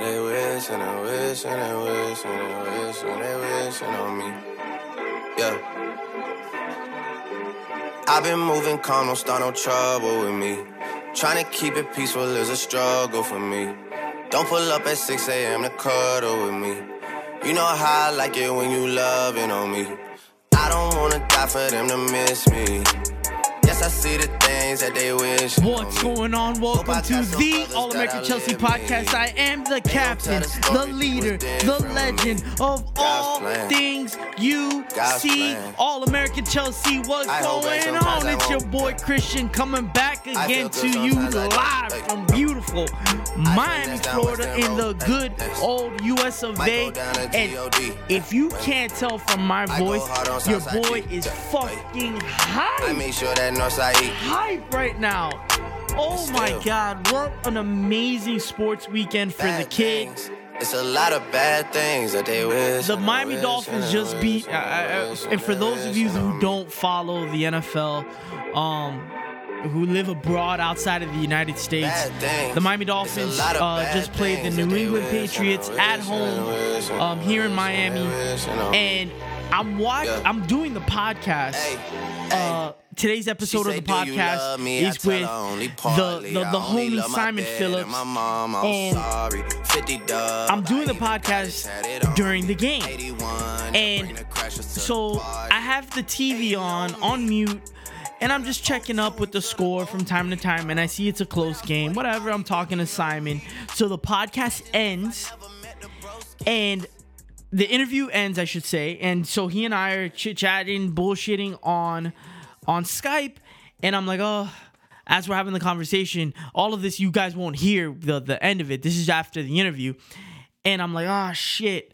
they wish and they wish and they wish and they wish and they wishing on me. Yeah. I've been moving calm, don't start no trouble with me. Trying to keep it peaceful is a struggle for me. Don't pull up at 6 a.m. to cuddle with me. You know how I like it when you loving on me. I don't wanna die for them to miss me. I see the things that they wish. What's going on? Welcome to the All American Chelsea podcast. I am the captain, the leader, the legend of all things you see. All American Chelsea. What's going on? It's your boy Christian coming back again to you live from beautiful Miami, Florida, in the good old US of A. And if you can't tell from my voice, your boy is fucking high. I make sure that Northside hype right now. Oh my God, what an amazing sports weekend for the kids. It's a lot of bad things that they wish. The Miami Dolphins just beat, uh, uh, and for those of you who don't follow the NFL, um, who live abroad outside of the United States, the Miami Dolphins uh, just played the New England Patriots at home um, here in Miami, and I'm watching. I'm doing the podcast. Uh, today's episode of the podcast is with the the, the homie Simon Phillips, and I'm doing the podcast during the game, and so I have the TV on on mute. And I'm just checking up with the score from time to time, and I see it's a close game. Whatever, I'm talking to Simon. So the podcast ends, and the interview ends, I should say, and so he and I are chit chatting, bullshitting on on Skype, and I'm like, oh. As we're having the conversation, all of this you guys won't hear the the end of it. This is after the interview, and I'm like, oh shit.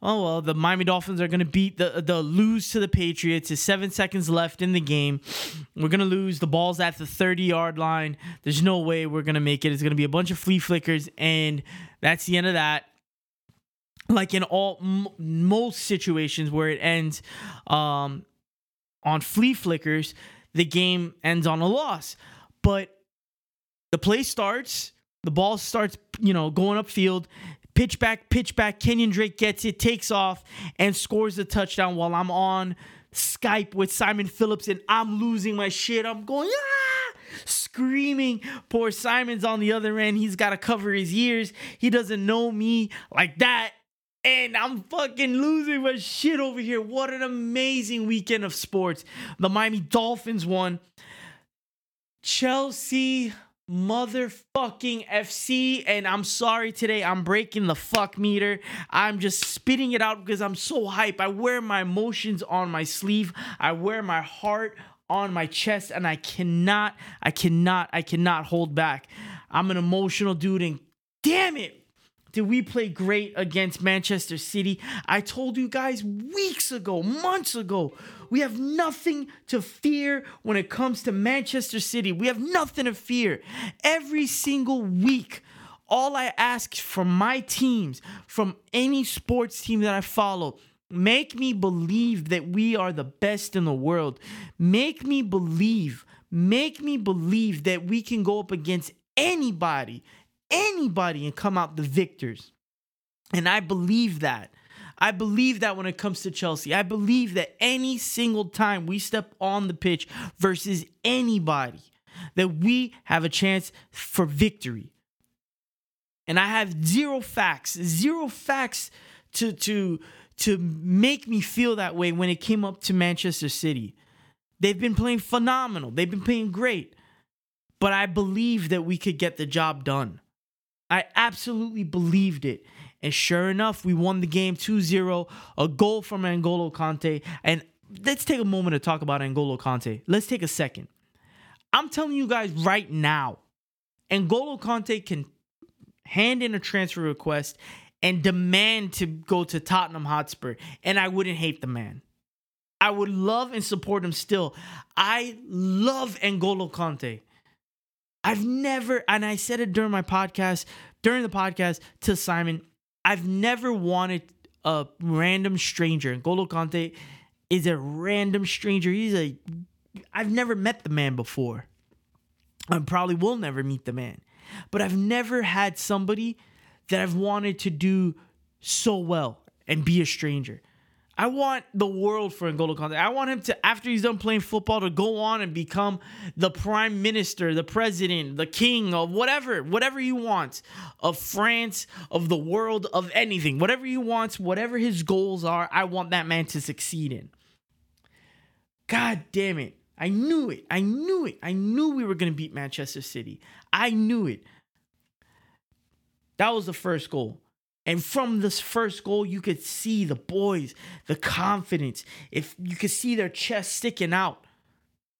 Oh well, the Miami Dolphins are gonna beat the the lose to the Patriots. There's seven seconds left in the game. We're gonna lose. The ball's at the 30 yard line. There's no way we're gonna make it. It's gonna be a bunch of flea flickers, and that's the end of that like in all m- most situations where it ends um, on flea flickers, the game ends on a loss. But the play starts, the ball starts, you know, going upfield. Pitch back, pitch back. Kenyon Drake gets it, takes off, and scores the touchdown while I'm on Skype with Simon Phillips, and I'm losing my shit. I'm going, ah! screaming. Poor Simon's on the other end. He's got to cover his ears. He doesn't know me like that and I'm fucking losing my shit over here. What an amazing weekend of sports. The Miami Dolphins won. Chelsea motherfucking FC. And I'm sorry today, I'm breaking the fuck meter. I'm just spitting it out because I'm so hype. I wear my emotions on my sleeve, I wear my heart on my chest, and I cannot, I cannot, I cannot hold back. I'm an emotional dude, and damn it, did we play great against Manchester City? I told you guys weeks ago, months ago, we have nothing to fear when it comes to Manchester City. We have nothing to fear. Every single week, all I ask from my teams, from any sports team that I follow, make me believe that we are the best in the world. Make me believe, make me believe that we can go up against anybody anybody and come out the victors. And I believe that. I believe that when it comes to Chelsea. I believe that any single time we step on the pitch versus anybody, that we have a chance for victory. And I have zero facts, zero facts to to to make me feel that way when it came up to Manchester City. They've been playing phenomenal. They've been playing great. But I believe that we could get the job done. I absolutely believed it. And sure enough, we won the game 2 0, a goal from N'Golo Kante. And let's take a moment to talk about N'Golo Kante. Let's take a second. I'm telling you guys right now, N'Golo Kante can hand in a transfer request and demand to go to Tottenham Hotspur, and I wouldn't hate the man. I would love and support him still. I love N'Golo Kante. I've never, and I said it during my podcast, during the podcast to Simon, I've never wanted a random stranger. N'Golo Kante is a random stranger. He's a, I've never met the man before. I probably will never meet the man. But I've never had somebody that I've wanted to do so well and be a stranger. I want the world for N'Golo Kante. I want him to, after he's done playing football, to go on and become the prime minister, the president, the king of whatever, whatever he wants of France, of the world, of anything. Whatever he wants, whatever his goals are, I want that man to succeed in. God damn it. I knew it. I knew it. I knew we were going to beat Manchester City. I knew it. That was the first goal. And from this first goal, you could see the boys, the confidence. If you could see their chest sticking out,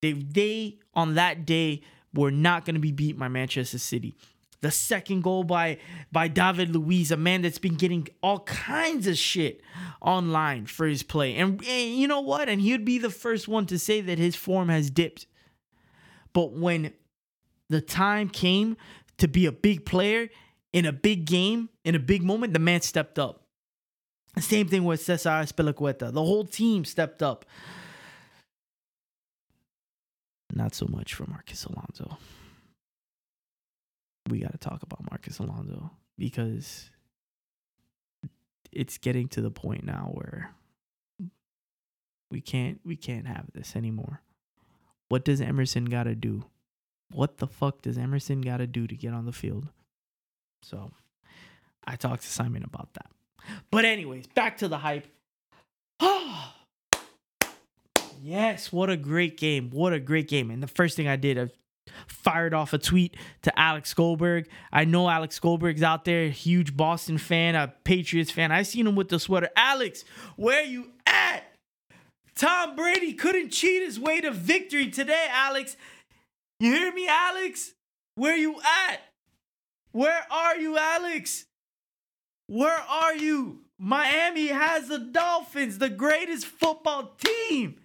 they they on that day were not going to be beat by Manchester City. The second goal by by David Luiz, a man that's been getting all kinds of shit online for his play. And, and you know what? And he'd be the first one to say that his form has dipped. But when the time came to be a big player in a big game, in a big moment, the man stepped up. Same thing with Cesar Azpilicueta. The whole team stepped up. Not so much for Marcos Alonso. We got to talk about Marcos Alonso because it's getting to the point now where we can't we can't have this anymore. What does Emerson got to do? What the fuck does Emerson got to do to get on the field? So, I talked to Simon about that. But anyways, back to the hype. yes, what a great game. What a great game. And the first thing I did, I fired off a tweet to Alex Goldberg. I know Alex Goldberg's out there, huge Boston fan, a Patriots fan. I seen him with the sweater. Alex, where you at? Tom Brady couldn't cheat his way to victory today, Alex. You hear me, Alex? Where you at? Where are you, Alex? Where are you? Miami has the Dolphins, the greatest football team.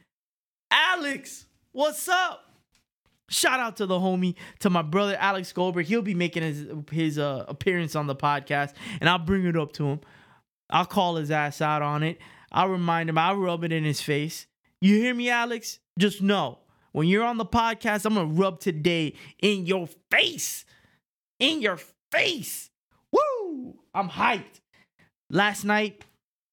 Alex, what's up? Shout out to the homie, to my brother Alex Goldberg. He'll be making his his uh, appearance on the podcast, and I'll bring it up to him. I'll call his ass out on it. I'll remind him. I'll rub it in his face. You hear me, Alex? Just know when you're on the podcast, I'm gonna rub today in your face, in your face. Woo! I'm hyped. Last night,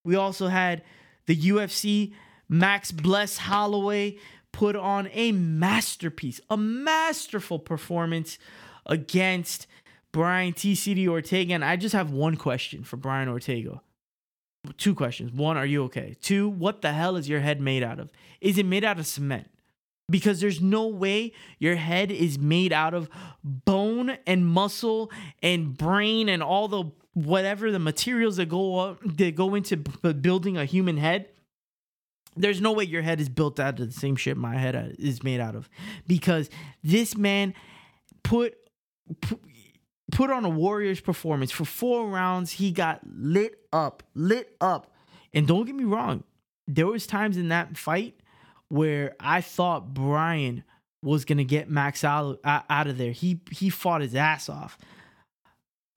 we also had the UFC. Max Bless Holloway put on a masterpiece, a masterful performance against Brian T-City Ortega. And I just have one question for Brian Ortega. Two questions. One, are you okay? Two, what the hell is your head made out of? Is it made out of cement? Because there's no way your head is made out of bone and muscle and brain and all the whatever the materials that go up, that go into building a human head. There's no way your head is built out of the same shit my head uh, is made out of because this man put, put on a warrior's performance. For four rounds he got lit up lit up. And don't get me wrong there was times in that fight where i thought brian was gonna get max out, out of there he he fought his ass off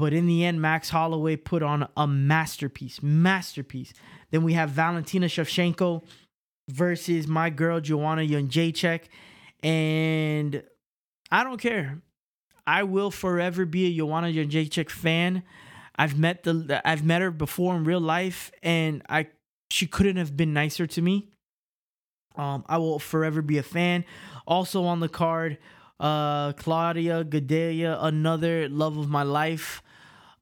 but in the end, Max Holloway put on a masterpiece, masterpiece. Then we have Valentina Shevchenko versus my girl Joanna Jędrzejczyk, and I don't care. I will forever be a Joanna Jędrzejczyk fan. I've met the I've met her before in real life, and I she couldn't have been nicer to me. Um, I will forever be a fan. Also on the card, uh, Claudia Gadelha, another love of my life.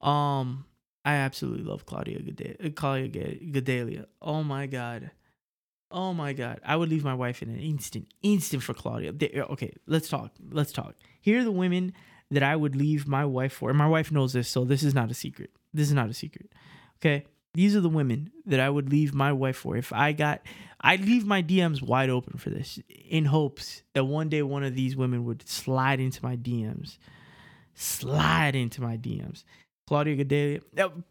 Um, I absolutely love Claudia Gadelha, Claudia Gadelha. Oh my god. Oh my god. I would leave my wife in an instant, instant for Claudia. Okay, let's talk. Let's talk. Here are the women that I would leave my wife for. And my wife knows this, so this is not a secret. This is not a secret. Okay? These are the women that I would leave my wife for. If I got I'd leave my DMs wide open for this in hopes that one day one of these women would slide into my DMs. Slide into my DMs. Claudia Gadelha.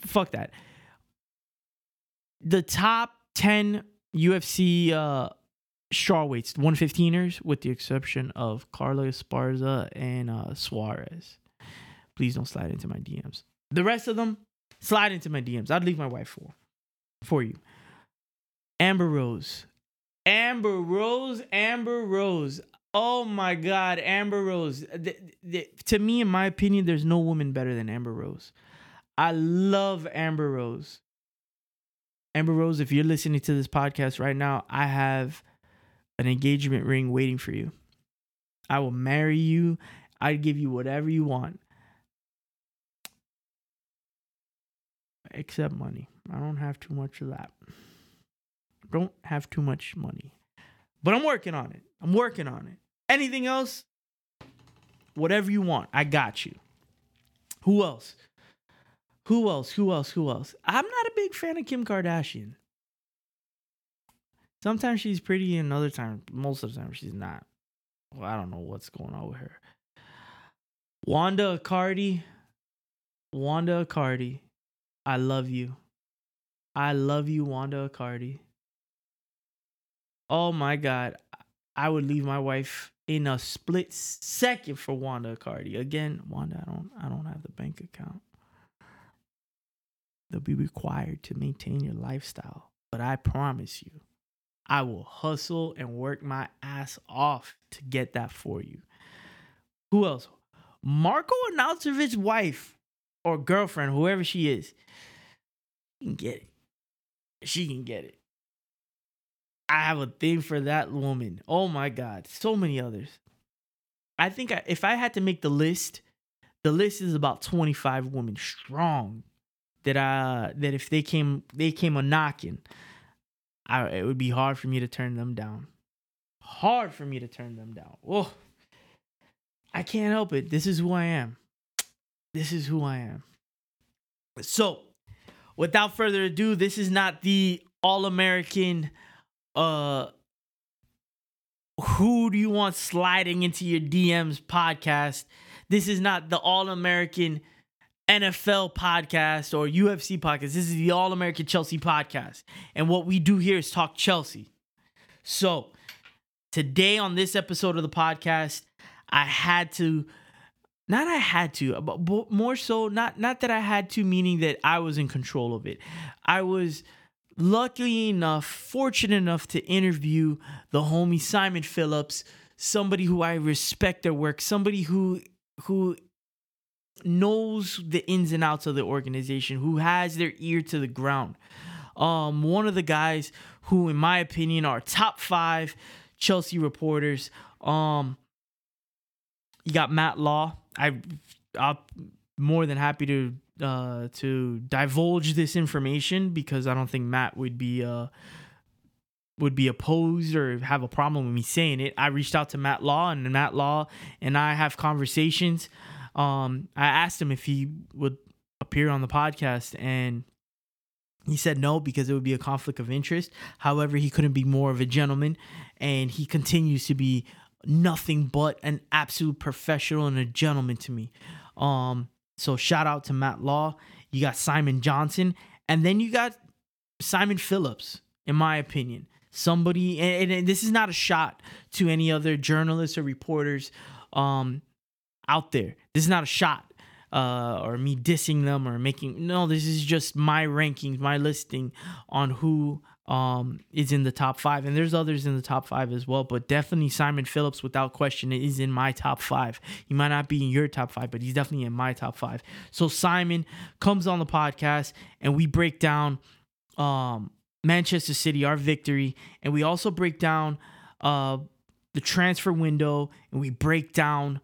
fuck that. The top 10 UFC uh, strawweights, 115ers, with the exception of Carla Esparza and uh, Suarez. Please don't slide into my DMs. The rest of them, slide into my DMs. I'd leave my wife for, for you. Amber Rose. Amber Rose, Amber Rose. Oh my God, Amber Rose. The, the, to me, in my opinion, there's no woman better than Amber Rose. I love Amber Rose. Amber Rose, if you're listening to this podcast right now, I have an engagement ring waiting for you. I will marry you. I'd give you whatever you want. Except money. I don't have too much of that. Don't have too much money. But I'm working on it. I'm working on it. Anything else? Whatever you want, I got you. Who else? Who else? Who else? Who else? I'm not a big fan of Kim Kardashian. Sometimes she's pretty, and other times, most of the time, she's not. Well, I don't know what's going on with her. Wanda Cardi. Wanda Cardi. I love you. I love you, Wanda Cardi. Oh my God. I would leave my wife in a split second for Wanda Cardi. Again, Wanda, I don't I don't have the bank account. They'll be required to maintain your lifestyle. But I promise you, I will hustle and work my ass off to get that for you. Who else? Marko Arnautovic's wife or girlfriend, whoever she is, can get it. She can get it. I have a thing for that woman. Oh my god, so many others. I think I, if I had to make the list, the list is about 25 women strong that I that if they came they came a knocking, I it would be hard for me to turn them down. Hard for me to turn them down. Oh. I can't help it. This is who I am. This is who I am. So, without further ado, this is not the all-American uh who do you want sliding into your DMs podcast. This is not the All American NFL podcast or UFC podcast. This is the All American Chelsea podcast. And what we do here is talk Chelsea. So, today on this episode of the podcast, I had to not I had to, but more so not not that I had to meaning that I was in control of it. I was lucky enough, fortunate enough to interview the homie Simon Phillips, somebody who I respect their work, somebody who who knows the ins and outs of the organization, who has their ear to the ground. Um, one of the guys who, in my opinion, are top five Chelsea reporters. Um, you got Matt Law. I, I'm more than happy to uh, to divulge this information because I don't think Matt would be uh, would be opposed or have a problem with me saying it. I reached out to Matt Law and Matt Law and I have conversations. Um, I asked him if he would appear on the podcast and he said no because it would be a conflict of interest. However, he couldn't be more of a gentleman and he continues to be nothing but an absolute professional and a gentleman to me. Um, so shout out to Matt Law. You got Simon Johnson, and then you got Simon Phillips, in my opinion. Somebody, and, and this is not a shot to any other journalists or reporters um, out there. This is not a shot uh, or me dissing them or making. No, this is just my rankings, my listing on who um, is in the top five, and there's others in the top five as well. But definitely Simon Phillips, without question, is in my top five. He might not be in your top five, but he's definitely in my top five. So Simon comes on the podcast, and we break down um, Manchester City, our victory, and we also break down uh, the transfer window, and we break down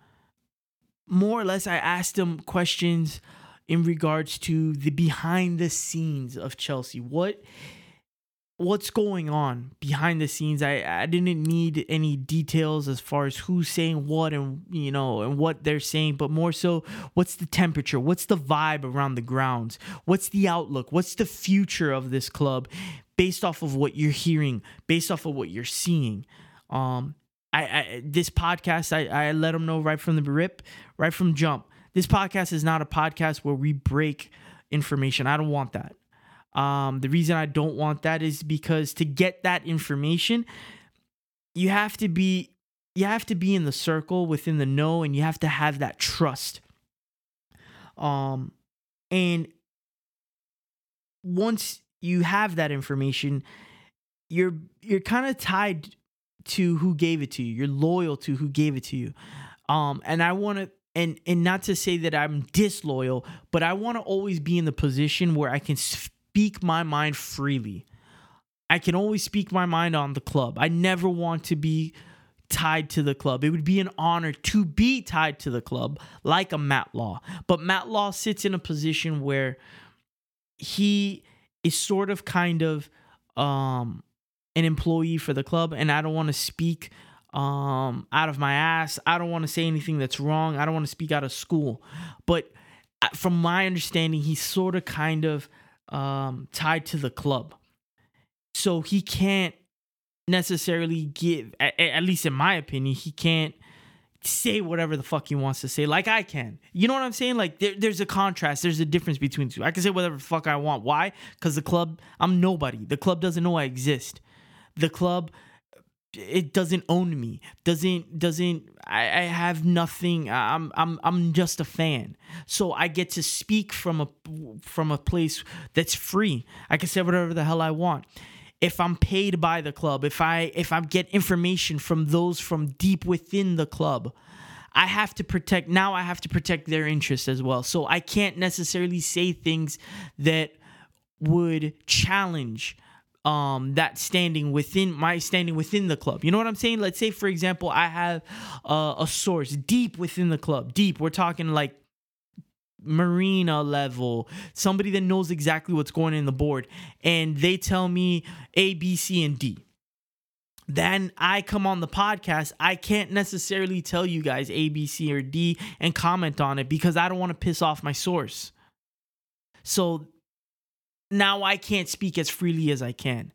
more or less. I asked him questions in regards to the behind the scenes of Chelsea. What what's going on behind the scenes. I, I didn't need any details as far as who's saying what and you know and what they're saying, but more so what's the temperature, what's the vibe around the grounds, what's the outlook, what's the future of this club based off of what you're hearing, based off of what you're seeing. Um, I, I this podcast I, I let them know right from the rip, right from jump. This podcast is not a podcast where we break information. I don't want that. Um, the reason I don't want that is because to get that information, you have to be you have to be in the circle within the know and you have to have that trust. Um and once you have that information, you're you're kind of tied to who gave it to you. You're loyal to who gave it to you. Um and I want to and and not to say that I'm disloyal, but I want to always be in the position where I can speak my mind freely. I can always speak my mind on the club. I never want to be tied to the club. It would be an honor to be tied to the club like a Matt Law. But Matt Law sits in a position where he is sort of kind of um an employee for the club and I don't want to speak um, out of my ass. I don't want to say anything that's wrong. I don't want to speak out of school. But uh, from my understanding, he's sort of kind of um, tied to the club. So he can't necessarily give, at, at least in my opinion, he can't say whatever the fuck he wants to say like I can. You know what I'm saying? Like there, there's a contrast. There's a difference between two. I can say whatever fuck I want. Why? Because the club, I'm nobody. The club doesn't know I exist. The club it doesn't own me doesn't doesn't I, I have nothing i'm i'm i'm just a fan. So i get to speak from a from a place that's free. I can say whatever the hell i want. If i'm paid by the club if i if i get information from those from deep within the club I have to protect now I have to protect their interests as well. So I can't necessarily say things that would challenge um that standing within my standing within the club. You know what i'm saying? Let's say for example i have uh, a source deep within the club. Deep we're talking like Marina level somebody that knows exactly what's going on in the board and they tell me a b c and d. Then I come on the podcast, I can't necessarily tell you guys A, B, C, or D and comment on it because I don't want to piss off my source. So now I can't speak as freely as I can,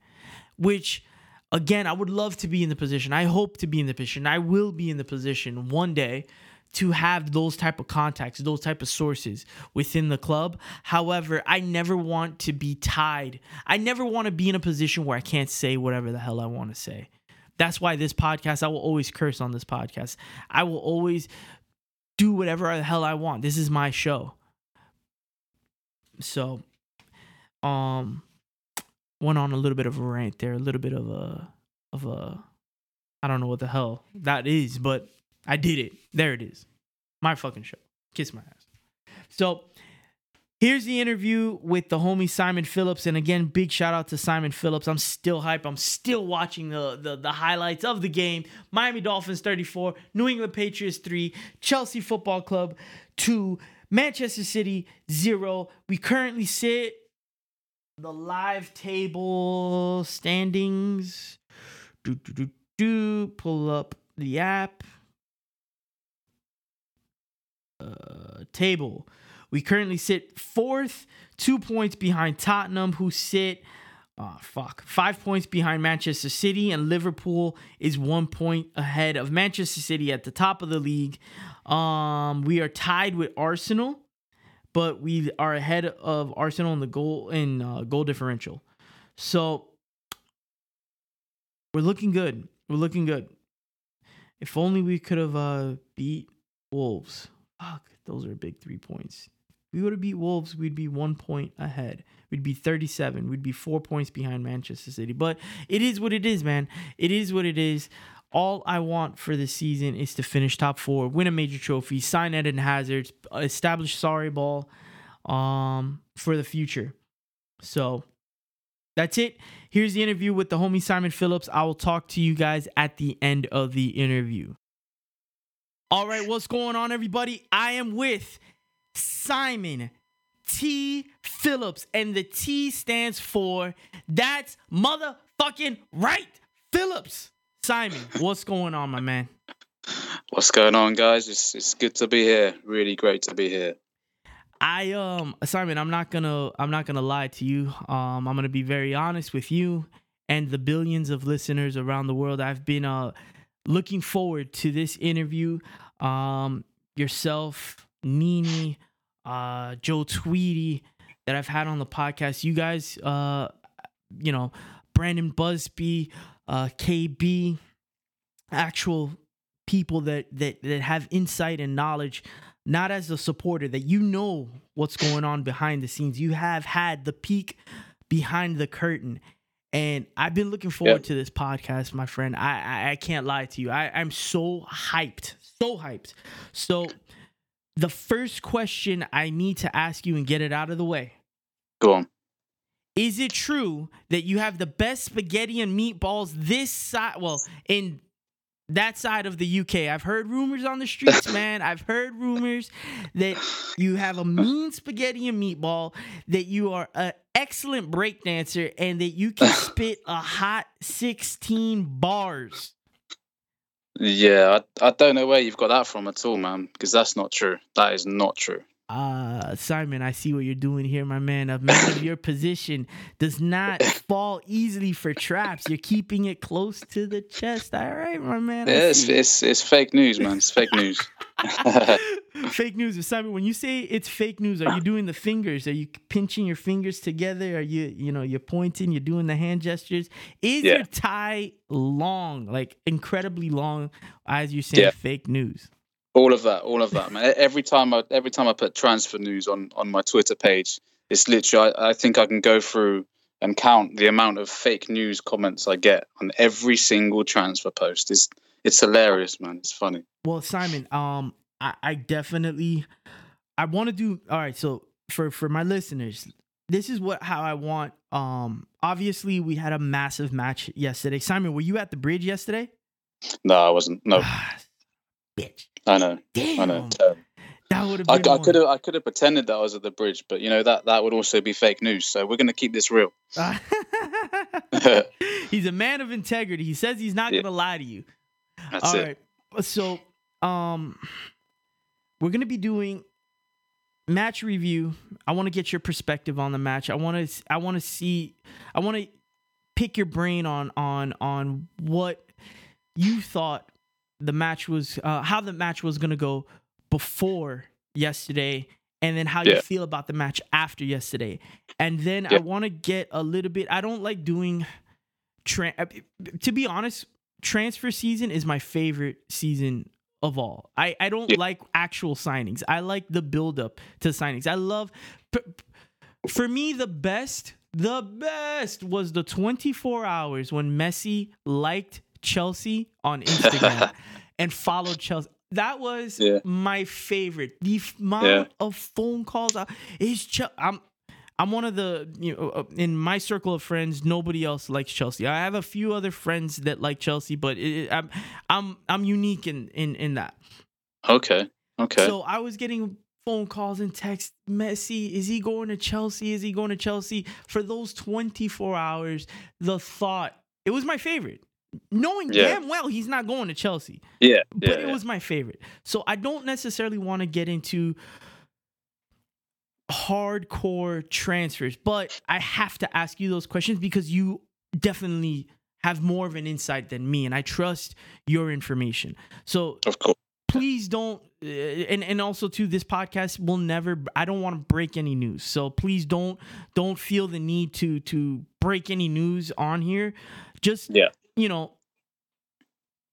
which again, I would love to be in the position. I hope to be in the position. I will be in the position one day to have those type of contacts, those type of sources within the club. However, I never want to be tied. I never want to be in a position where I can't say whatever the hell I want to say. That's why this podcast, I will always curse on this podcast. I will always do whatever the hell I want. This is my show. So um went on a little bit of a rant there, a little bit of a of a I don't know what the hell that is, but I did it. There it is. My fucking show. Kiss my ass. So here's the interview with the homie Simon Phillips. And again, big shout out to Simon Phillips. I'm still hype. I'm still watching the, the, the highlights of the game. Miami Dolphins 34, New England Patriots 3, Chelsea Football Club 2, Manchester City 0. We currently sit the live table standings. Do, do, do, do. Pull up the app. Uh, table. We currently sit fourth, two points behind Tottenham, who sit, oh, fuck, five points behind Manchester City, and Liverpool is one point ahead of Manchester City at the top of the league. Um, we are tied with Arsenal but we are ahead of Arsenal in the goal in uh, goal differential. So we're looking good. We're looking good. If only we could have uh, beat Wolves. Fuck, those are big three points. If we would have beat Wolves, we'd be one point ahead. We'd be 37. We'd be four points behind Manchester City. But it is what it is, man. It is what it is. All I want for this season is to finish top four, win a major trophy, sign Eden Hazard, establish Sarriball um, for the future. So that's it. Here's the interview with the homie Simon Phillips. I will talk to you guys at the end of the interview. All right, what's going on, everybody? I am with Simon T. Phillips, and the T stands for That's Motherfucking Right Phillips. Simon, what's going on, my man? What's going on, guys? It's it's good to be here. Really great to be here. I um Simon, I'm not gonna I'm not gonna lie to you. Um, I'm gonna be very honest with you and the billions of listeners around the world. I've been uh looking forward to this interview. Um, yourself, Nini, uh, Joe Tweedy that I've had on the podcast. You guys, uh, you know, Brandon Busby, uh, KB, actual people that that that have insight and knowledge not as a supporter that you know what's going on behind the scenes you have had the peek behind the curtain and i've been looking forward yep. to this podcast my friend I, I, I can't lie to you I, i'm so hyped so hyped so the first question I need to ask you and get it out of the way. Go on. Is it true that you have the best spaghetti and meatballs this side? Well, in that side of the UK, I've heard rumors on the streets, man. I've heard rumors that you have a mean spaghetti and meatball, that you are an excellent breakdancer, and that you can spit a hot 16 bars. Yeah, I, I don't know where you've got that from at all, man, because that's not true. That is not true. Uh, Simon, I see what you're doing here, my man. A man of your position does not fall easily for traps. You're keeping it close to the chest. All right, my man. Yeah, it's, it's, it's fake news, man. It's fake news. fake news. Simon, when you say it's fake news, are you doing the fingers? Are you pinching your fingers together? Are you, you know, you're pointing, you're doing the hand gestures? Is Yeah. your tie long, like incredibly long, as you're saying Yeah. fake news? All of that, all of that, man. Every time I every time I put transfer news on on my Twitter page, it's literally I, I think I can go through and count the amount of fake news comments I get on every single transfer post. It's it's hilarious, man. It's funny. Well, Simon, um, I, I definitely, I want to do. All right, so for for my listeners, this is what how I want. Um, obviously, we had a massive match yesterday. Simon, were you at the bridge yesterday? No, I wasn't. No, Ah, Bitch, I know, damn, I know. Um, that would have I. I could have I could have pretended that I was at the bridge, but you know that that would also be fake news. So we're gonna keep this real. he's a man of integrity. He says he's not Yeah. gonna lie to you. That's All it. right. So, um, we're gonna be doing match review. I want to get your perspective on the match. I want to. I want to see. I want to pick your brain on on on what you thought the match was. Uh, how the match was gonna go before yesterday. And then how you feel about the match after yesterday, and then I want to get a little bit. I don't like doing, tra- to be honest, transfer season is my favorite season of all. I, I don't Yeah. like actual signings. I like the build up to signings. I love for me the best the best was the 24 hours when Messi liked Chelsea on Instagram and followed Chelsea. That was Yeah. my favorite. The amount Yeah. of phone calls I- is Chel- I'm I'm one of the you know uh, in my circle of friends. Nobody else likes Chelsea. I have a few other friends that like Chelsea, but it, I'm I'm I'm unique in in in that. Okay. Okay. So I was getting phone calls and texts. Messi, is he going to Chelsea? Is he going to Chelsea? For those 24 hours, the thought it was my favorite. Knowing Yeah. damn well he's not going to Chelsea yeah. but Yeah. it yeah. was my favorite. So I don't necessarily want to get into hardcore transfers, but I have to ask you those questions because you definitely have more of an insight than me, and I trust your information. So Of course. please don't uh, and and also too this podcast will never I don't want to break any news. So please don't don't feel the need to to break any news on here. Just Yeah. You know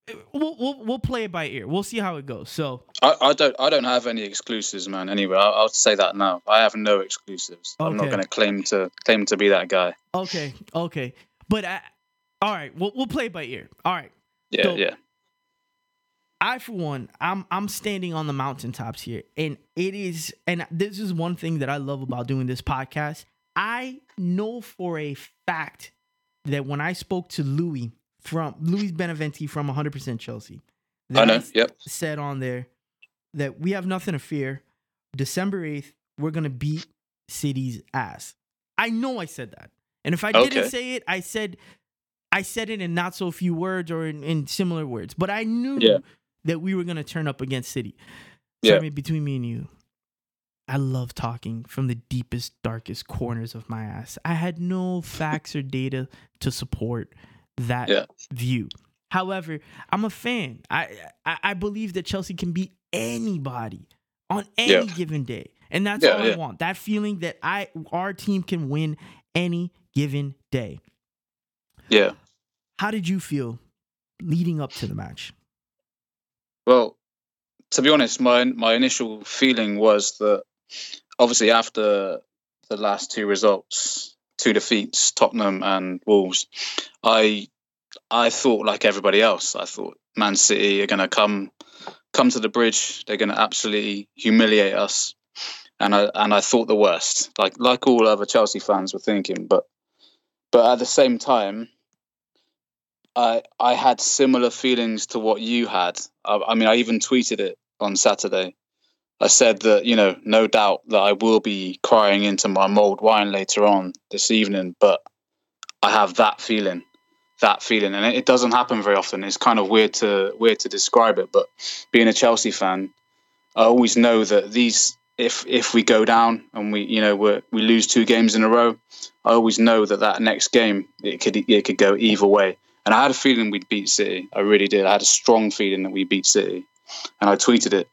eh, we'll we'll, we'll play it by ear. We'll see how it goes. So I, I don't I don't have any exclusives, man. Anyway, I'll, I'll say that now. I have no exclusives. I'm not going to claim to claim to be that guy. okay, okay. But I, all right, we'll we'll play it by ear. All right. Yeah, So- yeah, I for one, I'm I'm standing on the mountaintops here, and it is, and this is one thing that I love about doing this podcast. I know for a fact that when I spoke to Louis from Louis Beneventi from 100% Chelsea, I know. Yep. said on there that we have nothing to fear. December 8th, we're gonna beat City's ass. I know I said that, and if I didn't say it, I said I said it in not so few words or in, in similar words, but I knew Yeah. that we were gonna turn up against City. So Yeah. I mean, between me and you, I love talking from the deepest, darkest corners of my ass. I had no facts or data to support that Yeah. view. However, I'm a fan. I, I I believe that Chelsea can beat anybody on any Yeah. given day, and that's Yeah, all I want. That feeling that I our team can win any given day. Yeah. How did you feel leading up to the match? Well, to be honest, my my initial feeling was that obviously after the last two results, two defeats, Tottenham and Wolves, I I thought like everybody else. I thought Man City are going to come come to the bridge. They're going to absolutely humiliate us. And I and I thought the worst, like like all other Chelsea fans were thinking. But but at the same time, I I had similar feelings to what you had. I, I mean, I even tweeted it on Saturday. I said that you know, no doubt that I will be crying into my mulled wine later on this evening, but I have that feeling that feeling, and it, doesn't happen very often. It's kind of weird to weird to describe it, but being a Chelsea fan, I always know that these if if we go down and we you know we we lose two games in a row, I always know that that next game it could it could go either way. And I had a feeling we'd beat City. I really did. I had a strong feeling that we beat City, and I tweeted it.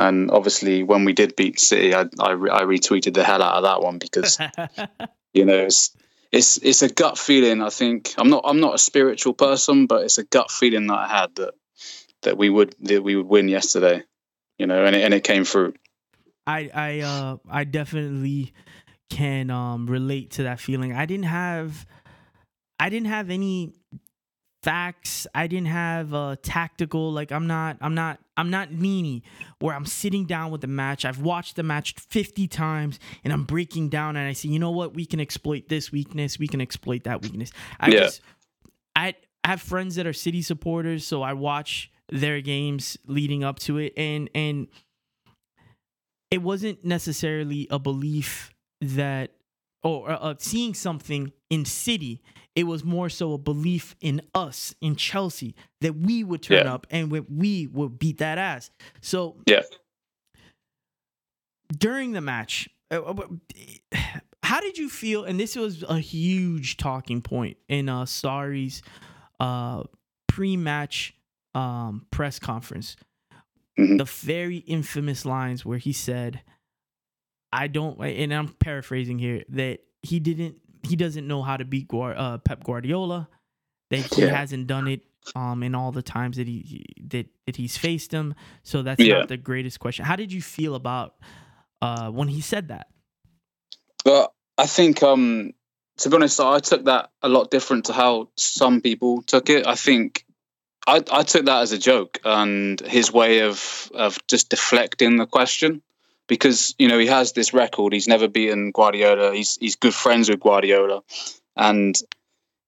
And obviously, when we did beat City, I I, I retweeted the hell out of that one because you know it's it's it's a gut feeling. I think I'm not I'm not a spiritual person, but it's a gut feeling that I had that that we would that we would win yesterday. You know, and it, and it came through. I I uh I definitely can um relate to that feeling. I didn't have I didn't have any facts. I didn't have a tactical like I'm not I'm not I'm not meanie where I'm sitting down with the match. I've watched the match 50 times and I'm breaking down and I say, "You know what? We can exploit this weakness. We can exploit that weakness." I yeah. just I have friends that are City supporters, so I watch their games leading up to it and and it wasn't necessarily a belief that or uh, seeing something in City it was more so a belief in us in Chelsea that we would turn yeah. up and we would beat that ass. So yeah. During the match, uh, uh, how did you feel? And this was a huge talking point in uh Sarri's uh pre-match um press conference. Mm-hmm. The very infamous lines where he said, "I don't," and I'm paraphrasing here, that he didn't he doesn't know how to beat Guard, uh, Pep Guardiola. That he yeah. hasn't done it um in all the times that he that that he's faced him. So that's yeah. not the greatest question. How did you feel about uh when he said that? Well, I think um to be honest, I took that a lot different to how some people took it. I think I, I took that as a joke and his way of of just deflecting the question because you know he has this record. He's never beaten Guardiola. He's he's good friends with Guardiola, and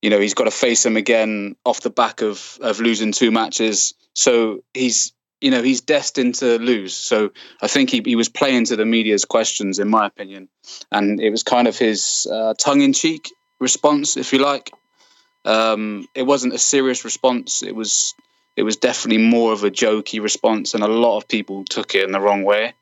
you know he's got to face him again off the back of of losing two matches. So he's you know he's destined to lose. So I think he he was playing to the media's questions, in my opinion, and it was kind of his uh, tongue in cheek response, if you like. Um, it wasn't a serious response. It was it was definitely more of a jokey response, and a lot of people took it in the wrong way.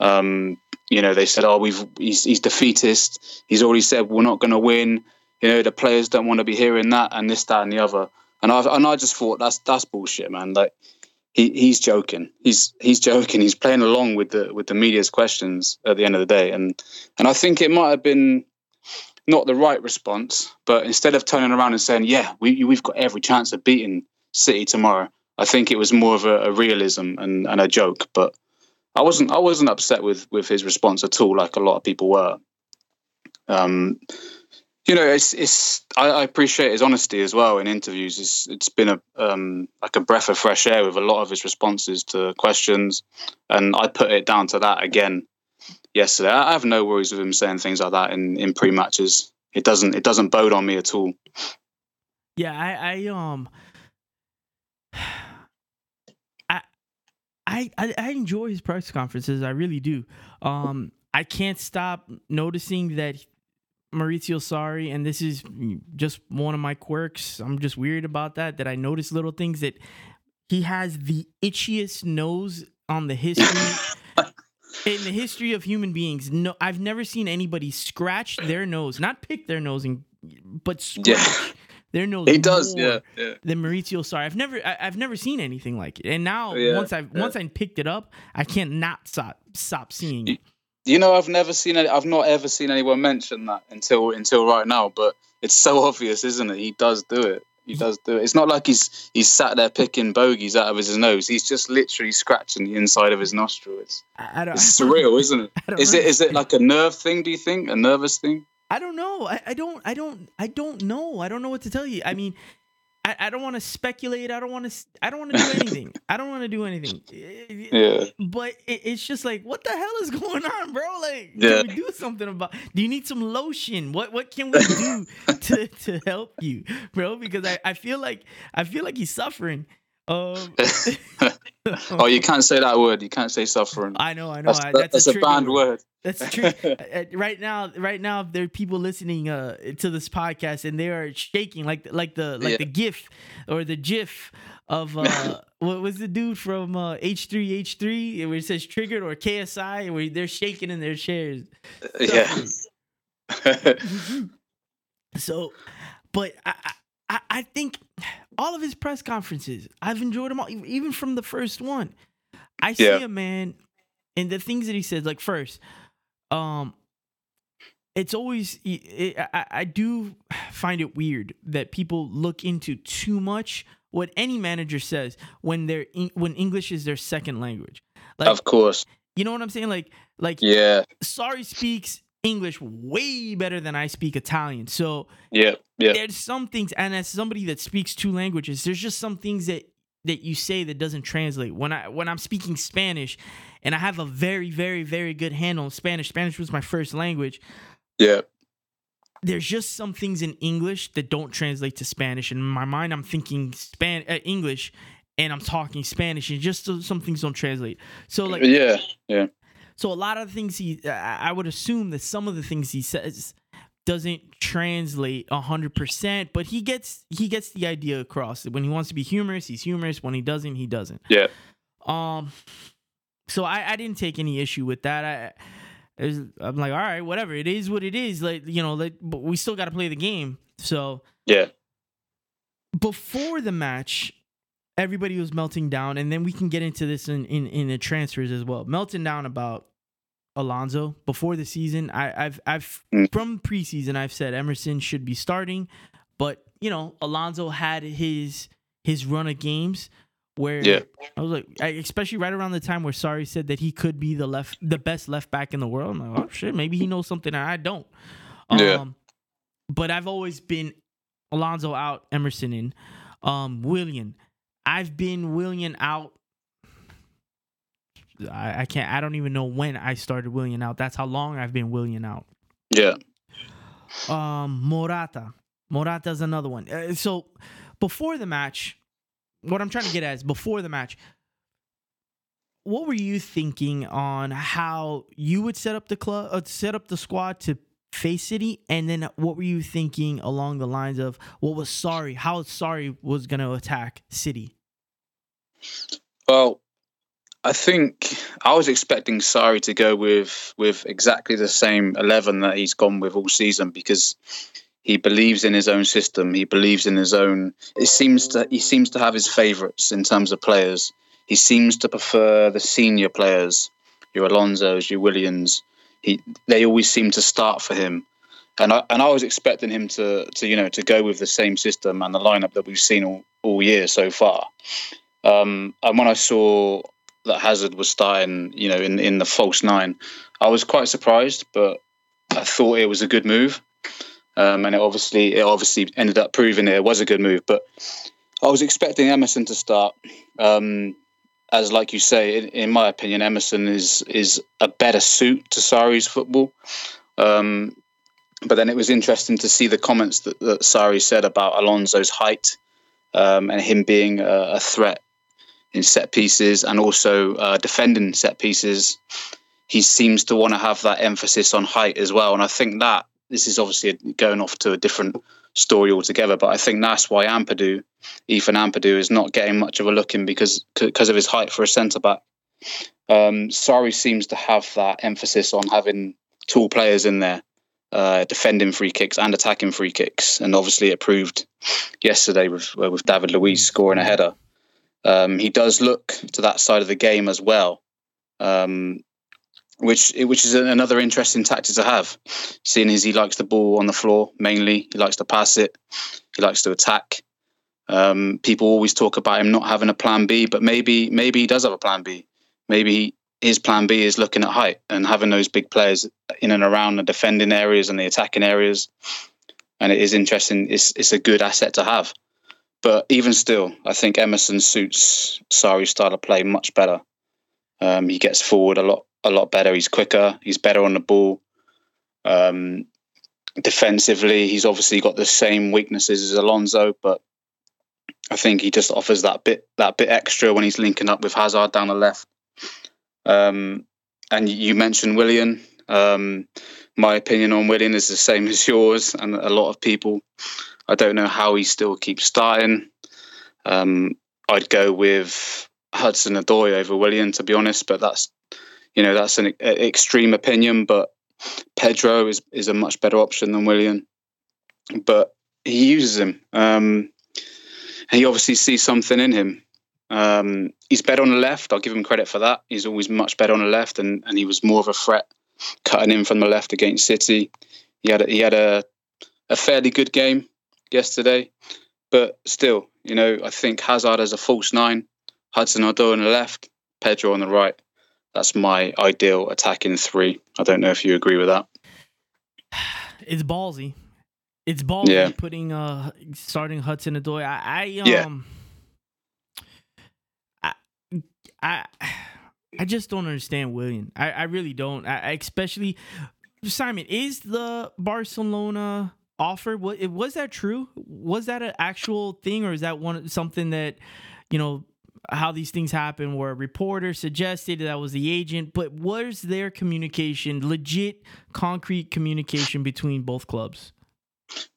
Um, you know, they said, "Oh, we've he's, he's defeatist. He's already said we're not going to win." You know, the players don't want to be hearing that and this, that, and the other. And I and I just thought that's that's bullshit, man. Like he he's joking. He's he's joking. He's playing along with the with the media's questions at the end of the day. And and I think it might have been not the right response, but instead of turning around and saying, "Yeah, we we've got every chance of beating City tomorrow," I think it was more of a, a realism and, and a joke. But I wasn't I wasn't upset with with his response at all, like a lot of people were. Um, you know, it's it's I, I, appreciate his honesty as well in interviews. It's it's been a um, like a breath of fresh air with a lot of his responses to questions, and I put it down to that again yesterday. I have no worries with him saying things like that in in pre matches. It doesn't it doesn't bode on me at all. Yeah, I, I um I, I, I enjoy his press conferences. I really do. Um, I can't stop noticing that Maurizio Sarri, and this is just one of my quirks. I'm just weird about that. That I notice little things that he has the itchiest nose on the history. in the history of human beings, no, I've never seen anybody scratch their nose, not pick their nose, and but scratch yeah. Their nose he does, yeah, yeah. Than Maurizio Sarri. I've never, I, have never seen anything like it. And now, oh, yeah, once I've yeah. once I picked it up, I can't not stop stop seeing it. You know, I've never seen it. I've not ever seen anyone mention that until until right now. But it's so obvious, isn't it? He does do it. He does do it. It's not like he's he's sat there picking bogies out of his nose. He's just literally scratching the inside of his nostril. It's, I, I it's surreal, isn't it? Is it is it like a nerve thing? Do you think a nervous thing? I don't know. I, I don't. I don't. I don't know. I don't know what to tell you. I mean, I, I don't want to speculate. I don't want to. I don't want to do anything. I don't want to do anything. Yeah. But it, it's just like, what the hell is going on, bro? Like, Yeah. can we do something about? Do you need some lotion? What What can we do to to help you, bro? Because I, I feel like I feel like he's suffering. Um, oh, you can't say that word. You can't say suffering. I know, I know. That's, I, that's, that's a, trigger banned word. That's true. Uh, right now, right now, there are people listening uh, to this podcast, and they are shaking like like the like Yeah. the GIF or the GIF of uh, what was the dude from uh, H three H three where it says triggered or KSI where they're shaking in their chairs. yeah. So, but I, I I think all of his press conferences, I've enjoyed them all, even from the first one. I see Yeah. a man, and the things that he says, like first, um, it's always it, I, I do find it weird that people look into too much what any manager says when they're when English is their second language. Like of course. you know what I'm saying? Like like Yeah. Sarri speaks English way better than I speak Italian. So Yeah. Yeah. there's some things and as somebody that speaks two languages there's just some things that that you say that doesn't translate when i when i'm speaking spanish and i have a very very very good handle on spanish spanish was my first language Yeah. there's just some things in english that don't translate to spanish in my mind i'm thinking span uh, english and i'm talking spanish and just some things don't translate so like Yeah. Yeah. So a lot of the things he, I would assume that some of the things he says doesn't translate hundred percent, but he gets he gets the idea across. When he wants to be humorous, he's humorous. When he doesn't, he doesn't. Yeah. Um, so I, I didn't take any issue with that. I, I'm like, all right, whatever. It is what it is. Like you know, like, but we still got to play the game. So Yeah. before the match, everybody was melting down, and then we can get into this in in, in the transfers as well. Melting down about Alonso before the season. I, I've I've Mm. from preseason I've said Emerson should be starting, but you know Alonso had his his run of games where Yeah. I was like, especially right around the time where Sarri said that he could be the left the best left back in the world. I'm like, oh shit, maybe he knows something that I don't. Yeah. Um, but I've always been Alonso out, Emerson in. Um, Willian. I've been Willian out. I, I can't. I don't even know when I started Willian out. That's how long I've been Willian out. Yeah. Um, Morata. Morata's another one. Uh, so before the match, what I'm trying to get at is before the match. What were you thinking on how you would set up the club, uh, set up the squad to face City, and then what were you thinking along the lines of what was Sarri, how Sarri was going to attack City? Well, I think I was expecting Sarri to go with with exactly the same eleven that he's gone with all season because he believes in his own system. He believes in his own. It seems to he seems to have his favourites in terms of players. He seems to prefer the senior players, your Alonsos, your Willians. He they always seem to start for him, and I and I was expecting him to to you know to go with the same system and the lineup that we've seen all, all year so far. Um, and when I saw that Hazard was starting, you know, in in the false nine, I was quite surprised, but I thought it was a good move. Um, and it obviously it obviously ended up proving it was a good move. But I was expecting Emerson to start. Um, as like you say, in, in my opinion, Emerson is is a better suit to Sarri's football. Um, but then it was interesting to see the comments that, that Sarri said about Alonso's height um, and him being a, a threat in set pieces and also uh, defending set pieces. He seems to want to have that emphasis on height as well, and I think that this is obviously going off to a different story altogether. But I think that's why Ampadu, Ethan Ampadu, is not getting much of a look in because because of his height for a centre back. Um, Sarri seems to have that emphasis on having tall players in there, uh, defending free kicks and attacking free kicks, and obviously it proved yesterday with with David Luiz scoring a header. Um, he does look to that side of the game as well, um, which which is another interesting tactic to have. Seeing as he likes the ball on the floor mainly, he likes to pass it, he likes to attack. Um, people always talk about him not having a plan B, but maybe maybe he does have a plan B. Maybe his plan B is looking at height and having those big players in and around the defending areas and the attacking areas. And it is interesting. It's it's a good asset to have. But even still, I think Emerson suits Sarri's style of play much better. Um, he gets forward a lot, a lot better. He's quicker. He's better on the ball. Um, defensively, he's obviously got the same weaknesses as Alonso, but I think he just offers that bit, that bit extra when he's linking up with Hazard down the left. Um, and you mentioned Willian. Um, my opinion on Willian is the same as yours, and a lot of people. I don't know how he still keeps starting. Um, I'd go with Hudson Odoi over Willian, to be honest, but that's you know that's an extreme opinion. But Pedro is is a much better option than Willian, but he uses him. Um, he obviously sees something in him. Um, he's better on the left. I'll give him credit for that. He's always much better on the left, and, and he was more of a threat cutting in from the left against City. He had a, he had a a fairly good game yesterday, but still, you know, I think Hazard as a false nine, Hudson Odoi on the left, Pedro on the right. That's my ideal attacking three. I don't know if you agree with that. It's ballsy. It's ballsy yeah. putting uh starting Hudson Odoi. I, I um yeah. I I I just don't understand Willian. I, I really don't. I, especially Simon is the Barcelona offer. What was that true? Was that an actual thing, or is that one something that you know how these things happen? Where a reporter suggested that was the agent, but was there communication, legit, concrete communication between both clubs?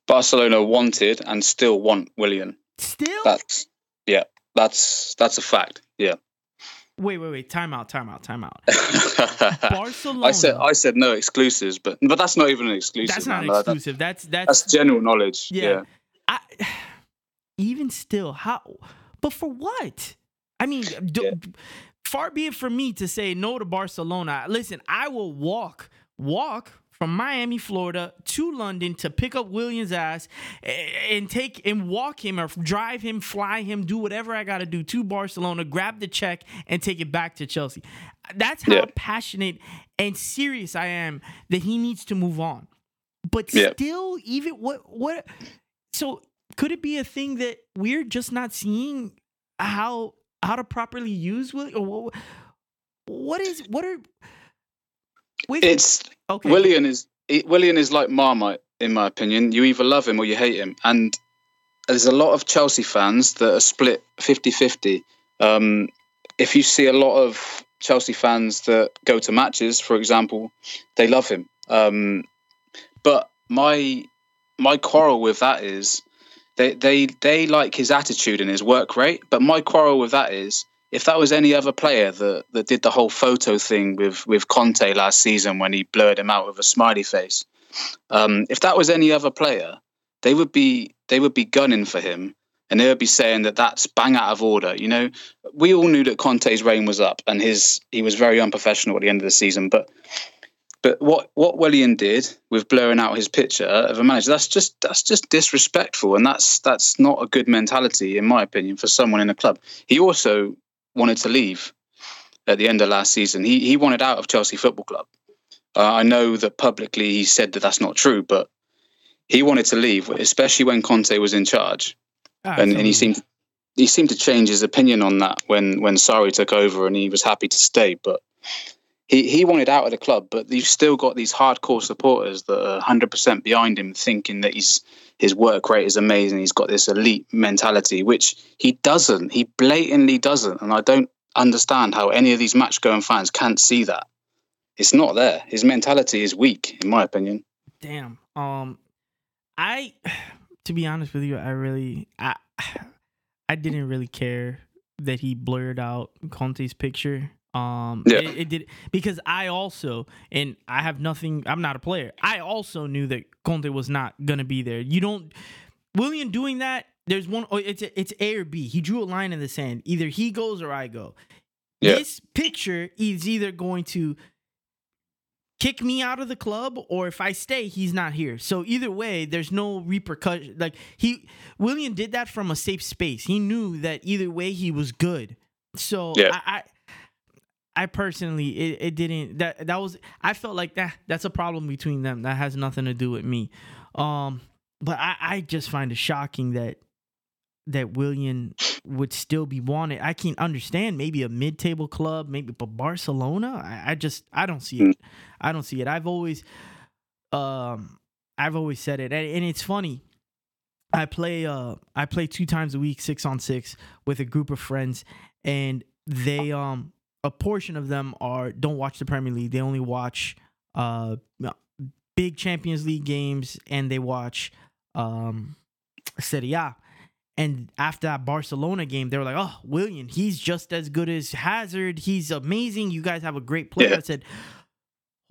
Barcelona wanted and still want Willian. Still, that's yeah, that's that's a fact. Yeah. Wait, wait, wait! Time out! Time out! Time out! Barcelona. I said I said no exclusives, but but that's not even an exclusive. That's not man. exclusive. That's that's that's general knowledge. Yeah. yeah. I, even still, how? But for what? I mean, do, yeah. far be it from me to say no to Barcelona. Listen, I will walk, walk from Miami, Florida to London to pick up Williams' ass and take and walk him or drive him, fly him, do whatever I got to do to Barcelona, grab the check and take it back to Chelsea. That's how yeah. passionate and serious I am that he needs to move on. But yeah. still, even what what so could it be a thing that we're just not seeing how how to properly use Willian? What, what is what are with it's okay. Willian is Willian is like Marmite in my opinion. You either love him or you hate him, and there's a lot of Chelsea fans that are split 50-50. Um, if you see a lot of Chelsea fans that go to matches, for example, they love him. Um, but my my quarrel with that is they they they like his attitude and his work rate. But my quarrel with that is if that was any other player that, that did the whole photo thing with, with Conte last season when he blurred him out with a smiley face, um, if that was any other player, they would be they would be gunning for him and they would be saying that that's bang out of order. You know, we all knew that Conte's reign was up and his he was very unprofessional at the end of the season. But but what what Willian did with blurring out his picture of a manager, that's just that's just disrespectful, and that's that's not a good mentality, in my opinion, for someone in a club. He also wanted to leave at the end of last season. He he wanted out of Chelsea Football Club. Uh, I know that publicly he said that that's not true, but he wanted to leave, especially when Conte was in charge, ah, and, and he seemed he seemed to change his opinion on that when when Sarri took over, and he was happy to stay, but. He, he wanted out of the club, but you've still got these hardcore supporters that are 100% behind him, thinking that he's his work rate is amazing. He's got this elite mentality, which he doesn't. He blatantly doesn't. And I don't understand how any of these match going fans can't see that. It's not there. His mentality is weak, in my opinion. Damn. Um, I, to be honest with you, I really, I, I didn't really care that he blurred out Conte's picture. Um, yeah. It, it, did because I also, and I have nothing. I'm not a player. I also knew that Conte was not gonna be there. You don't, Willian doing that. There's one. Oh, it's it's A or B. He drew a line in the sand. Either he goes or I go. Yeah. This picture is either going to kick me out of the club or if I stay, he's not here. So either way, there's no repercussion. Like he Willian did that from a safe space. He knew that either way he was good. So yeah. I, I I personally it, it didn't that that was I felt like that that's a problem between them that has nothing to do with me. Um but I I just find it shocking that that Willian would still be wanted. I can understand maybe a mid-table club, maybe but Barcelona. I, I just I don't see it. I don't see it. I've always um I've always said it, and, and it's funny. I play uh I play two times a week, six on six, with a group of friends, and they um a portion of them are don't watch the Premier League. They only watch uh big Champions League games, and they watch um Serie A. And after that Barcelona game, they were like, "Oh, Willian, he's just as good as Hazard. He's amazing. You guys have a great player." Yeah. I said,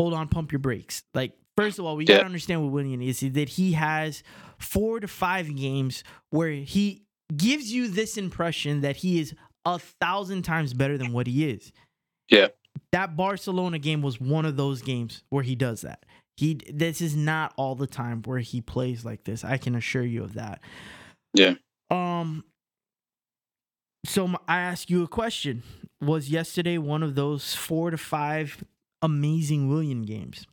"Hold on, pump your brakes." Like, first of all, we Yeah. gotta understand what Willian is. Is that he has four to five games where he gives you this impression that he is a thousand times better than what he is. Yeah. That Barcelona game was one of those games where he does that. He this is not all the time where he plays like this. I can assure you of that. Yeah. Um. So I ask you a question: Was yesterday one of those four to five amazing Willian games?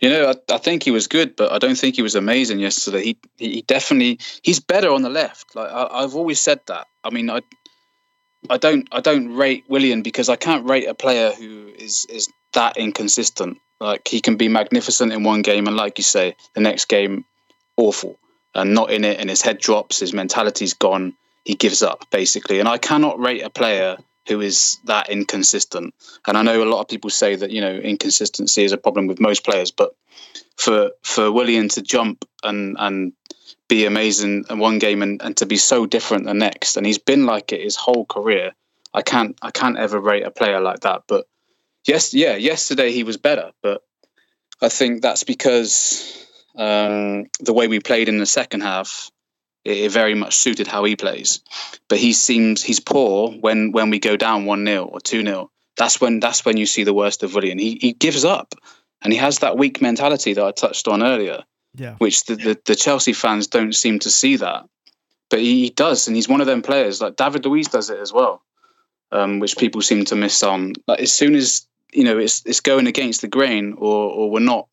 You know, I, I think he was good, but I don't think he was amazing yesterday. He he definitely he's better on the left. Like I, I've always said that. I mean, I I don't I don't rate Willian because I can't rate a player who is is that inconsistent. Like he can be magnificent in one game, and like you say, the next game awful and not in it, and his head drops, his mentality's gone, he gives up basically. And I cannot rate a player who is that inconsistent. And I know a lot of people say that you know inconsistency is a problem with most players, but for for Willian to jump and and be amazing in one game and, and to be so different the next, and he's been like it his whole career. I can't I can't ever rate a player like that. But yes, yeah, yesterday he was better, but I think that's because um, the way we played in the second half it, it very much suited how he plays. But he seems he's poor when when we go down one 0 or two 0 That's when that's when you see the worst of Willian. He he gives up, and he has that weak mentality that I touched on earlier, Yeah. which the the, the Chelsea fans don't seem to see that. But he, does, and he's one of them players. Like David Luiz does it as well, um, which people seem to miss on. Like as soon as you know it's it's going against the grain, or or we're not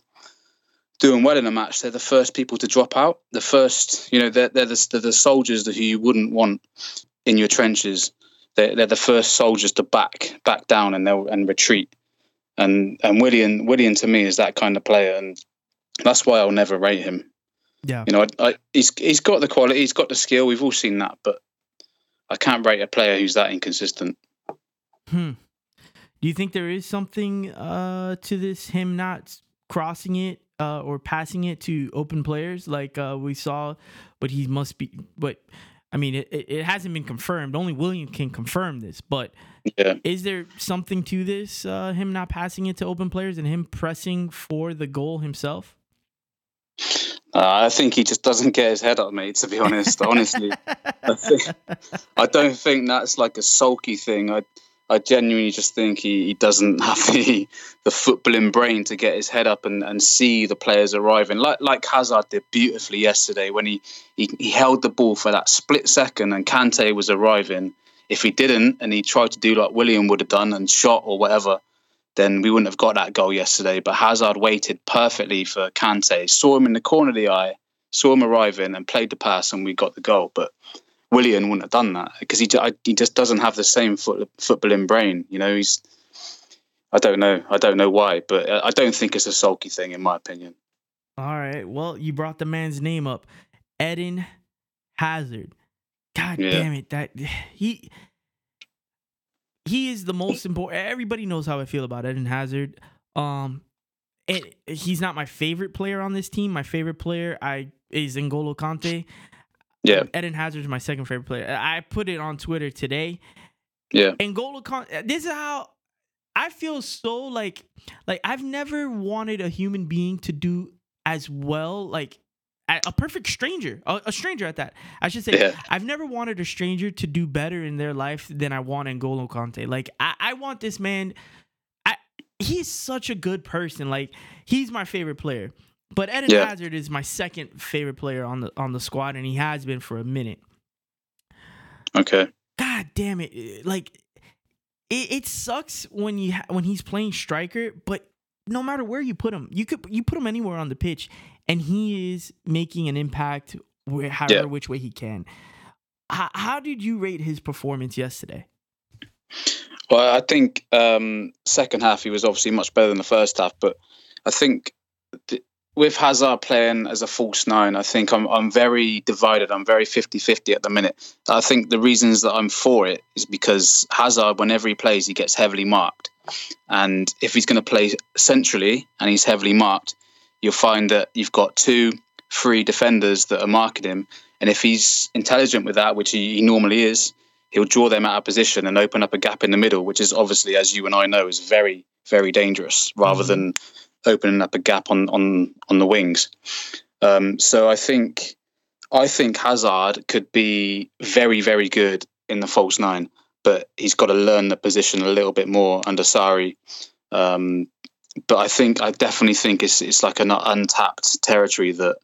doing well in a match, they're the first people to drop out. The first, you know, they're they're the, they're the soldiers who you wouldn't want in your trenches. They're, they're the first soldiers to back back down and they'll and retreat. And and Willian Willian to me is that kind of player, and that's why I'll never rate him. Yeah. You know, I, I, he's he's got the quality, he's got the skill. We've all seen that, but I can't rate a player who's that inconsistent. Hmm. Do you think there is something uh to this him not crossing it uh or passing it to open players like uh we saw but he must be but I mean it, it hasn't been confirmed. Only Willian can confirm this, but Yeah. is there something to this uh him not passing it to open players and him pressing for the goal himself? Uh, I think he just doesn't get his head up, mate. To be honest, honestly, I, think, I don't think that's like a sulky thing. I, I genuinely just think he, he doesn't have the the footballing brain to get his head up and, and see the players arriving. Like like Hazard did beautifully yesterday when he, he, he held the ball for that split second and Kante was arriving. If he didn't and he tried to do like Willian would have done and shot or whatever, then we wouldn't have got that goal yesterday. But Hazard waited perfectly for Kante, saw him in the corner of the eye, saw him arriving, and played the pass, and we got the goal. But Willian wouldn't have done that because he he just doesn't have the same foot, footballing brain. You know, he's I don't know, I don't know why, but I I don't think it's a sulky thing in my opinion. All right. Well, you brought the man's name up. Eden Hazard. God Yeah. damn it. That he he is the most important everybody knows how I feel about Eden Hazard. Um and he's not my favorite player on this team. My favorite player I is N'Golo Kante. Yeah, Eden Hazard is my second favorite player. I put it on Twitter today. yeah, N'Golo Kante. This is how I feel so like like I've never wanted a human being to do as well like a, perfect stranger, a, stranger at that. I should say Yeah. I've never wanted a stranger to do better in their life than I want N'Golo Kante. Like I, I want this man. I he's such a good person. Like he's my favorite player. But Eden Yeah. Hazard is my second favorite player on the on the squad, and he has been for a minute. okay, God damn it! Like it, it sucks when you ha- when he's playing striker, but no matter where you put him, you could you put him anywhere on the pitch, and he is making an impact where, however Yeah. which way he can. how, how did you rate his performance yesterday? Well, I think um, second half he was obviously much better than the first half, but I think th- with Hazard playing as a false nine, I think I'm I'm very divided. I'm very 50-50 at the minute. I think the reasons that I'm for it is because Hazard, whenever he plays, he gets heavily marked, and if he's going to play centrally and he's heavily marked, you'll find that you've got two, three defenders that are marking him, and if he's intelligent with that, which he, he normally is, he'll draw them out of position and open up a gap in the middle, which is obviously, as you and I know, is very very dangerous rather mm-hmm. than opening up a gap on on on the wings. Um, so I think I think Hazard could be very very good in the false nine, but he's got to learn the position a little bit more under Sarri. Um, but I think I definitely think it's it's like an untapped territory that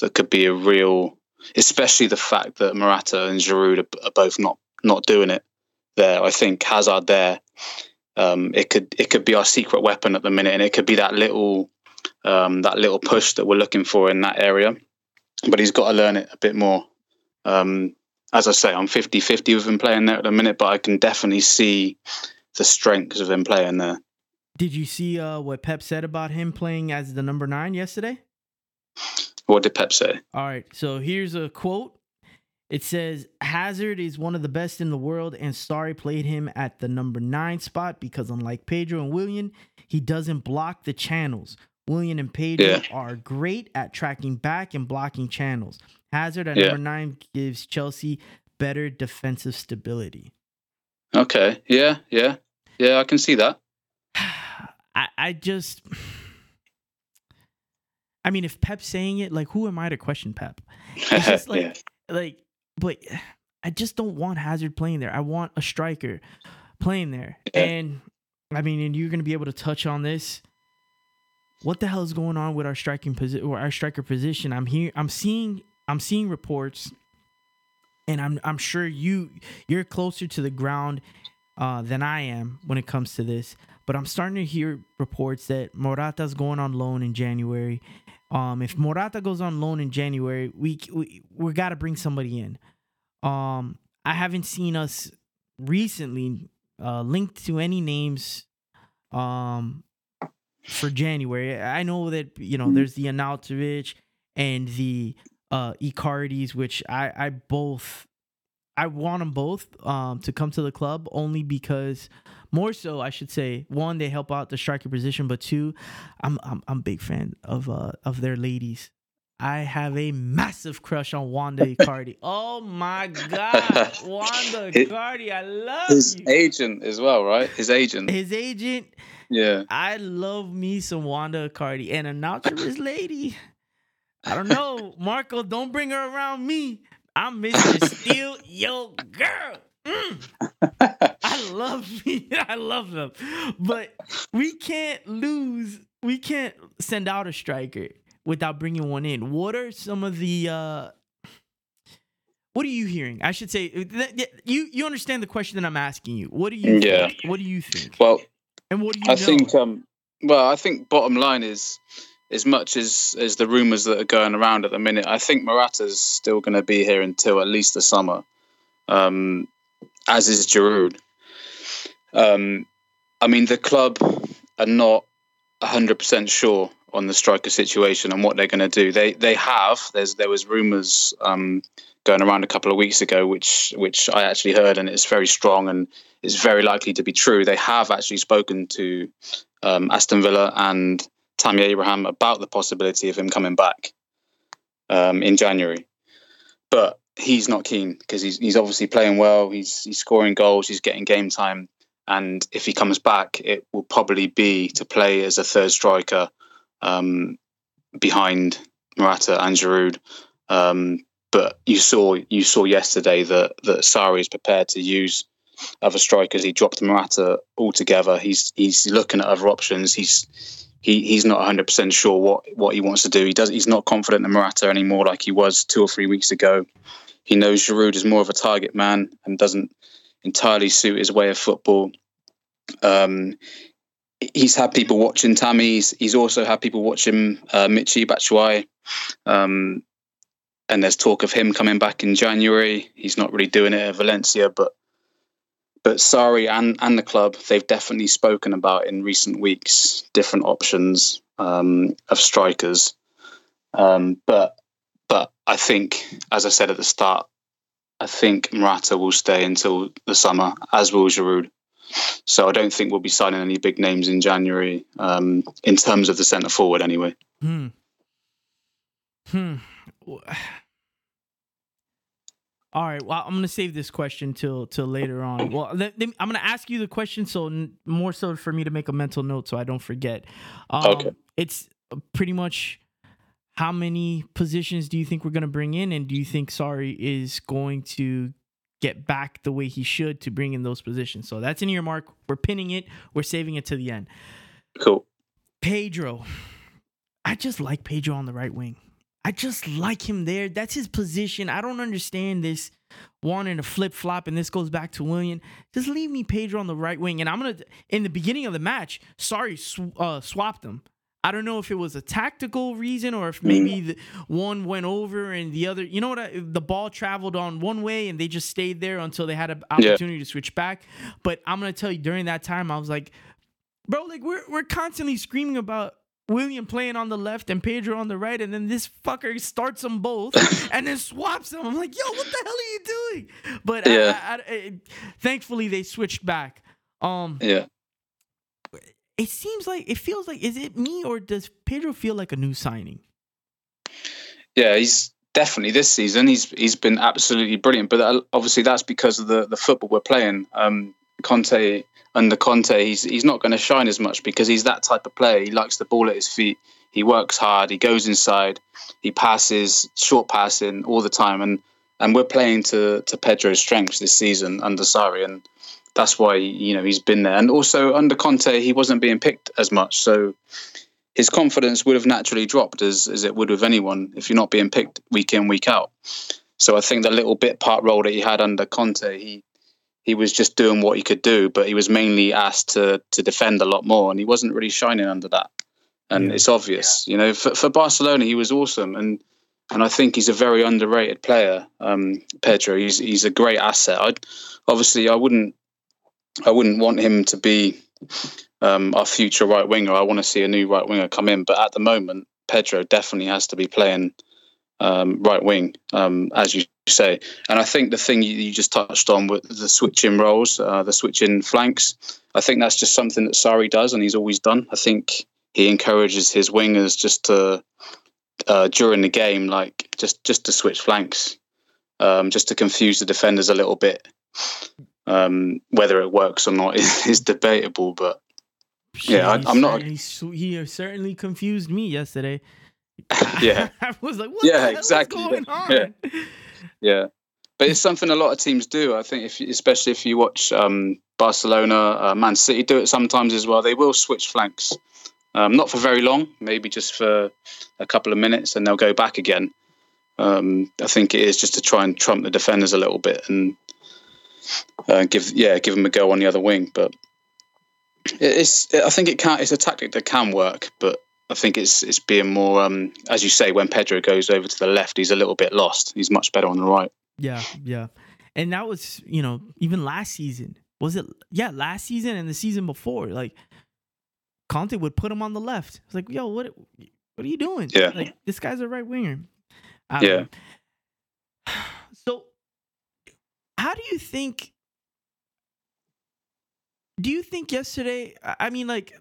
that could be a real, especially the fact that Morata and Giroud are, are both not not doing it there. I think Hazard there um, it could it could be our secret weapon at the minute, and it could be that little um, that little push that we're looking for in that area. But he's got to learn it a bit more. Um, as I say, I'm 50-50 with him playing there at the minute, but I can definitely see the strengths of him playing there. Did you see uh, what Pep said about him playing as the number nine yesterday? What did Pep say? All right, so here's a quote it says Hazard is one of the best in the world, and Sarri played him at the number nine spot because, unlike Pedro and Willian, he doesn't block the channels. Willian and Pedro yeah. are great at tracking back and blocking channels. Hazard at yeah. number nine gives Chelsea better defensive stability. Okay. Yeah. Yeah. Yeah. I can see that. I, I just. I mean, if Pep's saying it, like, who am I to question Pep? It's just like, yeah. like but I just don't want Hazard playing there. I want a striker playing there. Yeah. And I mean, and you're going to be able to touch on this. What the hell is going on with our striking position or our striker position? I'm here. I'm seeing. I'm seeing reports, and I'm. I'm sure you. You're closer to the ground uh, than I am when it comes to this. But I'm starting to hear reports that Morata's going on loan in January, um, if Morata goes on loan in January, we we we got to bring somebody in. Um, I haven't seen us recently uh, linked to any names um for January. I know that you know there's the Arnautovic and the uh Icardis, which I I both I want them both um to come to the club only because more so I should say one they help out the striker position, but two, I'm I'm I'm a big fan of uh of their ladies. I have a massive crush on Wanda Icardi. oh my god, Wanda Icardi, I love his you. agent as well, right? His agent. His agent. Yeah. I love me some Wanda Icardi and Arnautovic's lady. I don't know, Marco. Don't bring her around me. I'm Mr. Steal Yo Girl. Mm. I love me. I love them. But we can't lose. We can't send out a striker without bringing one in. What are some of the uh what are you hearing? I should say you you understand the question that I'm asking you. What do you yeah. Think? What do you think? Well, and what do you I know? think um well, I think bottom line is as much as as the rumors that are going around at the minute, I think Morata's still going to be here until at least the summer. Um, as is Giroud. Um, I mean, the club are not 100% sure on the striker situation and what they're going to do. They they have. There's there was rumours um, going around a couple of weeks ago, which which I actually heard, and it's very strong and it's very likely to be true. They have actually spoken to um, Aston Villa and Tammy Abraham about the possibility of him coming back um, in January, but he's not keen because he's he's obviously playing well. He's he's scoring goals. He's getting game time, and if he comes back, it will probably be to play as a third striker um, behind Morata and Giroud. Um, but you saw you saw yesterday that that Sarri is prepared to use other strikers. He dropped Morata altogether. He's he's looking at other options. He's he he's not 100 percent sure what what he wants to do. He does he's not confident in Morata anymore like he was two or three weeks ago. He knows Giroud is more of a target man and doesn't entirely suit his way of football. Um, he's had people watching Tammy. He's, he's also had people watching uh, Michy Batshuayi. Um, and there's talk of him coming back in January. He's not really doing it at Valencia, but but Sarri and and the club they've definitely spoken about in recent weeks different options um, of strikers. Um, but but I think, as I said at the start, I think Morata will stay until the summer, as will Giroud. So I don't think we'll be signing any big names in January um, in terms of the centre forward, anyway. Hmm. Hmm. All right. Well, I'm gonna save this question till till later on. Well, I'm gonna ask you the question so n- more so for me to make a mental note so I don't forget. Um, okay. It's pretty much how many positions do you think we're gonna bring in, and do you think Sarri is going to get back the way he should to bring in those positions? So that's in your mark. We're pinning it. We're saving it to the end. Cool. Pedro. I just like Pedro on the right wing. I just like him there. That's his position. I don't understand this wanting to flip flop, and this goes back to Willian. Just leave me Pedro on the right wing, and I'm gonna. In the beginning of the match, Sarri, sw- uh, swapped them. I don't know if it was a tactical reason or if maybe the one went over and the other. You know what? I, the ball traveled on one way and they just stayed there until they had an opportunity yeah. to switch back. But I'm gonna tell you, during that time, I was like, bro, like we're we're constantly screaming about Willian playing on the left and Pedro on the right, and then this fucker starts them both and then swaps them. I'm like, yo, what the hell are you doing? But yeah. I, I, I, thankfully, they switched back. Um, yeah. It seems like it feels like is it me or does Pedro feel like a new signing? Yeah, he's definitely this season. He's he's been absolutely brilliant. But uh, obviously, that's because of the the football we're playing. Um, Conte under Conte, he's he's not going to shine as much because he's that type of player. He likes the ball at his feet. He works hard. He goes inside. He passes, short passing all the time, and and we're playing to to Pedro's strengths this season under Sarri, and that's why you know he's been there. And also under Conte, he wasn't being picked as much, so his confidence would have naturally dropped as as it would with anyone if you're not being picked week in week out. So I think the little bit part role that he had under Conte, he he was just doing what he could do, but he was mainly asked to to defend a lot more, and he wasn't really shining under that. And yeah. it's obvious, yeah. you know, for, for Barcelona, he was awesome, and and I think he's a very underrated player. Um, Pedro, he's he's a great asset. I obviously I wouldn't I wouldn't want him to be um, our future right winger. I want to see a new right winger come in, but at the moment, Pedro definitely has to be playing um, right wing, um, as you say. And I think the thing you, you just touched on with the switching roles, uh, the switching flanks, I think that's just something that Sarri does and he's always done. I think he encourages his wingers just to uh, during the game, like just just to switch flanks, um, just to confuse the defenders a little bit. Um, whether it works or not is, is debatable, but yeah, I, am not. He certainly confused me yesterday. yeah, I was like, what yeah, exactly. Yeah. yeah, but it's something a lot of teams do. I think, if especially if you watch um, Barcelona, uh, Man City do it sometimes as well. They will switch flanks, um, not for very long, maybe just for a couple of minutes, and they'll go back again. Um, I think it is just to try and trump the defenders a little bit and uh, give yeah give them a go on the other wing. But it's I think it can it's a tactic that can work, but I think it's it's being more, um, as you say, when Pedro goes over to the left, he's a little bit lost. He's much better on the right. Yeah, yeah, and that was you know even last season was it? Yeah, last season and the season before, like Conte would put him on the left. It's like, yo, what what are you doing? Yeah, like this guy's a right winger. Yeah. So, how do you think? Do you think yesterday? I mean, like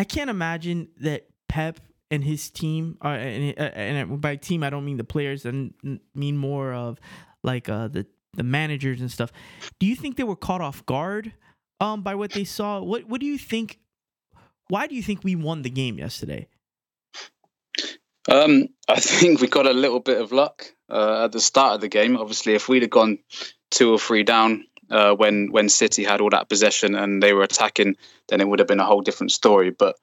I can't imagine that Pep and his team, uh, and, uh, and by team I don't mean the players, and mean more of like uh, the the managers and stuff. Do you think they were caught off guard um, by what they saw? What What do you think? Why do you think we won the game yesterday? Um, I think we got a little bit of luck uh, at the start of the game. Obviously, if we'd have gone two or three down, uh, when when City had all that possession and they were attacking, then it would have been a whole different story. But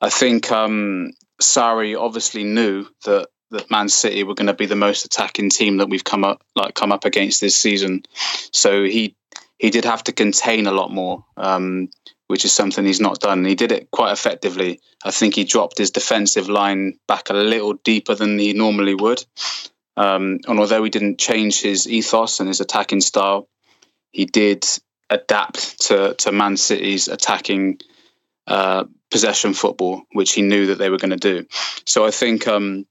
I think um, Sarri obviously knew that that Man City were going to be the most attacking team that we've come up like come up against this season. So he he did have to contain a lot more, um, which is something he's not done. He did it quite effectively. I think he dropped his defensive line back a little deeper than he normally would. Um, and although he didn't change his ethos and his attacking style, he did adapt to to Man City's attacking uh, possession football, which he knew that they were going to do. So I think um,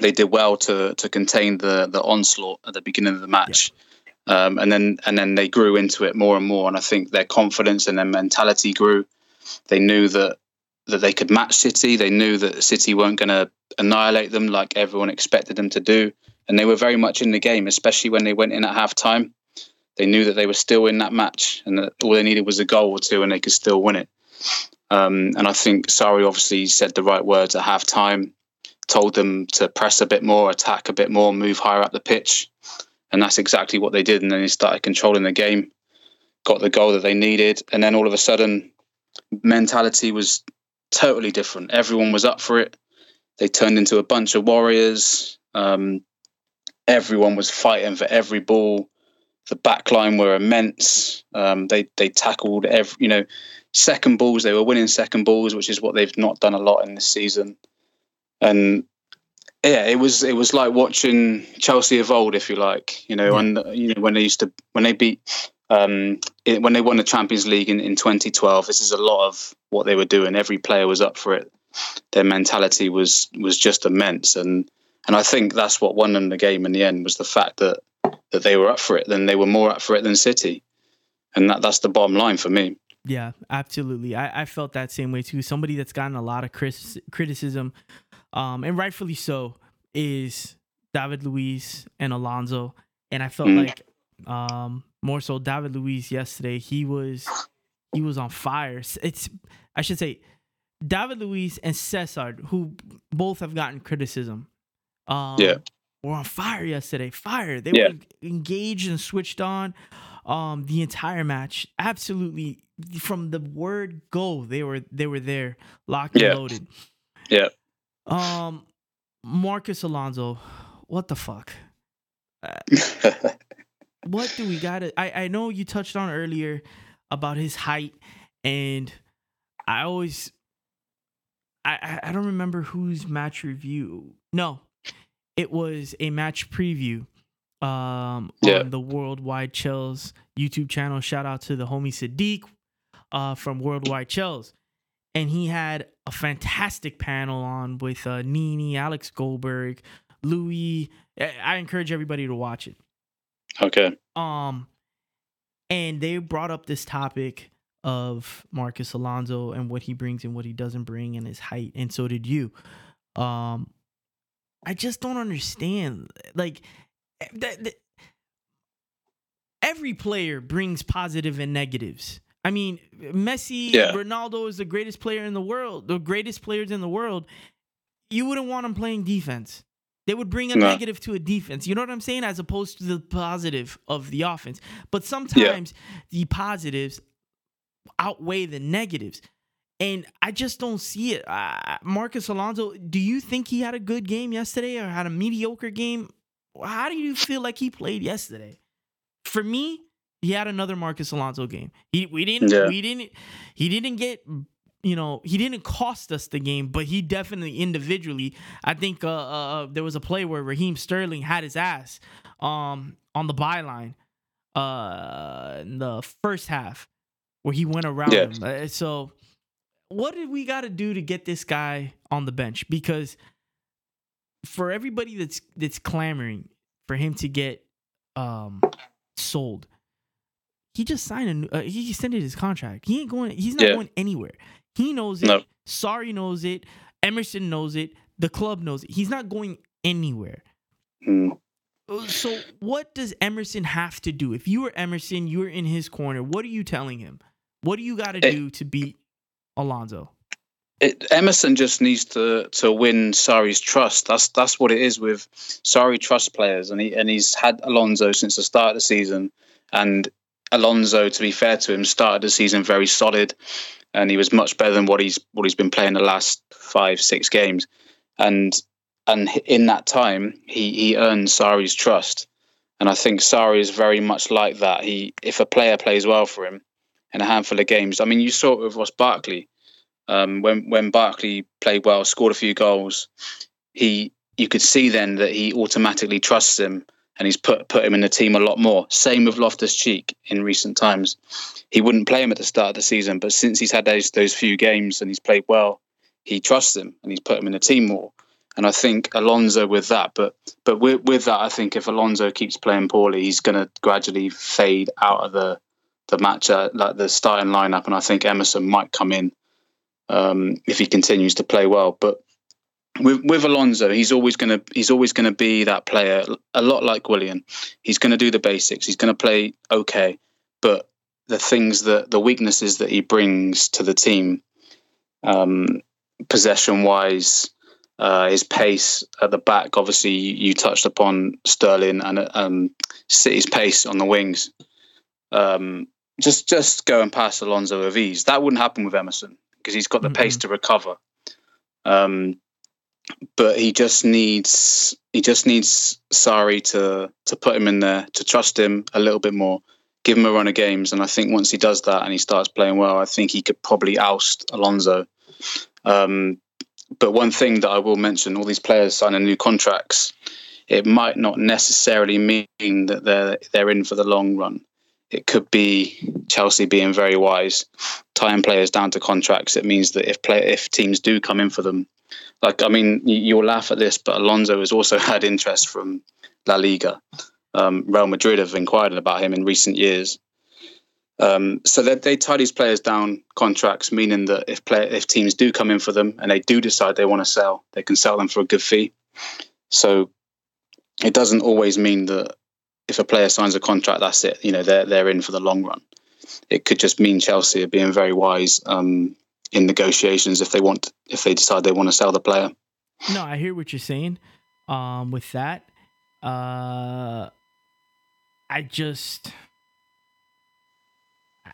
they did well to to contain the the onslaught at the beginning of the match. Yeah. Um, and then and then they grew into it more and more, and I think their confidence and their mentality grew. They knew that that they could match City. They knew that City weren't going to annihilate them like everyone expected them to do, and they were very much in the game, especially when they went in at half time. They knew that they were still in that match, and that all they needed was a goal or two, and they could still win it. Um, and I think Sarri obviously said the right words at half time, told them to press a bit more, attack a bit more, move higher up the pitch. And that's exactly what they did. And then they started controlling the game, got the goal that they needed. And then all of a sudden, mentality was totally different. Everyone was up for it. They turned into a bunch of warriors. Um, everyone was fighting for every ball. The backline were immense. Um, they they tackled every you know second balls. They were winning second balls, which is what they've not done a lot in this season. And yeah, it was it was like watching Chelsea of old, if you like. You know, and you know when they used to when they beat um, it, when they won the Champions League in, in 2012. This is a lot of what they were doing. Every player was up for it. Their mentality was was just immense, and and I think that's what won them the game in the end was the fact that that they were up for it. Then they were more up for it than City, and that that's the bottom line for me. Yeah, absolutely. I, I felt that same way too. Somebody that's gotten a lot of criticism, um, and rightfully so, is David Luiz and Alonso. And I felt mm. like um, more so David Luiz yesterday. He was he was on fire. It's I should say David Luiz and Cesar, who both have gotten criticism. Um, yeah, were on fire yesterday. Fire. They yeah. were engaged and switched on um, the entire match. Absolutely, from the word go, they were they were there, locked yeah. and loaded. Yeah. Um, Marcos Alonso, what the fuck? Uh, what do we got? I I know you touched on earlier about his height, and I always I I don't remember whose match review. No, it was a match preview um yeah. on the Worldwide Chels YouTube channel. Shout out to the homie Sadiq uh from Worldwide Chels. And he had a fantastic panel on with uh Nini, Alex Goldberg, Louis. I encourage everybody to watch it. Okay. Um, and they brought up this topic of Marcos Alonso and what he brings and what he doesn't bring and his height, and so did you. Um, I just don't understand. Like, eh, that, that every player brings positive and negatives. I mean, Messi, yeah. Ronaldo is the greatest player in the world, the greatest players in the world. You wouldn't want him playing defense. They would bring a no. negative to a defense. You know what I'm saying? As opposed to the positive of the offense. But sometimes yeah. the positives outweigh the negatives. And I just don't see it. Uh, Marcos Alonso, do you think he had a good game yesterday or had a mediocre game? How do you feel like he played yesterday? For me, he had another Marcos Alonso game. He we didn't yeah. we didn't he didn't get you know, he didn't cost us the game, but he definitely individually. I think uh, uh, uh, there was a play where Raheem Sterling had his ass um, on the byline uh, in the first half, where he went around yeah. him. Uh, so, what did we got to do to get this guy on the bench? Because for everybody that's that's clamoring for him to get um, sold, he just signed a new, uh, he extended his contract. He ain't going. He's not yeah. going anywhere. He knows it. No. Sarri knows it. Emerson knows it. The club knows it. He's not going anywhere. Mm. So what does Emerson have to do? If you were Emerson, you were in his corner. What are you telling him? What do you got to do to beat Alonso? It, Emerson just needs to to win Sarri's trust. That's that's what it is with Sarri trust players, and he and he's had Alonso since the start of the season. And Alonso, to be fair to him, started the season very solid and he was much better than what he's what he's been playing the last five six games, and and in that time he he earned Sarri's trust, and I think Sarri is very much like that. He if a player plays well for him in a handful of games, I mean you saw it with Ross Barkley, um, when when Barkley played well, scored a few goals, he you could see then that he automatically trusts him and he's put put him in the team a lot more. Same with Loftus Cheek in recent times. He wouldn't play him at the start of the season, but since he's had those those few games and he's played well, he trusts him and he's put him in the team more. And I think Alonso with that, but but with, with that, I think if Alonso keeps playing poorly, he's going to gradually fade out of the the match, uh, like the starting lineup. And I think Emerson might come in um, if he continues to play well. But with with Alonso, he's always gonna he's always gonna be that player, a lot like Willian. He's gonna do the basics. He's gonna play okay, but the things that the weaknesses that he brings to the team, um, possession wise, uh, his pace at the back. Obviously, you, you touched upon Sterling and um, City's pace on the wings. Um, just just going past Alonso with ease. That wouldn't happen with Emerson because he's got the mm-hmm. pace to recover. Um, but he just needs he just needs Sarri to to put him in there to trust him a little bit more, give him a run of games, and I think once he does that and he starts playing well, I think he could probably oust Alonso. Um, but one thing that I will mention: all these players signing new contracts, it might not necessarily mean that they're they're in for the long run. It could be Chelsea being very wise, tying players down to contracts. It means that if play if teams do come in for them, like I mean, you'll laugh at this, but Alonso has also had interest from La Liga. Um, Real Madrid have inquired about him in recent years. Um, so they tie these players down contracts, meaning that if play, if teams do come in for them and they do decide they want to sell, they can sell them for a good fee. So it doesn't always mean that if a player signs a contract, that's it. You know, they're they're in for the long run. It could just mean Chelsea are being very wise um, in negotiations if they want if they decide they want to sell the player. No, I hear what you're saying. Um, with that, uh, I just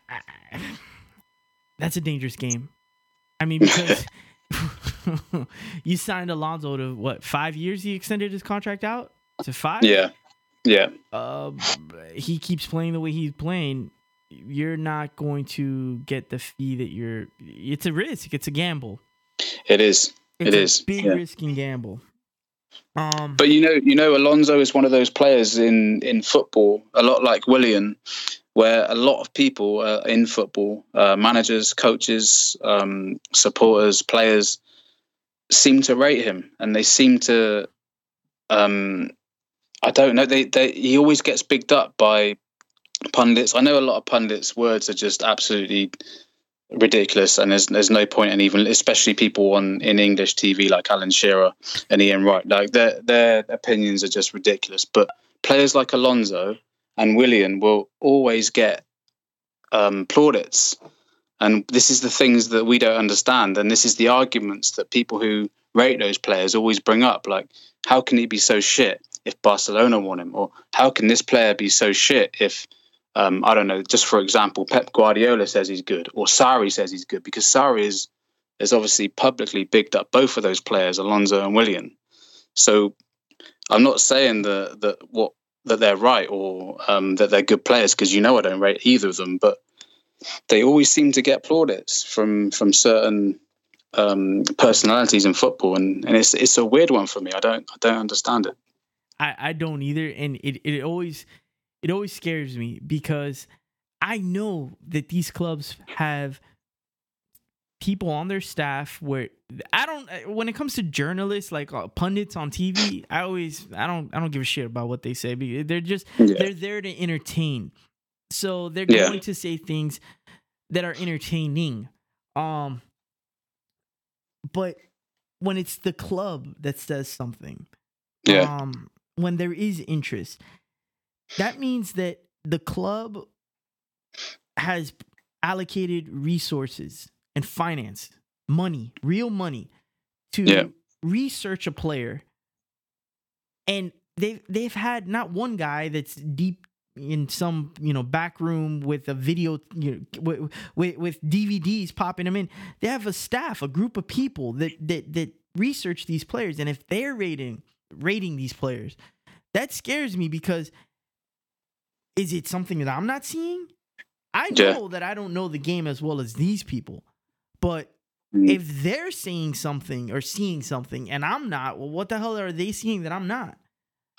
I, that's a dangerous game. I mean, because you signed Alonso to what five years? He extended his contract out to five. Yeah, yeah. Uh, he keeps playing the way he's playing you're not going to get the fee that you're. It's a risk. It's a gamble. It is. It's it is. Big yeah. risk and gamble. Um, but you know, you know, Alonso is one of those players in in football, a lot like Willian, where a lot of people uh, in football, uh, managers, coaches, um, supporters, players, seem to rate him, and they seem to. Um, I don't know. They, they he always gets bigged up by pundits. I know a lot of pundits' words are just absolutely ridiculous, and there's there's no point in even, especially people on in English TV like Alan Shearer and Ian Wright, like their their opinions are just ridiculous. But players like Alonso and Willian will always get um, plaudits, and this is the things that we don't understand, and this is the arguments that people who rate those players always bring up, like how can he be so shit if Barcelona want him, or how can this player be so shit if um, I don't know, just for example, Pep Guardiola says he's good, or Sarri says he's good, because Sarri is is obviously publicly bigged up both of those players, Alonso and Willian. So I'm not saying that that what that they're right or um, that they're good players, because you know I don't rate either of them, but they always seem to get plaudits from from certain um, personalities in football, and, and it's it's a weird one for me. I don't I don't understand it. I, I don't either, and it, it always it always scares me because I know that these clubs have people on their staff where I don't when it comes to journalists like uh, pundits on TV I always I don't I don't give a shit about what they say they're just yeah. they're there to entertain so they're yeah. going to say things that are entertaining um but when it's the club that says something yeah um when there is interest that means that the club has allocated resources and finance, money, real money to yeah. research a player. And they've they've had not one guy that's deep in some you know back room with a video you know with, with, with DVDs popping them in. They have a staff, a group of people that that that research these players, and if they're rating rating these players, that scares me because is it something that I'm not seeing? I know yeah. that I don't know the game as well as these people, but Mm. if they're seeing something or seeing something and I'm not, well, what the hell are they seeing that I'm not?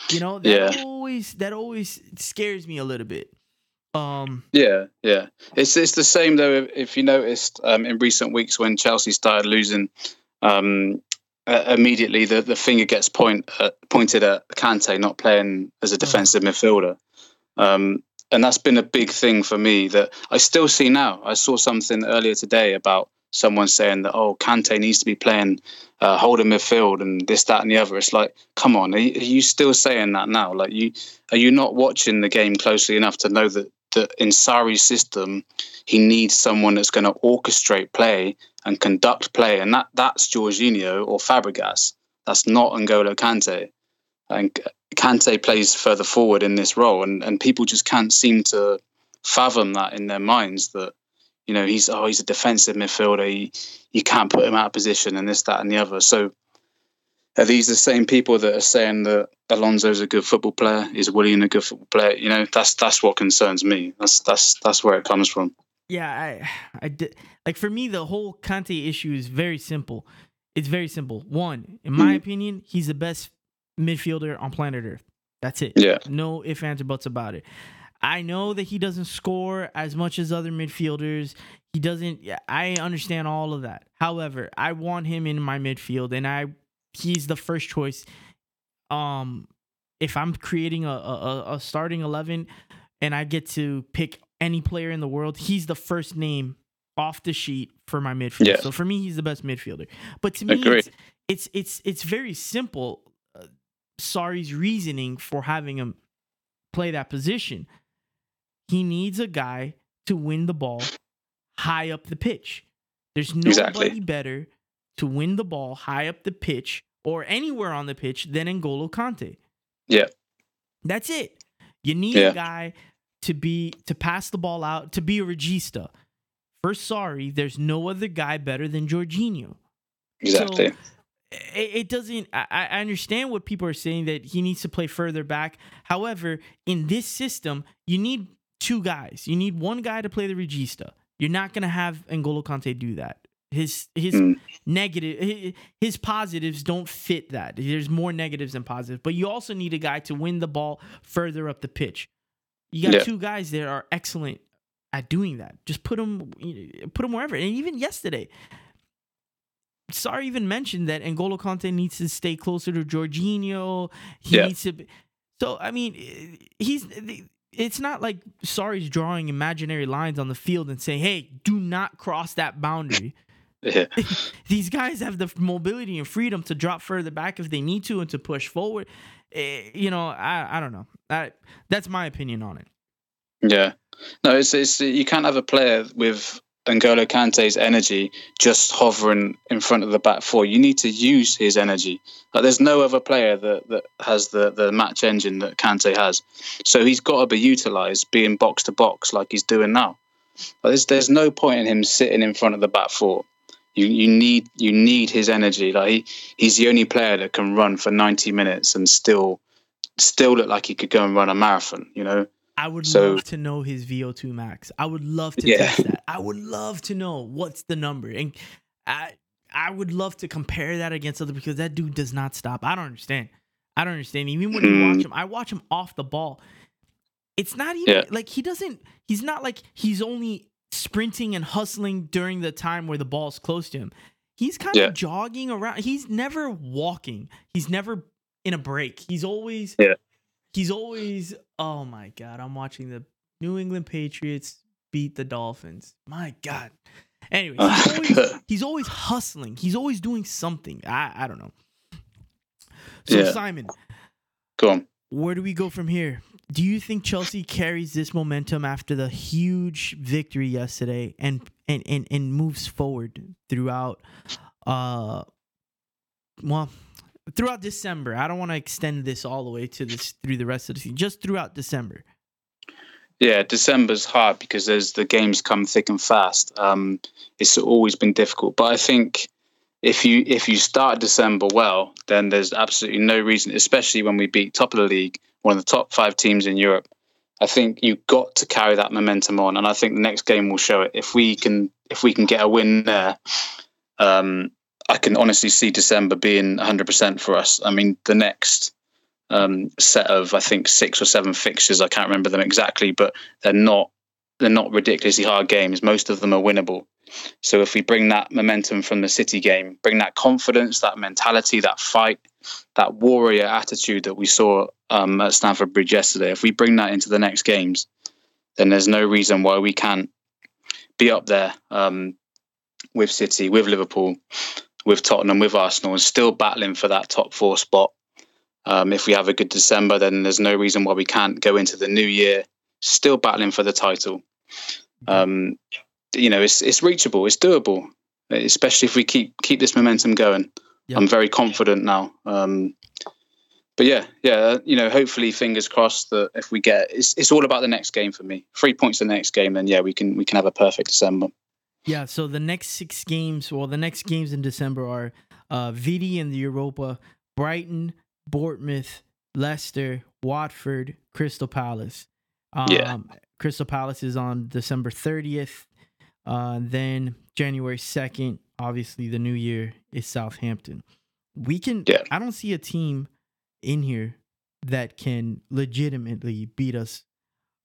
You know, that Yeah. always that always scares me a little bit. Um, Yeah, yeah. It's it's the same though. If, if you noticed um, in recent weeks when Chelsea started losing, um, uh, immediately the, the finger gets point uh, pointed at Kante not playing as a defensive midfielder, um, and that's been a big thing for me that I still see now. I saw something earlier today about someone saying that oh Kante needs to be playing uh, holding midfield and this that and the other. It's like come on, are you, are you still saying that now? Like you are you not watching the game closely enough to know that that in Sarri's system, he needs someone that's going to orchestrate play and conduct play, and that that's Jorginho or Fabregas. That's not N'Golo Kante. And Kante plays further forward in this role, and, and people just can't seem to fathom that in their minds that you know he's oh he's a defensive midfielder. He, you can't put him out of position, and this that and the other. So are these the same people that are saying that Alonso's a good football player? Is Willian a good football player? You know, that's that's what concerns me. That's that's that's where it comes from. Yeah, I, I did like for me the whole Kante issue is very simple. It's very simple. One, in my Mhm. opinion, he's the best midfielder on planet Earth. That's it. Yeah. No ifs, ands, or buts about it. I know that he doesn't score as much as other midfielders. He doesn't. I understand all of that. However, I want him in my midfield, and I he's the first choice. Um, if I'm creating a a, a- a starting eleven, and I get to pick any player in the world, he's the first name off the sheet for my midfield. Yeah. So for me, he's the best midfielder. But to me, it's, it's it's it's very simple. Uh, Sarri's reasoning for having him play that position. He needs a guy to win the ball high up the pitch. There's nobody Exactly. better to win the ball high up the pitch or anywhere on the pitch than N'Golo Kante. Yeah. That's it. You need Yeah. a guy to be to pass the ball out, to be a regista. For Sarri, there's no other guy better than Jorginho. Exactly. it, it doesn't I, I understand what people are saying that he needs to play further back. However in this system you need two guys. You need one guy to play the regista. You're not going to have N'Golo Kante do that. His his Mm. negative his positives don't fit that. There's more negatives than positives but you also need a guy to win the ball further up the pitch you got Yeah. two guys that are excellent at doing that just put them put them wherever and even yesterday Sarri even mentioned that N'Golo Kante needs to stay closer to Jorginho. He Yeah. needs to. Be, so I mean, he's. It's not like Sarri's drawing imaginary lines on the field and saying, "Hey, do not cross that boundary." Yeah. These guys have the mobility and freedom to drop further back if they need to and to push forward. Eh, You know, I I don't know. I, that's my opinion on it. Yeah. No, it's it's you can't have a player with N'Golo Kante's energy just hovering in front of the back four. You need to use his energy. Like there's no other player that, that has the, the match engine that Kante has. So he's got to be utilised being box to box like he's doing now. Like there's there's no point in him sitting in front of the back four. You you need you need his energy. Like he, he's the only player that can run for 90 minutes and still still look like he could go and run a marathon, you know? I would So- love to know his VO2 max. I would love to Yeah. test that. I would love to know what's the number. And I I would love to compare that against other because that dude does not stop. I don't understand. I don't understand. Even when you Mm. watch him, I watch him off the ball. It's not even Yeah. like he doesn't he's not like he's only sprinting and hustling during the time where the ball's close to him. He's kind Yeah. of jogging around. He's never walking. He's never in a break. He's always Yeah. he's always oh my god i'm watching the new england patriots beat the dolphins my god anyway he's always, he's always hustling he's always doing something i, I don't know so Yeah. simon Go on. where do we go from here do you think chelsea carries this momentum after the huge victory yesterday and and and, and moves forward throughout uh well throughout december i don't want to extend this all the way to this through the rest of the season just throughout december Yeah, December's hard because there's the games come thick and fast. Um, it's always been difficult, but I think if you if you start December well, then there's absolutely no reason, especially when we beat top of the league, one of the top five teams in Europe. I think you've got to carry that momentum on, and I think the next game will show it. If we can if we can get a win there, um, I can honestly see December being 100% for us. I mean, the next um, set of I think six or seven fixtures, I can't remember them exactly, but they're not they're not ridiculously hard games. Most of them are winnable. So if we bring that momentum from the City game, bring that confidence, that mentality, that fight, that warrior attitude that we saw um, at Stamford Bridge yesterday, if we bring that into the next games, then there's no reason why we can't be up there um, with City, with Liverpool, with Tottenham, with Arsenal, and still battling for that top four spot. Um, if we have a good December, then there's no reason why we can't go into the new year still battling for the title. Um, you know, it's it's reachable, it's doable, especially if we keep keep this momentum going. Yep. I'm very confident now. Um, but yeah, yeah, you know, hopefully, fingers crossed that if we get, it's it's all about the next game for me. Three points in the next game, then yeah, we can we can have a perfect December. Yeah. So the next six games, well, the next games in December are uh, Vidi in the Europa, Brighton, Bournemouth, Leicester, Watford, Crystal Palace. Um, yeah. Crystal Palace is on December 30th. Uh, then January 2nd, obviously the new year is Southampton. We can, yeah. I don't see a team in here that can legitimately beat us.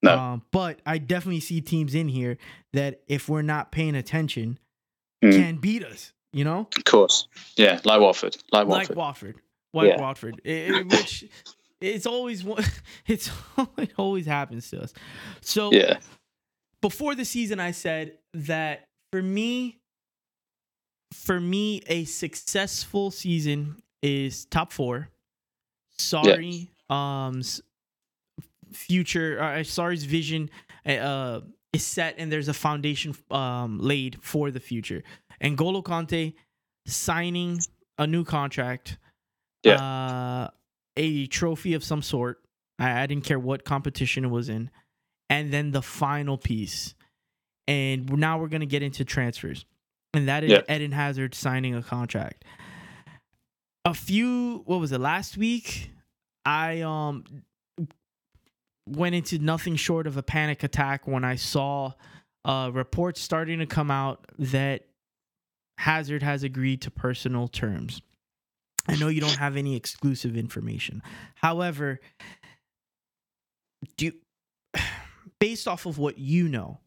No. Um, but I definitely see teams in here that if we're not paying attention, mm. can beat us, you know? Of course. Yeah, like Watford. Like Watford. Like Watford. Like yeah. Watford. It, which it's always it's it always happens to us. So yeah. Before the season, I said that for me, for me, a successful season is top four. Sorry, yeah. um, future. Uh, Sarri's vision uh, is set, and there's a foundation um laid for the future. N'Golo Kante signing a new contract. Yeah. Uh, a trophy of some sort. I, I didn't care what competition it was in. And then the final piece. And now we're going to get into transfers. And that is yeah. Eden Hazard signing a contract. A few, what was it, last week? I um went into nothing short of a panic attack when I saw uh, reports starting to come out that Hazard has agreed to personal terms. I know you don't have any exclusive information. However, do you, based off of what you know,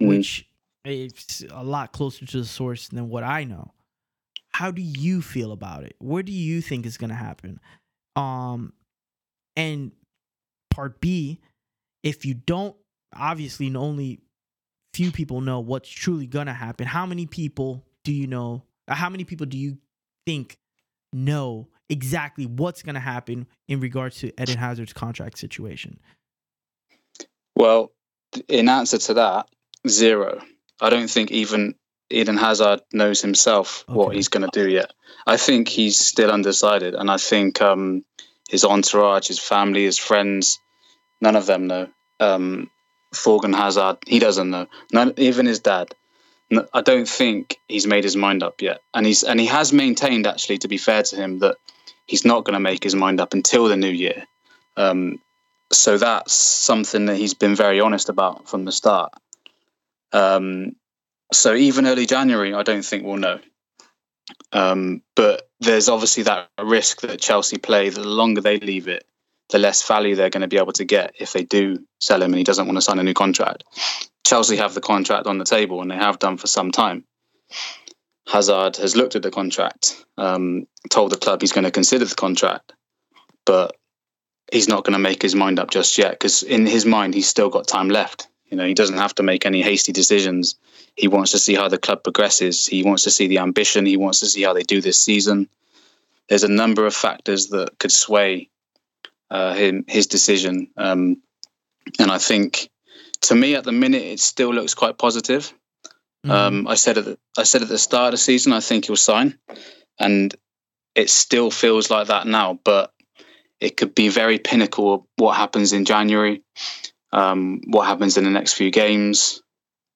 mm. which is a lot closer to the source than what I know, how do you feel about it? What do you think is going to happen? Um, and part B, if you don't, obviously, only few people know what's truly going to happen. How many people do you know? How many people do you think know exactly what's going to happen in regards to Eden Hazard's contract situation? Well, in answer to that, zero. I don't think even Eden Hazard knows himself okay. what he's going to do yet. I think he's still undecided, and I think um, his entourage, his family, his friends, none of them know. Um, Thorgan Hazard, he doesn't know. None, even his dad. I don't think he's made his mind up yet, and he's and he has maintained actually, to be fair to him, that he's not going to make his mind up until the new year. Um, so that's something that he's been very honest about from the start. Um, so even early January, I don't think we'll know. Um, but there's obviously that risk that Chelsea play. The longer they leave it, the less value they're going to be able to get if they do sell him and he doesn't want to sign a new contract. Chelsea have the contract on the table, and they have done for some time. Hazard has looked at the contract, um, told the club he's going to consider the contract, but he's not going to make his mind up just yet because in his mind he's still got time left. You know, he doesn't have to make any hasty decisions. He wants to see how the club progresses. He wants to see the ambition. He wants to see how they do this season. There's a number of factors that could sway uh, him his decision, um, and I think to me at the minute it still looks quite positive. Mm. Um, I said at the, I said at the start of the season I think he'll sign, and it still feels like that now. But it could be very pinnacle what happens in January, um, what happens in the next few games,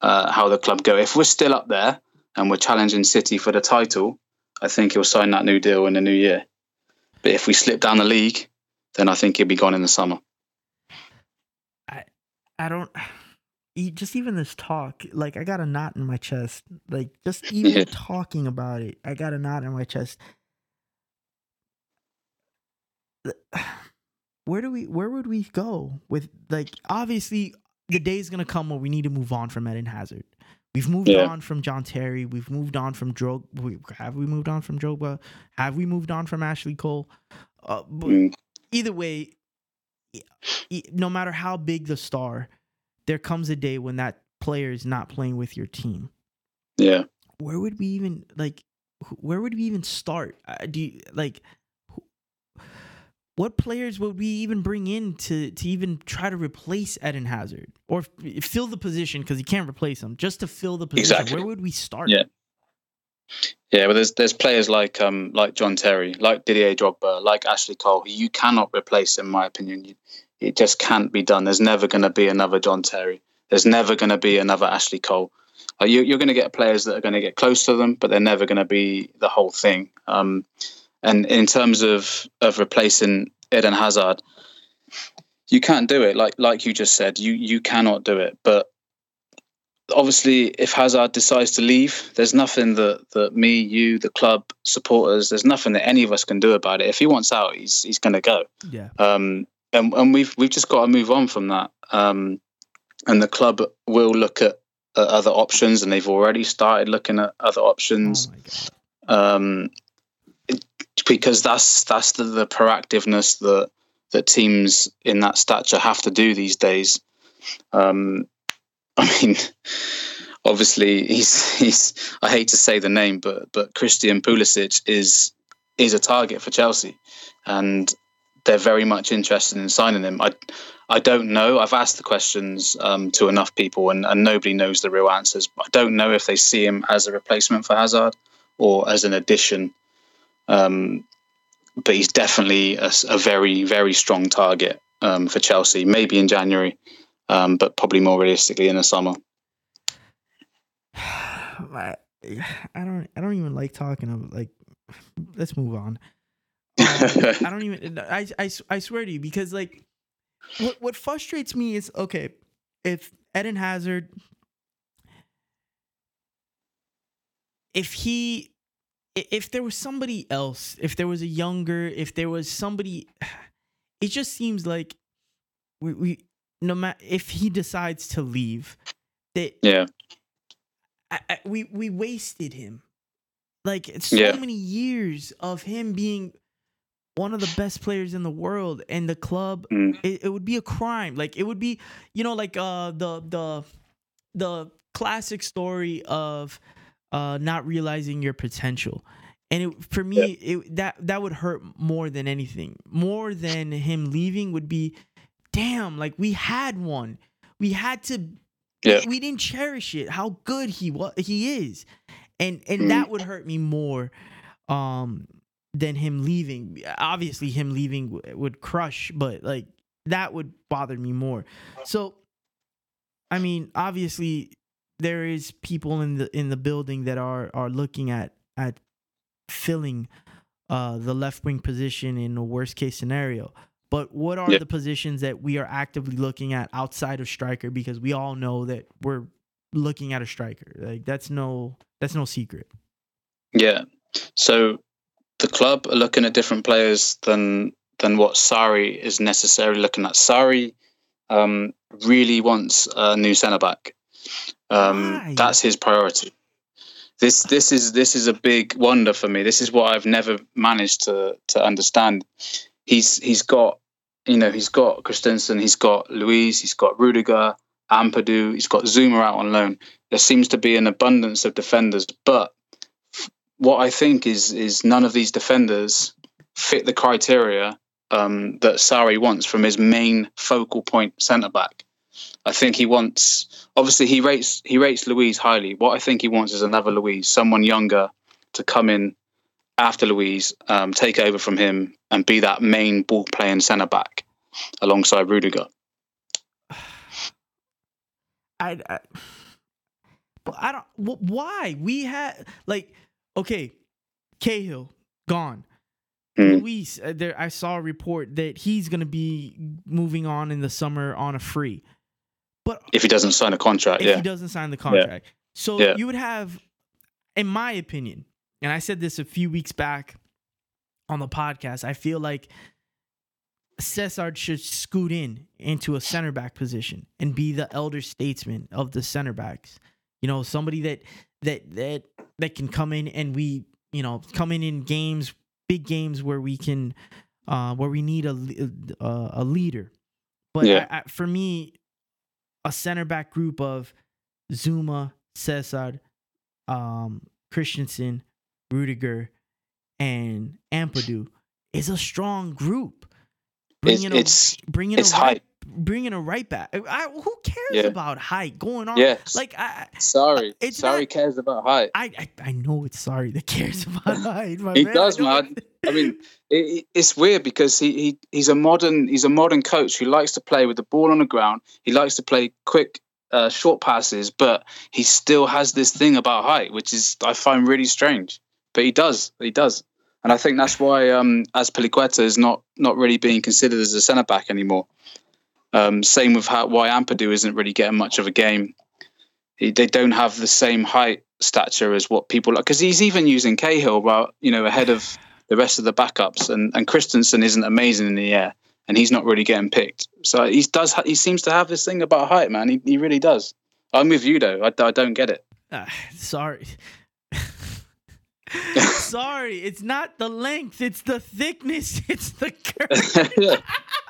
uh, how the club go. If we're still up there and we're challenging City for the title, I think he'll sign that new deal in the new year. But if we slip down the league, then I think he'll be gone in the summer. I I don't just even this talk, like I got a knot in my chest. Like just even Yeah. talking about it, I got a knot in my chest. Where do we? Where would we go with like? Obviously, the day is gonna come where we need to move on from Eden Hazard. We've moved Yeah. on from John Terry. We've moved on from Drog. Have we moved on from Drogba? Have we moved on from Ashley Cole? Uh, but Mm, either way, no matter how big the star, there comes a day when that player is not playing with your team. yeah. Where would we even like? Where would we even start? Uh, do you like? Wh- What players would we even bring in to to even try to replace Eden Hazard or f- fill the position because you can't replace him just to fill the position? Exactly. Where would we start? Yeah. Yeah, but there's there's players like um like John Terry, like Didier Drogba, like Ashley Cole, who you cannot replace, in my opinion. You, it just can't be done. There's never going to be another John Terry. There's never going to be another Ashley Cole. Uh, you, you're going to get players that are going to get close to them, but they're never going to be the whole thing. Um, and in terms of of replacing Eden Hazard, you can't do it. Like like you just said, you you cannot do it. But obviously, if Hazard decides to leave, there's nothing that, that me, you, the club, supporters, there's nothing that any of us can do about it. If he wants out, he's he's going to go. Yeah. Um, and and we've we've just got to move on from that. Um, and the club will look at, at other options, and they've already started looking at other options Oh um, because that's that's the, the proactiveness that that teams in that stature have to do these days. Um, I mean, obviously, he's he's. I hate to say the name, but but Christian Pulisic is is a target for Chelsea, and they're very much interested in signing him. I I don't know. I've asked the questions um, to enough people, and, and nobody knows the real answers. I don't know if they see him as a replacement for Hazard or as an addition. Um, but he's definitely a very, very strong target um, for Chelsea. Maybe in January, um, but probably more realistically in the summer. I, I don't I don't even like talking of like let's move on. Um, I don't even I, I I swear to you because like what what frustrates me is okay if Eden Hazard if he if there was somebody else if there was a younger if there was somebody it just seems like we, we no matter if he decides to leave that Yeah, I, I, we we wasted him. Like it's so Yeah. many years of him being one of the best players in the world, and the club. Mm. It, it would be a crime. Like it would be, you know, like uh the the the classic story of uh not realizing your potential. And it, for me, it, that that would hurt more than anything. More than him leaving would be, damn, like we had one. We had to Yeah. we didn't cherish it how good he was he is and and Mhm. that would hurt me more um than him leaving obviously him leaving w- would crush but like that would bother me more so i mean obviously there is people in the in the building that are are looking at at filling uh the left wing position in a worst case scenario but what are Yeah. the positions that we are actively looking at outside of striker because we all know that we're looking at a striker like that's no that's no secret yeah. So the club are looking at different players than than what Sarri is necessarily looking at. Sarri um, really wants a new centre back. Um, that's his priority. This this is this is a big wonder for me. This is what I've never managed to to understand. He's he's got you know he's got Christensen, he's got Luiz, he's got Rudiger, Ampadu, he's got Zouma out on loan. There seems to be an abundance of defenders, but what I think is is none of these defenders fit the criteria um, that Sarri wants from his main focal point centre back. I think he wants obviously he rates he rates Luiz highly. What I think he wants is another Luiz, someone younger to come in after Luiz, um, take over from him and be that main ball playing centre back alongside Rudiger. I, I but I don't. wh- Why we had like okay, Cahill gone. Mm. Luiz, uh, there I saw a report that he's gonna be moving on in the summer on a free. But if he doesn't sign a contract, if yeah, he doesn't sign the contract. So Yeah. you would have, in my opinion, and I said this a few weeks back on the podcast, I feel like Cesar should scoot in into a center back position and be the elder statesman of the center backs. You know, somebody that that that that can come in and we, you know, come in in games, big games where we can, uh, where we need a le- uh, a leader. But Yeah. I, I, for me, a center back group of Zouma, Cesar, um, Christensen, Rudiger, and Ampadu is a strong group. it's Bringing a, it's bringing it's a right, bringing a right back. I, who cares Yeah. about height going on? yeah. Like I, sorry, it's Sarri not- cares about height. I, I, I know it's Sarri that cares about height. my He man. does, man. I mean, it, it- it's weird because he, he he's a modern he's a modern coach who likes to play with the ball on the ground. He likes to play quick, uh, short passes, but he still has this thing about height, which is I find really strange. But he does, he does, and I think that's why um, Azpilicueta is not not really being considered as a centre back anymore. Um, same with how why Ampadu isn't really getting much of a game. He, they don't have the same height stature as what people like because he's even using Cahill, well, you know, ahead of the rest of the backups, and and Christensen isn't amazing in the air, and he's not really getting picked. So he does. ha- He seems to have this thing about height, man. He, he really does. I'm with you though. I, I don't get it. Ah, sorry. sorry, it's not the length, it's the thickness, it's the curve.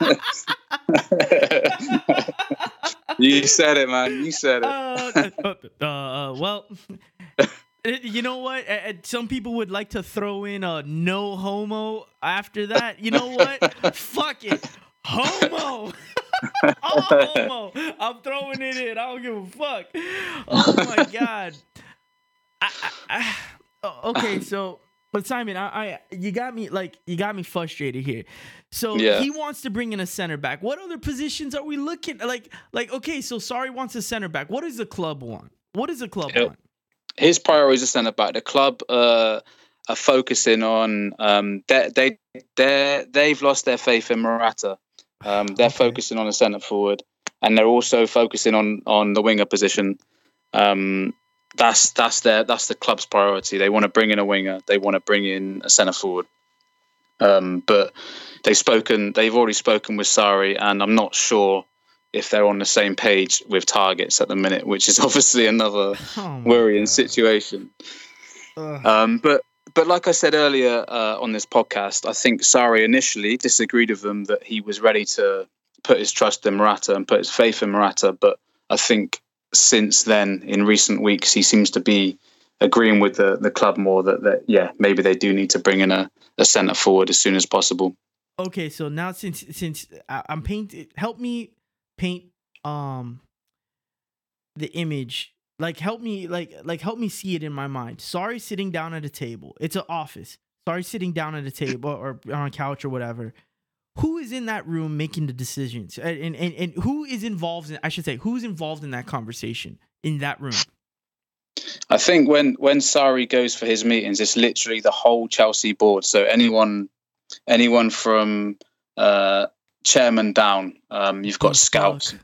you said it, man. You said it. uh, uh, uh, well, you know what? Uh, uh, Some people would like to throw in a no homo after that. You know what? Fuck it. Homo. Homo. I'm throwing it in. I don't give a fuck. Oh my god. I, I, I, oh, okay, so but Simon, I, I you got me like you got me frustrated here. So Yeah. he wants to bring in a center back. What other positions are we looking like? Like okay, so Sarri wants a center back. What does the club want? What does the club want? His priorities are centre back. The club uh, are focusing on um, they they they they've lost their faith in Morata. Um, they're Okay. focusing on the centre forward, and they're also focusing on on the winger position. Um, that's that's their that's the club's priority. They want to bring in a winger. They want to bring in a centre forward. Um, but they've spoken. They've already spoken with Sarri, and I'm not sure if they're on the same page with targets at the minute, which is obviously another Oh worrying God. situation. Um, but but like I said earlier uh, on this podcast, I think Sarri initially disagreed with them that he was ready to put his trust in Morata and put his faith in Morata. But I think since then, in recent weeks, he seems to be agreeing with the, the club more that, that yeah maybe they do need to bring in a, a centre forward as soon as possible. okay, so now since since I- I'm painting, help me paint um the image. Like help me like like help me see it in my mind. Sarri, sitting down at a table. It's an office. Sarri, sitting down at a table or on a couch or whatever. Who is in that room making the decisions? And and, and, who is involved in I should say who's involved in that conversation in that room? I think when when Sarri goes for his meetings, it's literally the whole Chelsea board. So anyone anyone from uh, chairman down, um, you've got Bruce scouts. Buck.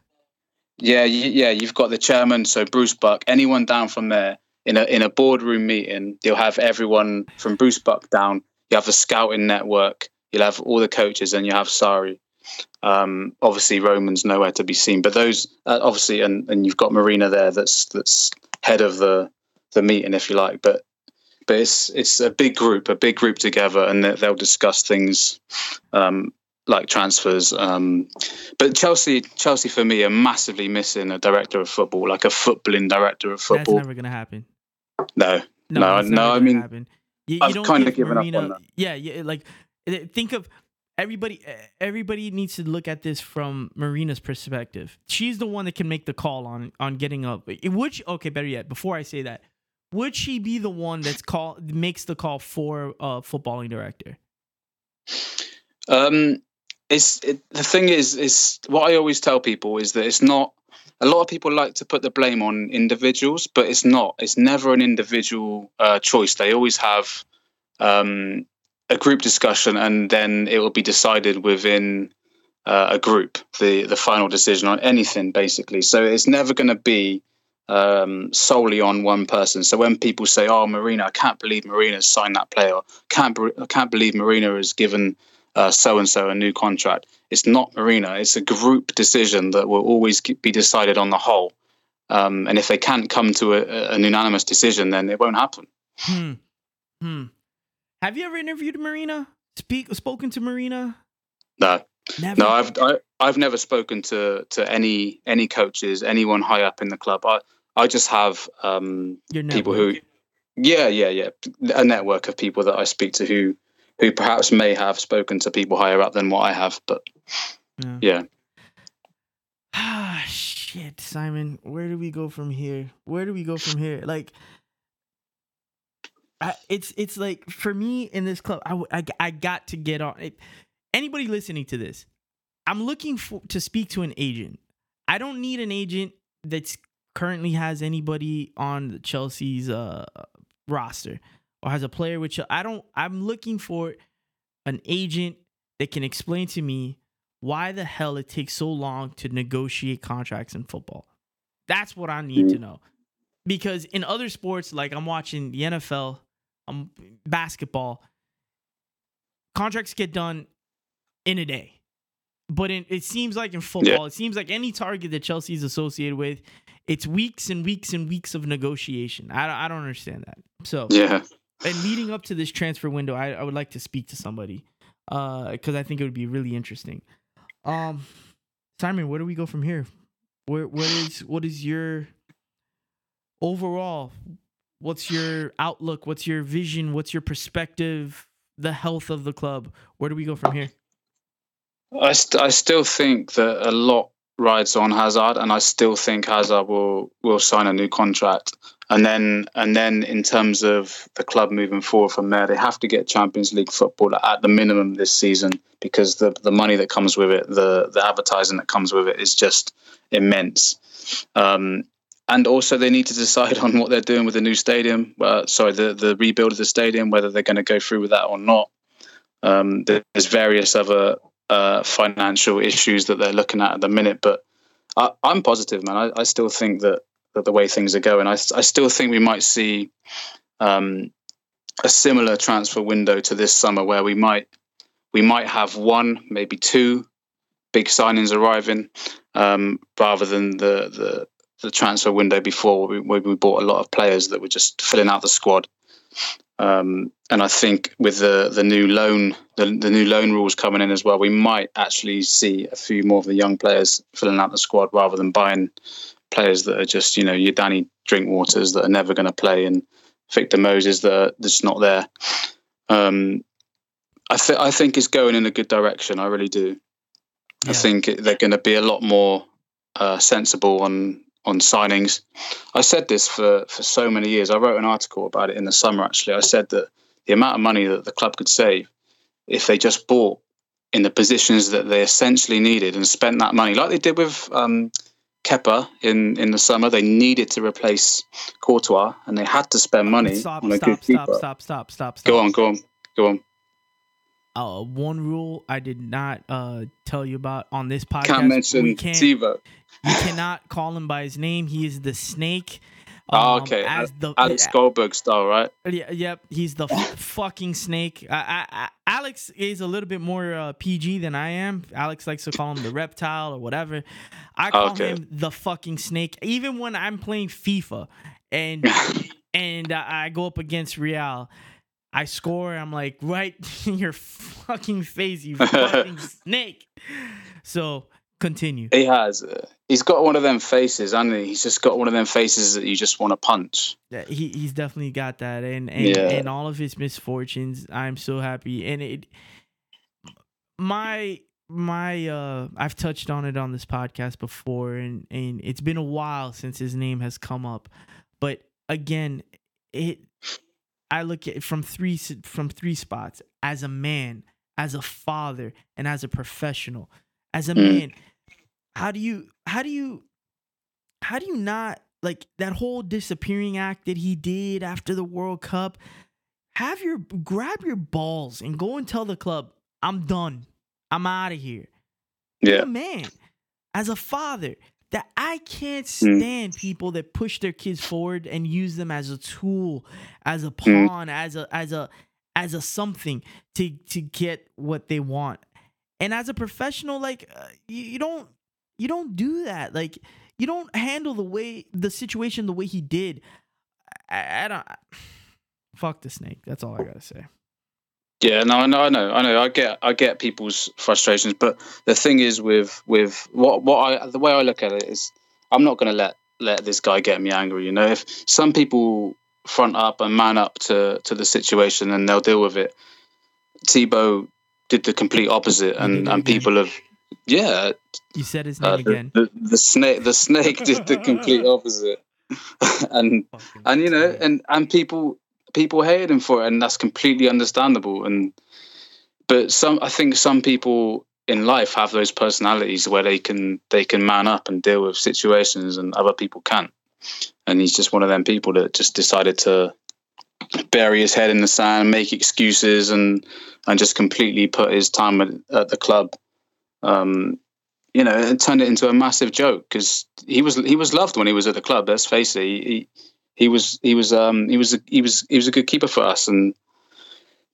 Yeah, yeah, you've got the chairman, so Bruce Buck. Anyone down from there in a in a boardroom meeting, you'll have everyone from Bruce Buck down. You have a scouting network. You'll have all the coaches, and you have Sarri. Um, obviously, Roman's nowhere to be seen, but those uh, obviously, and, and you've got Marina there. That's that's head of the the meeting, if you like. But but it's it's a big group, a big group together, and they- they'll discuss things um, like transfers. Um, but Chelsea, Chelsea for me are massively missing a director of football, like a footballing director of football. That's never gonna happen. no, No, that's no, I mean, happen. You, you I've kinda give given up on that. Yeah, yeah. Like, eh, think of everybody. eh, Everybody needs to look at this from Marina's perspective. She's the one that can make the call on on getting up. Would she, okay, better yet, before I say that, would she be the one that's call makes the call for a footballing director? Um, it's it, the thing is is what I always tell people is that it's not. A lot of people like to put the blame on individuals, but it's not. It's never an individual uh, choice. They always have um, a group discussion, and then it will be decided within uh, a group the the final decision on anything basically. So it's never going to be um, solely on one person. So when people say, "Oh, Marina, I can't believe Marina's signed that player," can't I can't believe Marina has given so and so a new contract. It's not Marina. It's a group decision that will always be decided on the whole. Um, and if they can't come to a, an unanimous decision, then it won't happen. Hmm. Hmm. Have you ever interviewed Marina? Speak spoken to Marina? No. Never. No, I've I, have i have never spoken to to any any coaches, anyone high up in the club. I I just have um, people who, yeah, yeah, yeah, a network of people that I speak to who who perhaps may have spoken to people higher up than what I have, but yeah. yeah. Ah, shit, Simon. Where do we go from here? Where do we go from here? Like, I, it's it's like for me in this club, I, I, I got to get on. It, anybody listening to this, I'm looking for to speak to an agent. I don't need an agent that's currently has anybody on Chelsea's uh, roster or has a player which I don't. I'm looking for an agent that can explain to me why the hell it takes so long to negotiate contracts in football. That's what I need to know. Because in other sports, like I'm watching the NFL, um, basketball, contracts get done in a day. But in, it seems like in football, yeah. it seems like any target that Chelsea is associated with, it's weeks and weeks and weeks of negotiation. I, I don't understand that. So yeah, and leading up to this transfer window, I, I would like to speak to somebody because uh, I think it would be really interesting. Um, Simon, where do we go from here? Where what is what is your overall? What's your outlook? What's your vision? What's your perspective? The health of the club. Where do we go from here? I st- I still think that a lot rides on Hazard, and I still think Hazard will will sign a new contract. And then and then in terms of the club moving forward from there, they have to get Champions League football at the minimum this season because the the money that comes with it, the the advertising that comes with it, is just immense. Um, and also, they need to decide on what they're doing with the new stadium. Uh, sorry, the the rebuild of the stadium, whether they're going to go through with that or not. Um, there's various other uh, financial issues that they're looking at at the minute. But I, am positive, man. I, I, still think that, that the way things are going, I, I still think we might see um, a similar transfer window to this summer, where we might we might have one, maybe two big signings arriving, um, rather than the, the the transfer window before, where we, where we bought a lot of players that were just filling out the squad. Um, and I think with the the new loan the, the new loan rules coming in as well, we might actually see a few more of the young players filling out the squad rather than buying players that are just you know your Danny Drinkwaters that are never going to play and Victor Moses that are just not there. Um, I think I think it's going in a good direction. I really do. Yeah. I think they're going to be a lot more uh, sensible on on signings. I said this for, for so many years. I wrote an article about it in the summer, actually. I said that the amount of money that the club could save if they just bought in the positions that they essentially needed and spent that money, like they did with um, Kepa in, in the summer. They needed to replace Courtois and they had to spend money stop, on a stop, good stop, keeper. Stop, stop, stop, stop. Go on, go on, go on. Uh, one rule I did not uh, tell you about on this podcast. Can't mention can't, Thibaut. You cannot call him by his name. He is the snake. Um, oh, okay. As the, Alex Goldberg style, right? Yeah, yep. He's the f- fucking snake. I, I, I, Alex is a little bit more uh, PG than I am. Alex likes to call him the reptile or whatever. I call okay. him the fucking snake. Even when I'm playing FIFA and and uh, I go up against Real, I score. I'm like right in your fucking face, you fucking snake. So continue. He has. Uh, he's got one of them faces, and he? He's just got one of them faces that you just want to punch. Yeah, he he's definitely got that, and and, yeah. and all of his misfortunes. I'm so happy, and it. My my uh I've touched on it on this podcast before and and it's been a while since his name has come up but again it I look at it from three from three spots as a man as a father and as a professional as a mm. man how do you how do you how do you not like that whole disappearing act that he did after the World Cup? Have your grab your balls and go and tell the club, I'm done. I'm out of here. Yeah. a man, as a father, that I can't Mm. stand people that push their kids forward and use them as a tool, as a Mm. pawn, as a as a as a something to to get what they want. And as a professional, like uh, you, you don't you don't do that. Like you don't handle the way the situation the way he did. I, I don't. Fuck the snake. That's all I gotta say. Yeah, no, I know, I know, I know. I get, I get people's frustrations, but the thing is, with with what what I the way I look at it is, I'm not going to let let this guy get me angry. You know, if some people front up and man up to to the situation and they'll deal with it, Thibaut did the complete opposite, and and people have, yeah, You said his name uh, again. the, the the snake the snake did the complete opposite, and Fucking and you know and and people people hated him for it and that's completely understandable and but some i think some people in life have those personalities where they can they can man up and deal with situations and other people can't. And he's just one of them people that just decided to bury his head in the sand make excuses and and just completely put his time at, at the club. Um you know and turned it into a massive joke because he was he was loved when he was at the club let's face it. He, he was he was um he was a, he was he was a good keeper for us and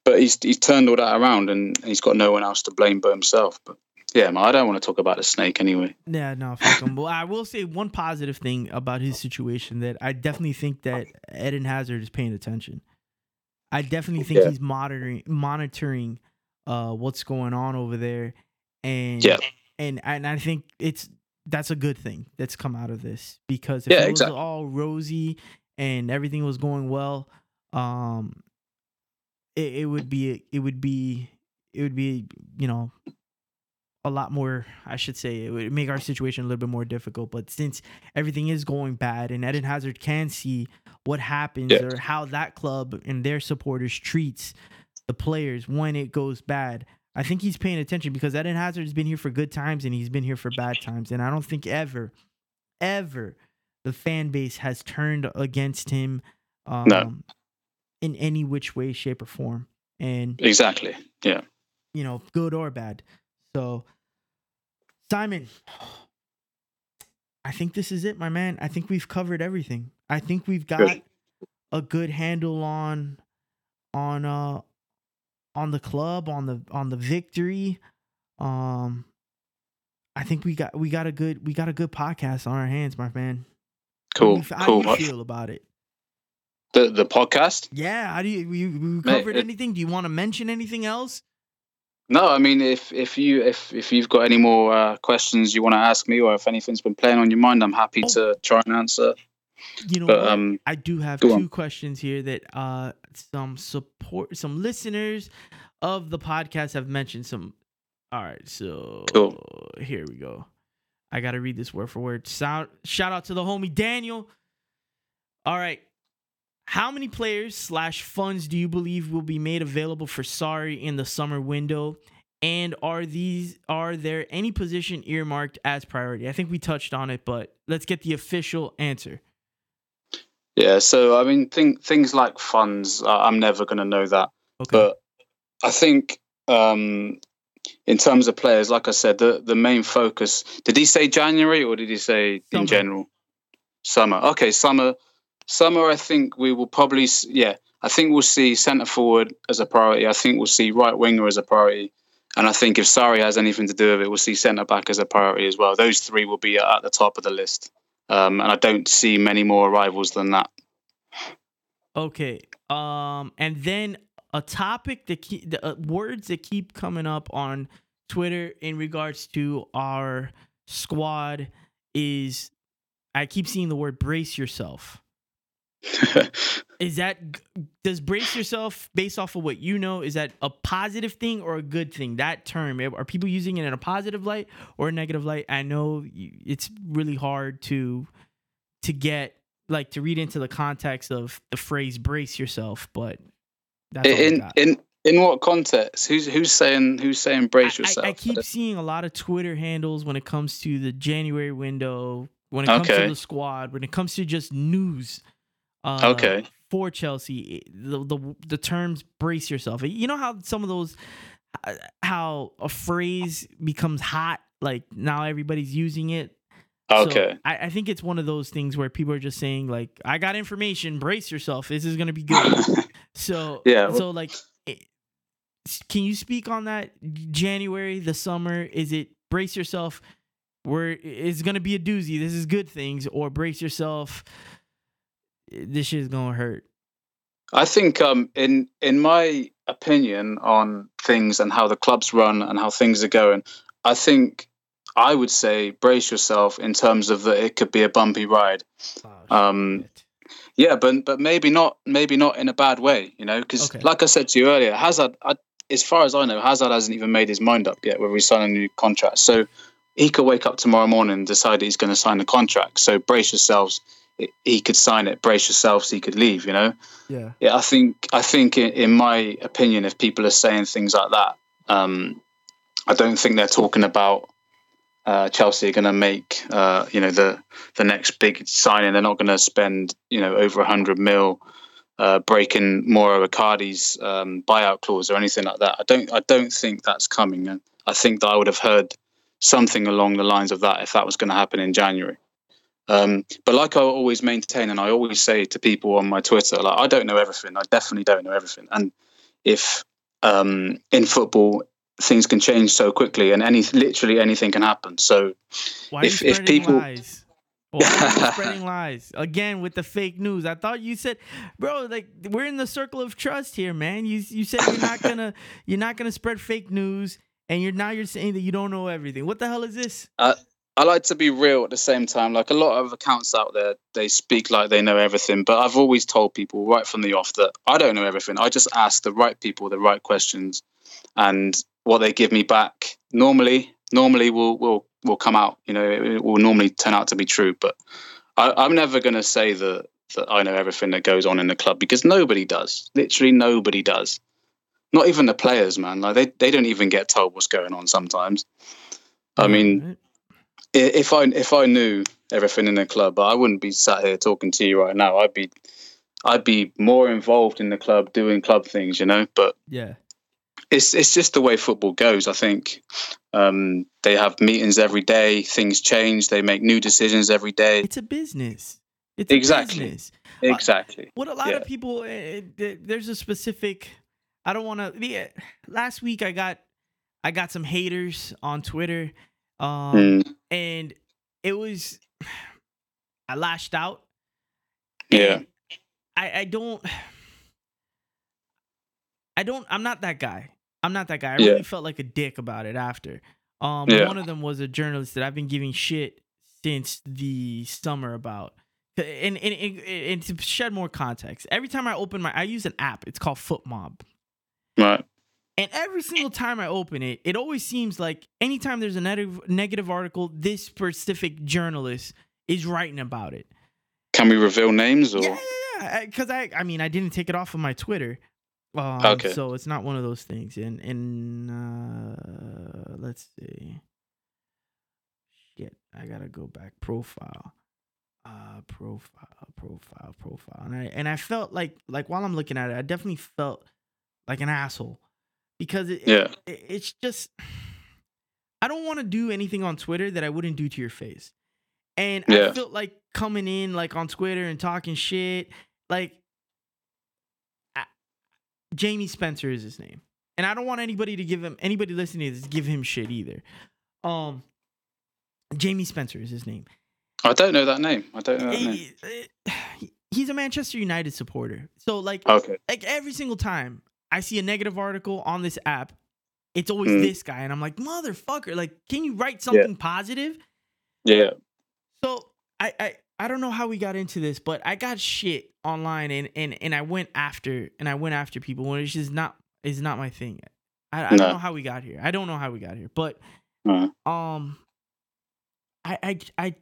but he's he's turned all that around and he's got no one else to blame but himself but yeah man, I don't want to talk about the snake anyway Yeah, no. Well, I will say one positive thing about his situation that I definitely think that Eden Hazard is paying attention. I definitely think Yeah. he's monitoring monitoring uh what's going on over there, and Yeah. and and I think it's that's a good thing that's come out of this because if Yeah, it was exactly. all rosy and everything was going well, um, it, it would be it would be it would be you know a lot more i should say it would make our situation a little bit more difficult but since everything is going bad and eden hazard can see what happens Yeah. or how that club and their supporters treats the players when it goes bad i think he's paying attention because eden hazard has been here for good times and he's been here for bad times and i don't think ever ever the fan base has turned against him um, No. in any which way shape or form and exactly yeah you know, good or bad. So, Simon, I think this is it, my man. I think we've covered everything. I think we've got Good. a good handle on on uh on the club, on the on the victory. Um I think we got we got a good we got a good podcast on our hands, my man. Cool How cool do you feel about it? the the podcast Yeah, how do you we, we Mate, covered it- anything? Do you want to mention anything else? no I mean if if you if if you've got any more uh, questions you want to ask me or if anything's been playing on your mind I'm happy Oh. to try and answer You know but um I do have two on. questions here that uh some support some listeners of the podcast have mentioned some all right, so Cool. here we go. I gotta read this word for word. Sound shout out to the homie Daniel. All right. How many players slash funds do you believe will be made available for Sarri in the summer window? And are these are there any position earmarked as priority? I think we touched on it, but let's get the official answer. yeah so I mean thing, things like funds uh, I'm never going to know that Okay. but I think um, in terms of players, like I said, the the main focus. Did he say January or did he say Summer. in general? Summer. Okay, summer. Summer. I think we will probably. Yeah, I think we'll see centre forward as a priority. I think we'll see right winger as a priority. And I think if Sarri has anything to do with it, we'll see centre back as a priority as well. Those three will be at the top of the list. Um, and I don't see many more arrivals than that. Okay. Um, and then a topic that keep the uh, words that keep coming up on Twitter in regards to our squad is I keep seeing the word brace yourself. Is that does brace yourself based off of what you know? Is that a positive thing or a good thing? That term are people using it in a positive light or a negative light? I know it's really hard to to get like to read into the context of the phrase "brace yourself," but that's in in in what context? Who's who's saying who's saying brace I- I- yourself? I, keep seeing a lot of Twitter handles when it comes to the January window, when it comes Okay. to the squad, when it comes to just news. Uh, Okay. For Chelsea, the, the the terms "brace yourself." You know how some of those, how a phrase becomes hot Like now everybody's using it. So Okay. I, I think it's one of those things where people are just saying like, "I got information. Brace yourself. This is gonna be good." So Yeah, So like, it, can you speak on that? January, the summer. Is it brace yourself? Where it's gonna be a doozy. This is good things, or brace yourself. This shit is gonna hurt. I think, um, in in my opinion on things and how the clubs run and how things are going, I think I would say brace yourself in terms of that it could be a bumpy ride. Um. Yeah, but but maybe not maybe not in a bad way, you know, because Okay. like I said to you earlier, Hazard, I, as far as I know, Hazard hasn't even made his mind up yet whether he's signing a new contract. So he could wake up tomorrow morning and decide he's going to sign the contract. So brace yourselves. He- could sign it. Brace yourselves. He could leave. You know. yeah. Yeah, I think I think in, in my opinion, if people are saying things like that, um, I don't think they're talking about uh, Chelsea are going to make uh, you know the the next big signing. They're not going to spend you know over hundred mil uh, breaking Mauro Icardi's um, buyout clause or anything like that. I don't I don't think that's coming. And I think that I would have heard something along the lines of that if that was going to happen in January. Um, but like I always maintain, and I always say to people on my Twitter, like I don't know everything. I definitely don't know everything. And if um, in football things can change so quickly, and any literally anything can happen. So Why if- if people- lies? Spreading lies again with the fake news? I thought you said, bro, like we're in the circle of trust here, man. You you said you're not gonna you're not gonna spread fake news, and you're now you're saying that you don't know everything. What the hell is this? I like to be real at the same time. Like a lot of accounts out there, they speak like they know everything. But I've always told people right from the off that I don't know everything. I just ask the right people the right questions, and what they give me back normally normally will will will come out. You know, it, will normally turn out to be true. But I, I'm never going to say that that I know everything that goes on in the club because nobody does. Literally nobody does. Not even the players, man. Like they, they don't even get told what's going on sometimes. I mean, Right? If I if I knew everything in the club, I wouldn't be sat here talking to you right now. I'd be I'd be more involved in the club, doing club things, you know. But yeah, it's it's just the way football goes. I think um, they have meetings every day. Things change. They make new decisions every day. it's a business. It's a Exactly. business. Exactly. What a lot Yeah. of people. eh, eh, there's a specific. I don't want to. The last week I got, I got some haters on Twitter, um, Mm, and it was, I lashed out. yeah. I I don't. I don't. I'm not that guy. I'm not that guy. I Yeah. really felt like a dick about it after. Um, Yeah. one of them was a journalist that I've been giving shit since the summer about. And, and, and, and to shed more context, every time I open my, I use an app. It's called FotMob. Right. And every single time I open it, it always seems like anytime there's a negative negative article, this specific journalist is writing about it. Can we reveal names or? Yeah, yeah, Because I, I mean, I didn't take it off of my Twitter. Um, Okay. So it's not one of those things. And and uh, let's see. Shit, I gotta go back. Profile, uh, profile, profile, profile. And I and I felt like like while I'm looking at it, I definitely felt like an asshole because it, Yeah. it it's just I don't want to do anything on Twitter that I wouldn't do to your face. And I felt like coming in like on Twitter and talking shit. Like Jamie Spencer is his name. And I don't want anybody to give him anybody listening to this give him shit either. Um Jamie Spencer is his name. I don't know that name. I don't know that name. He- he- he's a Manchester United supporter. So like Okay. like every single time I see a negative article on this app, it's always Mm. this guy, and I'm like, motherfucker, like, can you write something positive? Yeah. So I, I I don't know how we got into this, but I got shit online, and and and I went after and I went after people, when it's just not is not my thing. I, I No. don't know how we got here. I don't know how we got here, but Uh, um, I I I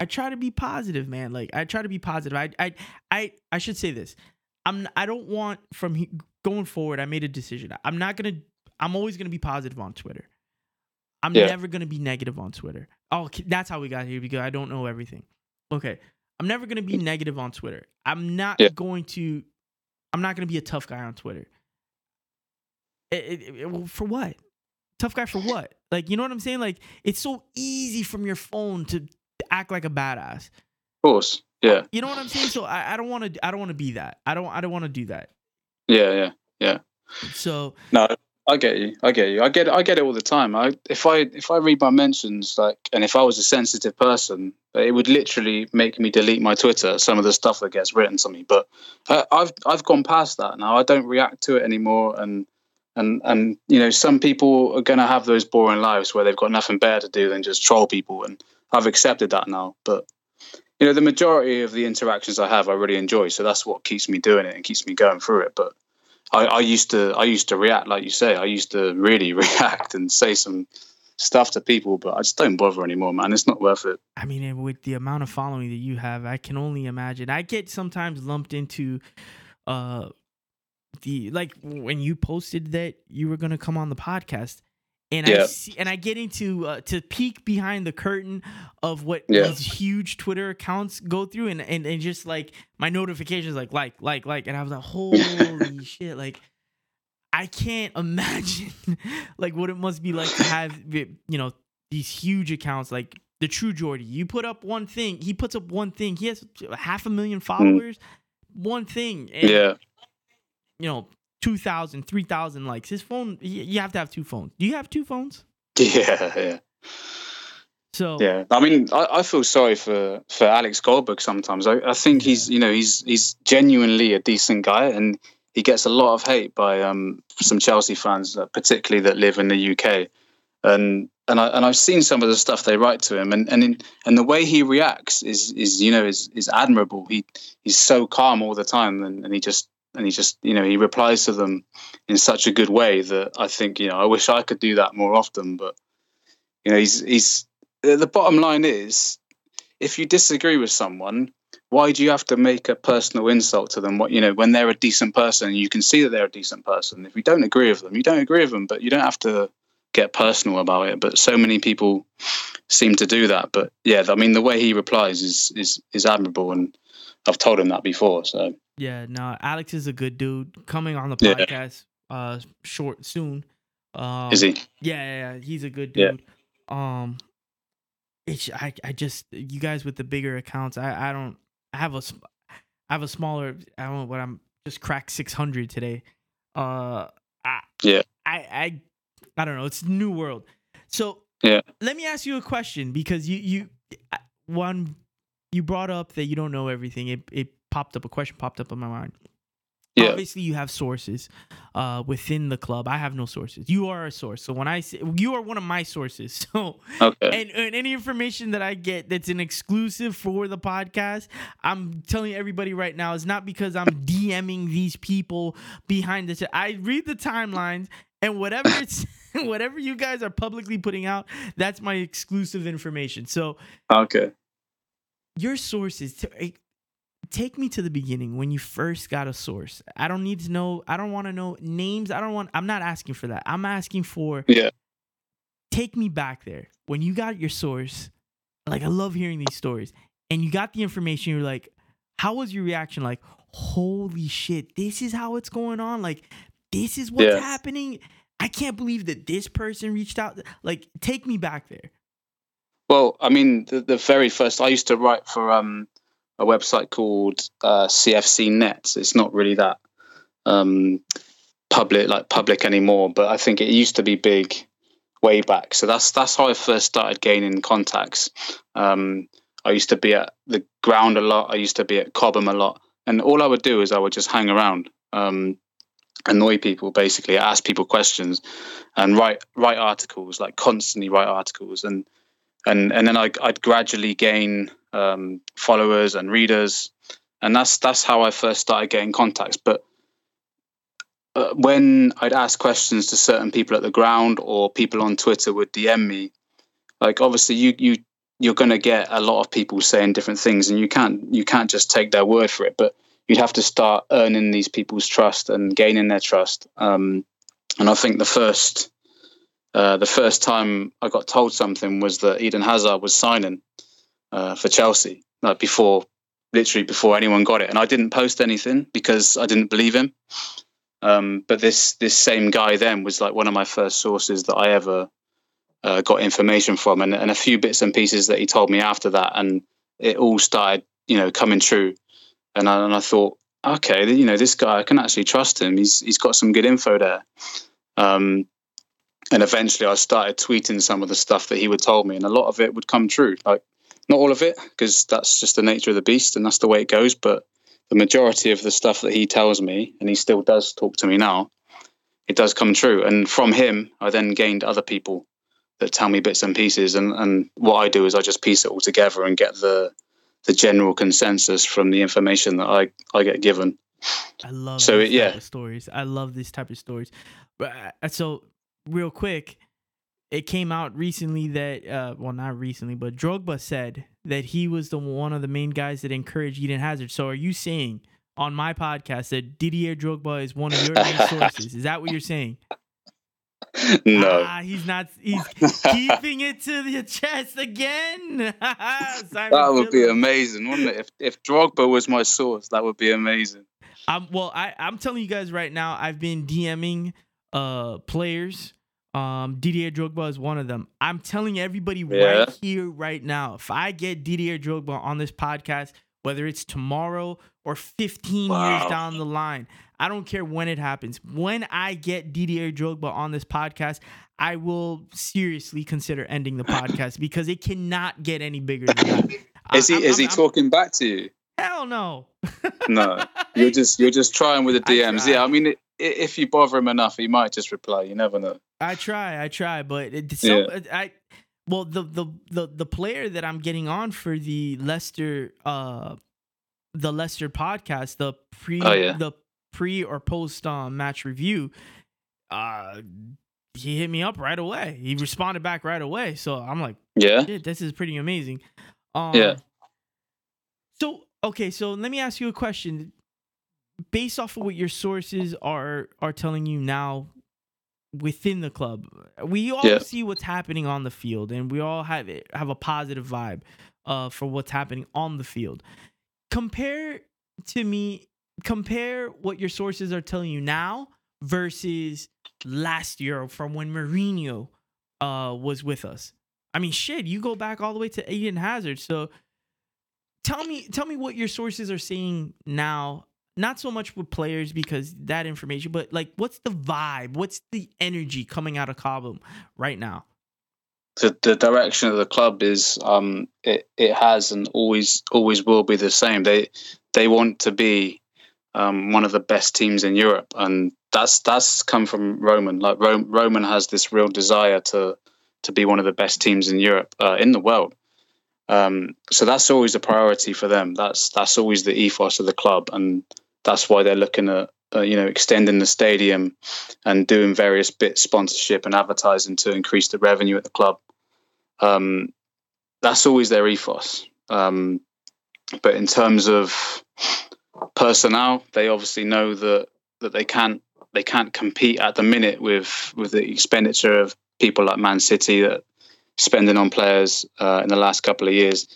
I try to be positive, man. Like I try to be positive. I I I I should say this. I'm I don't want from he, going forward. I made a decision. I'm not gonna. I'm always gonna be positive on Twitter. I'm Yeah. never gonna be negative on Twitter. Oh, that's how we got here because I don't know everything. Okay, I'm never gonna be negative on Twitter. I'm not Yeah. going to. I'm not gonna be a tough guy on Twitter. It- it- it- for what? tough guy for what? Like, you know what I'm saying? Like, it's so easy from your phone to act like a badass. Of course. Yeah. Uh, you know what I'm saying? So I, I don't want to. I don't want to be that. I don't. I don't want to do that. Yeah. Yeah. Yeah. So No, I get you. I get you. I get. I get it all the time. I if I if I read my mentions like, and if I was a sensitive person, it would literally make me delete my Twitter. Some of the stuff that gets written to me, but uh, I've I've gone past that now. I don't react to it anymore, and and and you know, some people are going to have those boring lives where they've got nothing better to do than just troll people, and I've accepted that now. But you know, the majority of the interactions I have, I really enjoy. So that's what keeps me doing it and keeps me going through it. But I, I used to, I used to react like you say. I used to really react and say some stuff to people, but I just don't bother anymore, man. It's not worth it. I mean, with the amount of following that you have, I can only imagine. I get sometimes lumped into, uh, the like when you posted that you were gonna come on the podcast, and I see, and I get into uh, to peek behind the curtain of what Yeah. these huge Twitter accounts go through, and and and just like my notifications, like like like like, and I was like, holy shit, like. I can't imagine like what it must be like to have you know these huge accounts like the True Geordie. You put up one thing, he puts up one thing. He has half a million followers, one thing, and Yeah. you know 2,000, 3,000 likes. His phone, you have to have two phones. Do you have two phones? Yeah. Yeah. So Yeah, I mean, I, I feel sorry for for Alex Goldberg sometimes. I, I think he's you know he's he's genuinely a decent guy, and he gets a lot of hate by um some Chelsea fans, uh, particularly that live in the UK. And and I and I've seen some of the stuff they write to him, and and in, and the way he reacts is is you know is is admirable. He he's so calm all the time, and, and he just and he just you know he replies to them in such a good way that I think you know I wish I could do that more often, but you know he's he's the bottom line is if you disagree with someone why do you have to make a personal insult to them? What you know when they're a decent person you can see that they're a decent person. If you don't agree with them you don't agree with them but you don't have to get personal about it. But so many people seem to do that. But yeah i mean the way he replies is is is admirable and i've told him that before so yeah, no, Alex is a good dude. Coming on the Yeah. podcast, uh, short soon. Um, is he Yeah, yeah, yeah, he's a good Yeah. dude. Um, it's I, I just you guys with the bigger accounts. I, I don't. I have a I have a smaller. I don't know what I'm just cracked six hundred today. Uh, I, Yeah. I, I, I don't know. It's new world. So Yeah. let me ask you a question because you you one you brought up that you don't know everything. It it popped up a question popped up in my mind. Yeah. Obviously, you have sources uh, within the club. I have no sources. You are a source. So when I say you are one of my sources. So okay and, and any information that I get that's an exclusive for the podcast, I'm telling everybody right now, it's not because I'm DMing these people behind the. I read the timelines and whatever it's whatever you guys are publicly putting out, that's my exclusive information. So okay your sources t- eh, take me to the beginning when you first got a source. I don't need to know i don't want to know names i don't want i'm not asking for that. I'm asking for Yeah. take me back there. When you got your source like i love hearing these stories and you got the information you're like how was your reaction? Like holy shit this is how it's going on. Like this is what's Yeah. happening. I can't believe that this person reached out. Like take me back there. Well, I mean, the, the very first, I used to write for um, a website called uh, CFC Net. It's not really that um, public, like public anymore, but I think it used to be big way back. So that's that's how I first started gaining contacts. Um, I used to be at the ground a lot. I used to be at Cobham a lot, and all I would do is I would just hang around. Um, annoy people basically ask people questions and write write articles like constantly write articles and and and then I, I'd gradually gain um, followers and readers, and that's that's how I first started getting contacts. But uh, when I'd ask questions to certain people at the ground or people on Twitter would DM me, like obviously you you you're going to get a lot of people saying different things, and you can't you can't just take their word for it. But you'd have to start earning these people's trust and gaining their trust. Um, and I think the first uh, the first time I got told something was that Eden Hazard was signing uh, for Chelsea, like before, literally before anyone got it. And I didn't post anything because I didn't believe him. Um, but this this same guy then was like one of my first sources that I ever uh, got information from, and, and a few bits and pieces that he told me after that, and it all started, you know, coming true. And I, and I thought, okay, you know, this guy I can actually trust him. He's he's got some good info there. Um, and eventually, I started tweeting some of the stuff that he would told me, and a lot of it would come true. Like not all of it, because that's just the nature of the beast, and that's the way it goes. But the majority of the stuff that he tells me, and he still does talk to me now, it does come true. And from him, I then gained other people that tell me bits and pieces, and and what I do is I just piece it all together and get the the general consensus from the information that I I get given. I love So, yeah. stories. I love these type of stories. But uh, so real quick, it came out recently that uh well not recently, but Drogba said that he was the one of the main guys that encouraged Eden Hazard. So are you saying on my podcast that Didier Drogba is one of your main sources? Is that what you're saying? no, Ah, he's not. He's keeping it to the chest again. That would be amazing, wouldn't it? If if Drogba was my source, that would be amazing. Um, well, I, I'm telling you guys right now, I've been DMing uh players. Um, Didier Drogba is one of them. I'm telling everybody Yeah. right here, right now, if I get Didier Drogba on this podcast, whether it's tomorrow or 15 Wow. years down the line, I don't care when it happens. When I get Didier Drogba on this podcast, I will seriously consider ending the podcast because it cannot get any bigger than that. Is he I'm- is he I'm- I'm- talking back to you? Hell no. No, you're just you're just trying with the DMs. yeah, I mean, i if you bother him enough, he might just reply. You never know. I try, I try, but it, so I well the, the the the player that I'm getting on for the Leicester uh the Leicester podcast, the pre Oh, yeah. the pre or post um, match review, uh he hit me up right away. He responded back right away. So I'm like, Yeah, this is pretty amazing. Um, Yeah. So okay, so let me ask you a question. Based off of what your sources are are telling you now within the club, we all Yeah. see what's happening on the field, and we all have it, have a positive vibe uh, for what's happening on the field. Compare to me, compare what your sources are telling you now versus last year from when Mourinho uh, was with us. I mean, shit, you go back all the way to Eden Hazard. So tell me, tell me what your sources are saying now. Not so much with players because that information, but like, what's the vibe? What's the energy coming out of Cobham right now? the, the direction of the club is um it, it has and always always will be the same. They they want to be um, one of the best teams in Europe, and that's that's come from Roman. Like Ro- Roman has this real desire to to be one of the best teams in Europe uh, in the world. Um, so that's always a priority for them. That's that's always the ethos of the club, and that's why they're looking at uh, you know extending the stadium and doing various bits sponsorship and advertising to increase the revenue at the club. Um, that's always their ethos. Um, but in terms of personnel, they obviously know that that they can't they can't compete at the minute with with the expenditure of people like Man City that spending on players uh, in the last couple of years.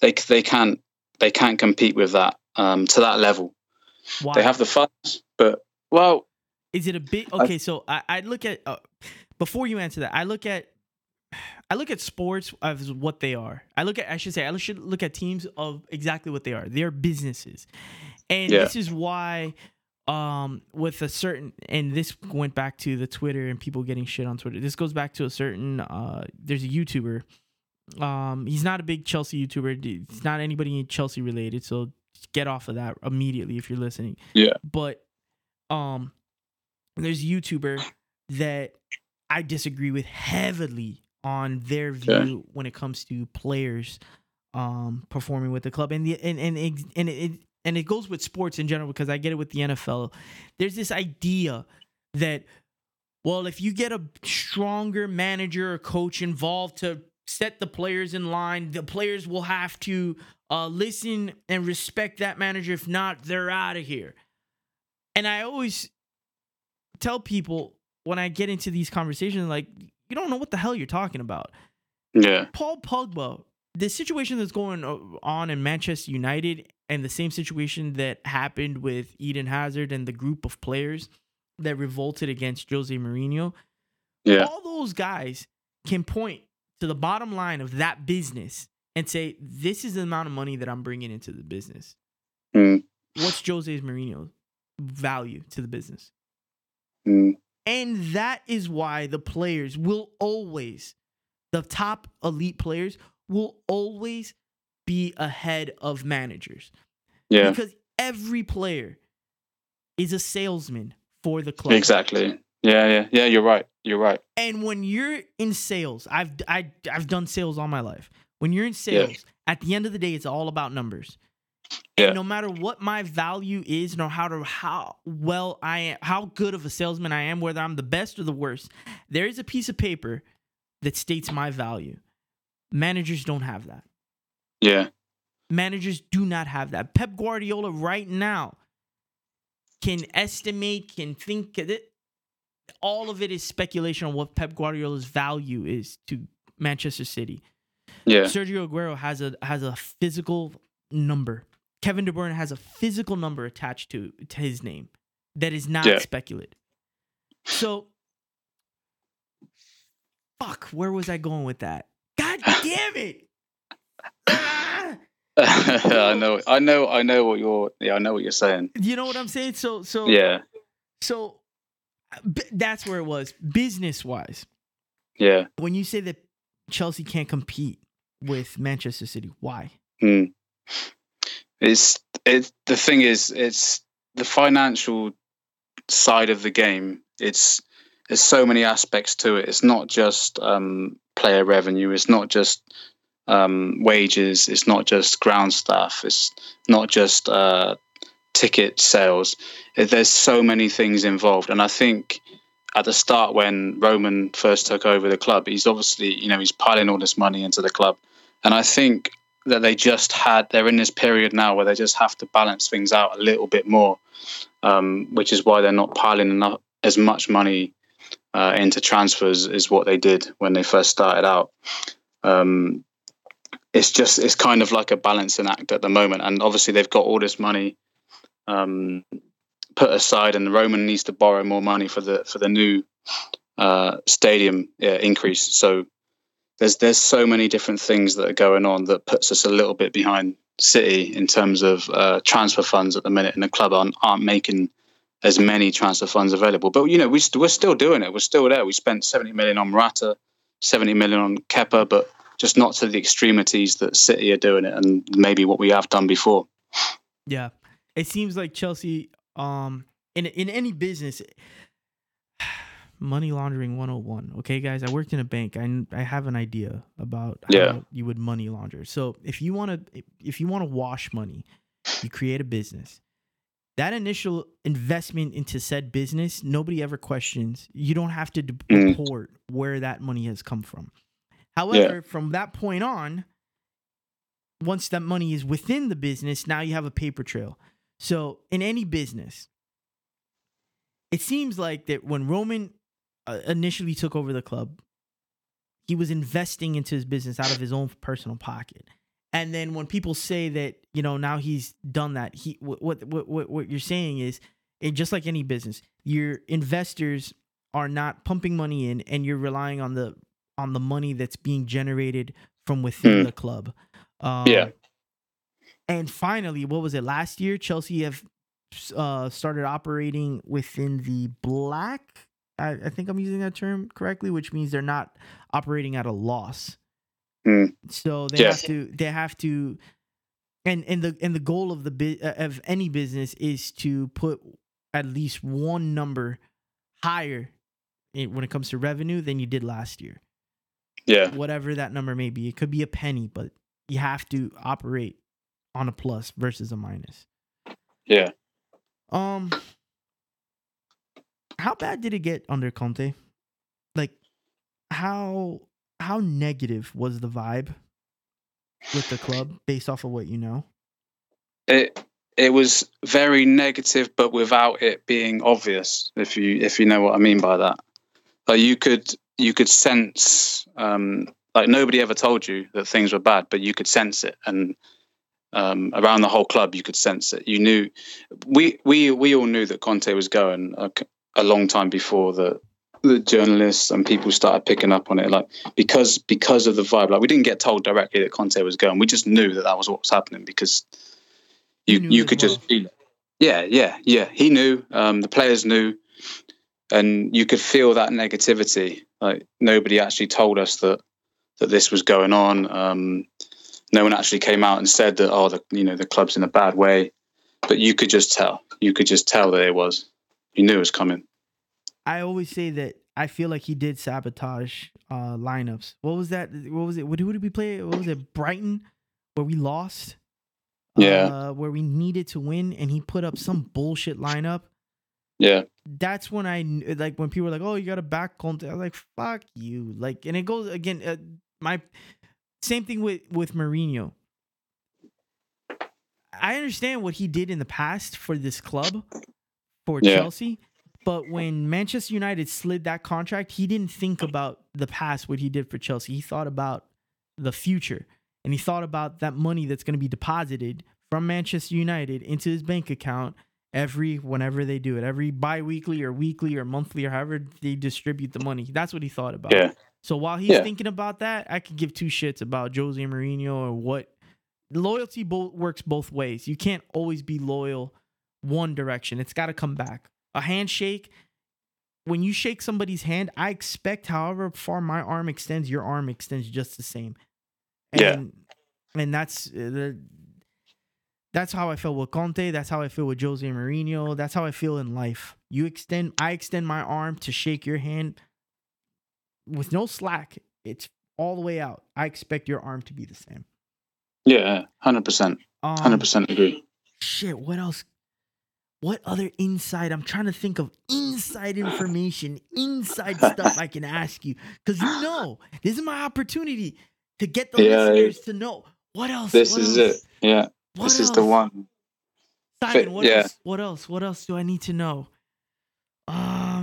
They they can't they can't compete with that um, to that level. Why? They have the funds, but well, Is it a bit okay? So I, I look at uh, before you answer that. I look at I look at sports as what they are. I look at I should say I should look at teams of exactly what they are. They're businesses, and Yeah. this is why um with a certain and this went back to the Twitter and people getting shit on Twitter. This goes back to a certain uh there's a YouTuber. Um he's not a big Chelsea YouTuber. It's not anybody Chelsea related, so get off of that immediately if you're listening. Yeah. But um there's a YouTuber that I disagree with heavily on their view Okay. when it comes to players um performing with the club and the and and ex- and it and it goes with sports in general because I get it with the NFL. There's this idea that well, if you get a stronger manager or coach involved to set the players in line, the players will have to uh, listen and respect that manager. If not, they're out of here. And I always tell people when I get into these conversations, like, you don't know what the hell you're talking about. yeah, Paul Pogba, the situation that's going on in Manchester United and the same situation that happened with Eden Hazard and the group of players that revolted against Jose Mourinho, Yeah. all those guys can point to the bottom line of that business and say, "This is the amount of money that I'm bringing into the business." Mm, What's Jose Mourinho's value to the business? mm, And that is why the players will always, the top elite players will always be ahead of managers. yeah. Because every player is a salesman for the club. Exactly. Yeah. Yeah. Yeah. You're right. You're right. And when you're in sales, I've I, I've done sales all my life. When you're in sales, at the end of the day, it's all about numbers. Yeah. And no matter what my value is, no how to how well I am, how good of a salesman I am, whether I'm the best or the worst, there is a piece of paper that states my value. Managers don't have that. Yeah. Managers do not have that. Pep Guardiola right now can estimate, can think of it. All of it is speculation on what Pep Guardiola's value is to Manchester City. Yeah. Sergio Aguero has a has a physical number. Kevin De Bruyne has a physical number attached to, to his name that is not Yeah. speculated. So, fuck, where was I going with that? God damn it! Ah! I know. I know. I know what you're. Yeah. I know what you're saying. You know what I'm saying? So, so, Yeah. so that's where it was business wise. Yeah. When you say that Chelsea can't compete with Manchester City, why? Mm. It's it's the thing is it's the financial side of the game. It's there's so many aspects to it. It's not just um, player revenue. It's not just um, wages. It's not just ground staff. It's not just uh, ticket sales. There's so many things involved, and I think at the start when Roman first took over the club, he's obviously you know he's piling all this money into the club, and I think that they just had they're in this period now where they just have to balance things out a little bit more, um, which is why they're not piling enough as much money uh, into transfers as what they did when they first started out. Um, it's just it's kind of like a balancing act at the moment, and obviously they've got all this money um, put aside, and the Roman needs to borrow more money for the for the new uh, stadium uh, increase. So there's there's so many different things that are going on that puts us a little bit behind City in terms of uh, transfer funds at the minute, and the club aren't, aren't making as many transfer funds available. But you know, we st- we're still doing it. We're still there. We spent 70 million on Morata, 70 million on Kepa, but just not to the extremities that City are doing it, and maybe what we have done before. Yeah. It seems like Chelsea um in in any business money laundering 101. Okay guys, I worked in a bank. I I have an idea about how Yeah. you would money launder. So, if you want to if you want to wash money, you create a business. That initial investment into said business, nobody ever questions. You don't have to de- Mm. report where that money has come from. However, from that point on, once that money is within the business, now you have a paper trail. So in any business, it seems like that when Roman uh, initially took over the club, he was investing into his business out of his own personal pocket. And then when people say that, you know, now he's done that, he what what what, what you're saying is, it, just like any business, your investors are not pumping money in, and you're relying on the on the money that's being generated from within Hmm. the club. Um, Yeah. And finally, what was it last year? Chelsea have uh, started operating within the black. I, I think I'm using that term correctly, which means they're not operating at a loss. Hmm. So they have to. They have to. And and the and the goal of the uh, of any business is to put at least one number higher in, when it comes to revenue than you did last year Yeah, whatever that number may be. It could be a penny, but you have to operate on a plus versus a minus. yeah. Um, how bad did it get under Conte? Like, how how negative was the vibe with the club based off of what you know? it it was very negative, but without it being obvious. If you if you know what I mean by that, like you could you could sense um, like nobody ever told you that things were bad, but you could sense it, and um, around the whole club you could sense it. You knew we we we all knew that Conte was going. Uh, a long time before the the journalists and people started picking up on it. Like because because of the vibe, like we didn't get told directly that Conte was going. We just knew that that was what was happening because you You you could well. just feel it. Yeah, yeah, yeah. He knew. Um, the players knew, and you could feel that negativity. Like nobody actually told us that that this was going on. Um, no one actually came out and said that oh, the you know the club's in a bad way, but you could just tell. You could just tell that it was. You knew it was coming. I always say that I feel like he did sabotage uh lineups. What was that? What was it? What who did we play? What was it? Brighton, where we lost. Yeah. Uh, where we needed to win, and he put up some bullshit lineup. Yeah, That's when I like when people were like, "Oh, you got to back Conte." I was like, "Fuck you!" Like, and it goes again. Uh, my same thing with with Mourinho. I understand what he did in the past for this club, for Yeah. Chelsea, but when Manchester United slid that contract, he didn't think about the past, what he did for Chelsea. He thought about the future, and he thought about that money that's going to be deposited from Manchester United into his bank account every whenever they do it, every bi-weekly or weekly or monthly or however they distribute the money. That's what he thought about. yeah, So while he's Yeah. thinking about that, I could give two shits about Jose Mourinho or what loyalty both works both ways. You can't always be loyal one direction. It's got to come back. A handshake. When you shake somebody's hand, I expect however far my arm extends, your arm extends just the same. Yeah. And, and that's uh, the that's how I feel with Conte. That's how I feel with Jose Mourinho. That's how I feel in life. You extend, I extend my arm to shake your hand with no slack. It's all the way out. I expect your arm to be the same. yeah, hundred percent, Um, hundred percent agree. Shit. What else? What other inside? I'm trying to think of inside information, inside stuff I can ask you because you know this is my opportunity to get the Yeah, listeners to know what else. This what is else? it. Yeah, What this is the one. Simon, what yeah. else? What else? What else do I need to know? Um,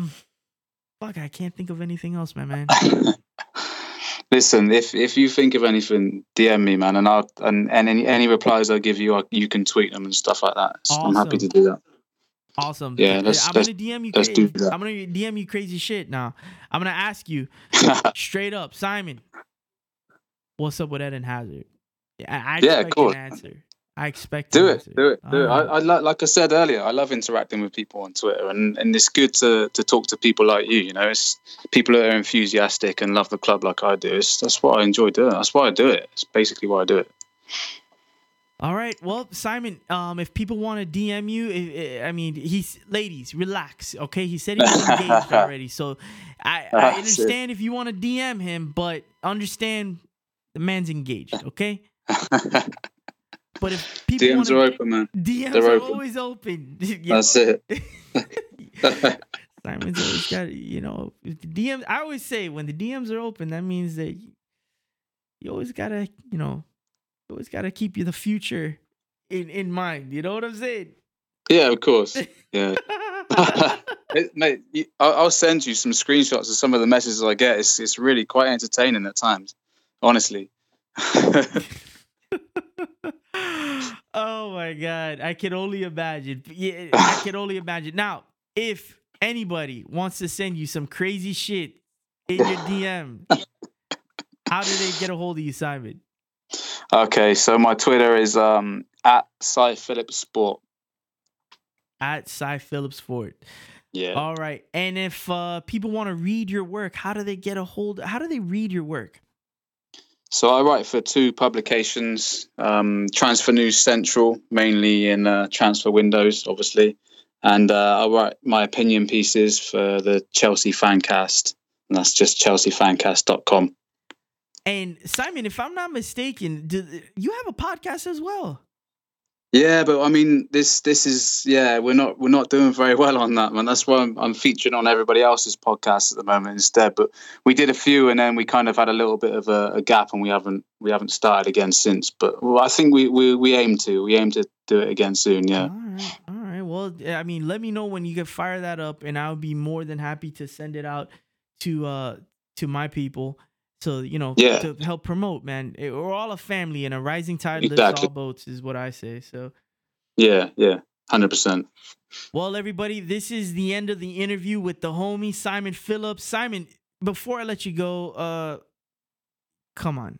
fuck, I can't think of anything else, my man. Listen, if if you think of anything, DM me, man, and I'll and, and any any replies I give you, I, you can tweet them and stuff like that. I'm happy to do that. Awesome. Yeah, let's- I'm let's- gonna DM you. let's cra- do that. I'm gonna DM you crazy shit now. I'm gonna ask you straight up, Simon. What's up with Eden Hazard? Yeah, I, I Yeah, expect cool. an answer. I expect do it, do it, do it. I. I lo- like I said earlier, I love interacting with people on Twitter, and, and it's good to, to talk to people like you. You know, it's people that are enthusiastic and love the club like I do. It's, that's what I enjoy doing. That's why I do it. It's basically why I do it. All right. Well, Simon, um, if people want to DM you, i mean, he's ladies, relax. Okay, he said he's engaged already, so I, Ah, I shit. understand if you want to DM him, but understand the man's engaged. Okay. But if people DMs are open, man. DMs they're are open. always open. That's it. Simon's always got you know if the DMs. I always say when the DMs are open, that means that you, always gotta you know you always gotta keep you the future in in mind. You know what I'm saying? yeah, of course. Yeah. Mate, I'll, I'll send you some screenshots of some of the messages I get. It's it's really quite entertaining at times, honestly. Oh my god, I can only imagine. Yeah, I can only imagine. Now, if anybody wants to send you some crazy shit in your DM, how do they get a hold of you, Simon? okay, so my Twitter is um at Si Phillips Sport. At Cy Phillips Ford. Yeah. All right. And if uh, people want to read your work, how do they get a hold? How do they read your work? So I write for two publications, um, Transfer News Central, mainly in uh, transfer windows, obviously, and uh, I write my opinion pieces for the Chelsea Fancast, and that's just chelseafancast.com. And Simon, if I'm not mistaken, do, you have a podcast as well. Yeah, but I mean, this this is yeah, we're not we're not doing very well on that, man. That's why I'm, I'm featuring on everybody else's podcast at the moment instead. But we did a few, and then we kind of had a little bit of a, a gap, and we haven't we haven't started again since. But well, I think we, we we aim to we aim to do it again soon. Yeah. All right. All right. Well, I mean, let me know when you can fire that up, and I'll be more than happy to send it out to uh to my people. So you know, Yeah. to help promote, man. Eh, We're all a family, and a rising tide lifts all boats, is what I say. So Yeah, yeah. hundred percent. Well, everybody, this is the end of the interview with the homie Simon Phillips. Simon, before I let you go, uh, come on.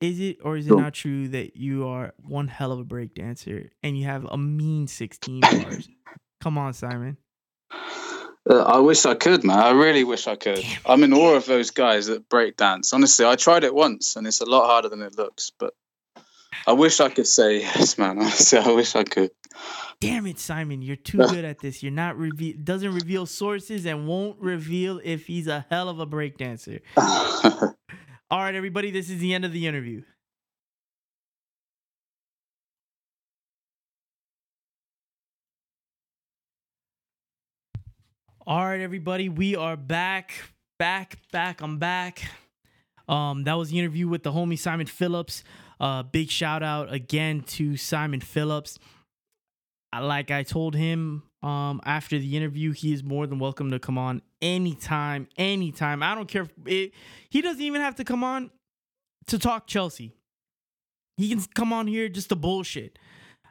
Is it or is it not true that you are one hell of a break dancer and you have a mean 16 bars? Come on, Simon. Uh, I wish I could, man. I really wish I could. I'm in awe of those guys that break dance. Honestly, I tried it once, and it's a lot harder than it looks. But I wish I could say yes, man. Honestly, I wish I could. Damn it, Simon. You're too good at this. You're not reveal doesn't reveal sources and won't reveal if he's a hell of a break dancer. All right, everybody, this is the end of the interview. All right, everybody, we are back, back, back. I'm back. Um, that was the interview with the homie Simon Phillips. Uh, big shout out again to Simon Phillips. Like I told him um after the interview, he is more than welcome to come on anytime, anytime. I don't care if it, he doesn't even have to come on to talk Chelsea. He can come on here just to bullshit.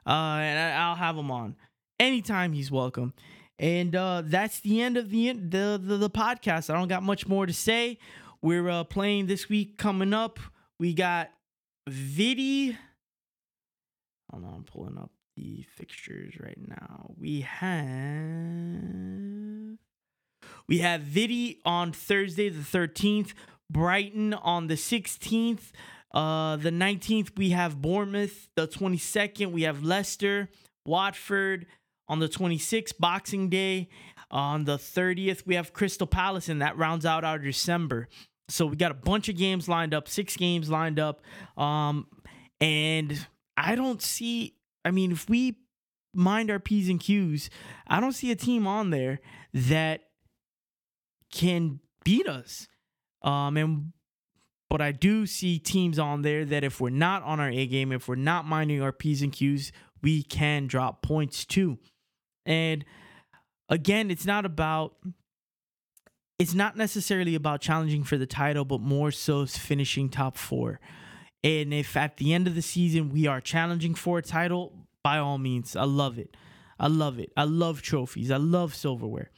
Uh, and I'll have him on anytime. He's welcome. And uh, that's the end of the, the the the podcast. I don't got much more to say. We're uh, playing this week coming up. We got Vidi. Hold on, I'm pulling up the fixtures right now. We have we have Vidi on Thursday the 13th, Brighton on the 16th. Uh, the 19th, we have Bournemouth. The 22nd, we have Leicester, Watford. On the 26th, Boxing Day. On the 30th, we have Crystal Palace, and that rounds out our December. So we got a bunch of games lined up, six games lined up. Um, and I don't see, I mean, if we mind our P's and Q's, I don't see a team on there that can beat us. Um, and but I do see teams on there that if we're not on our A game, if we're not minding our P's and Q's, we can drop points too. And again, it's not about it's not necessarily about challenging for the title, but more so finishing top four. And if at the end of the season we are challenging for a title, by all means, I love it. I love it. I love trophies. I love silverware.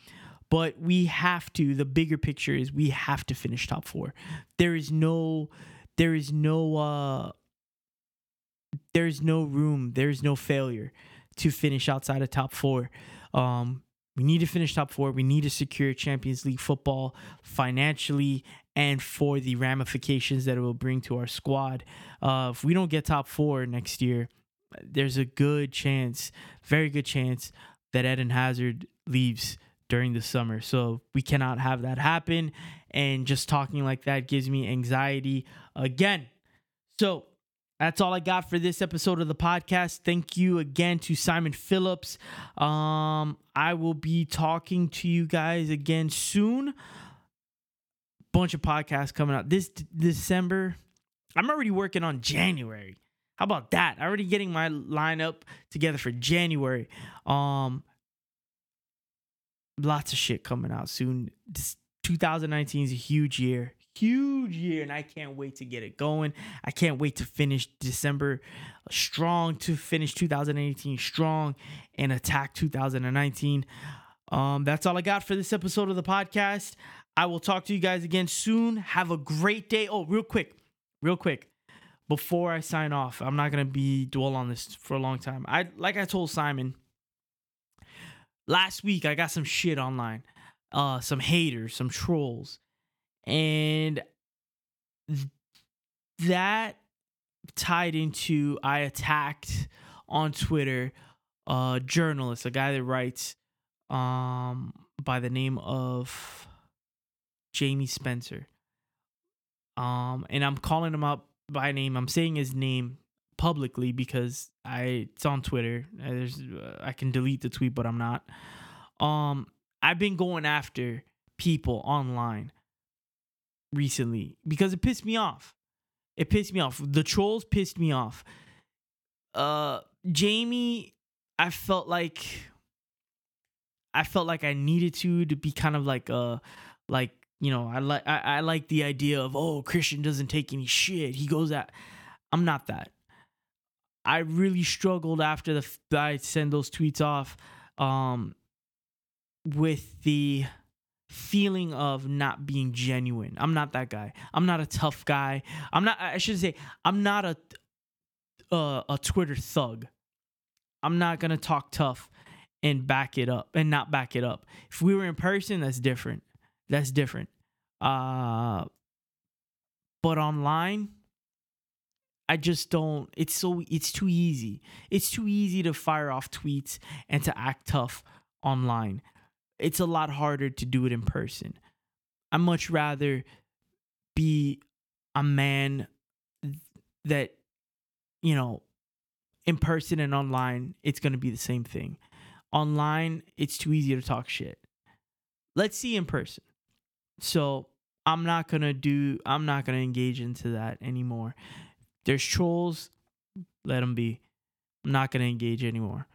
But we have to, the bigger picture is we have to finish top four. There is no, there is no, uh, there is no room, there is no failure to finish outside of top four. Um, we need to finish top four. We need to secure Champions League football financially and for the ramifications that it will bring to our squad. Uh, if we don't get top four next year, there's a good chance, very good chance, that Eden Hazard leaves during the summer. So we cannot have that happen. And just talking like that gives me anxiety again. So that's all I got for this episode of the podcast. Thank you again to Simon Phillips. Um, I will be talking to you guys again soon. Bunch of podcasts coming out this d- December. I'm already working on January. How about that? I'm already getting my lineup together for January. Um, lots of shit coming out soon. This 2019 is a huge year, huge year, and I can't wait to get it going. I can't wait to finish December strong, to finish 2018 strong, and attack 2019. Um, that's all I got for this episode of the podcast. I will talk to you guys again soon. Have a great day. Oh, real quick, real quick before I sign off, I'm not gonna be dwell on this for a long time. I like I told Simon last week. I got some shit online, uh, some haters, some trolls, and th- that tied into I attacked on Twitter a journalist, a guy that writes um by the name of Jamie Spencer. Um, and I'm calling him up by name. I'm saying his name publicly because I it's on Twitter. Uh, There's uh, I can delete the tweet, but I'm not. Um, I've been going after people online recently because it pissed me off. It pissed me off. The trolls pissed me off. Uh, Jamie, I felt like I felt like I needed to to be kind of like uh like you know I like I, I like the idea of oh Christian doesn't take any shit he goes at I'm not that I really struggled after the I send those tweets off um with the feeling of not being genuine. I'm not that guy. I'm not a tough guy. I'm not I should say I'm not a uh, a Twitter thug. I'm not going to talk tough and back it up and not back it up. If we were in person, that's different. That's different. Uh but online I just don't it's so it's too easy. It's too easy to fire off tweets and to act tough online. It's a lot harder to do it in person. I much rather be a man that you know in person and online it's going to be the same thing. Online it's too easy to talk shit. Let's see in person. So, I'm not going to do I'm not going to engage into that anymore. There's trolls, let them be. I'm not going to engage anymore.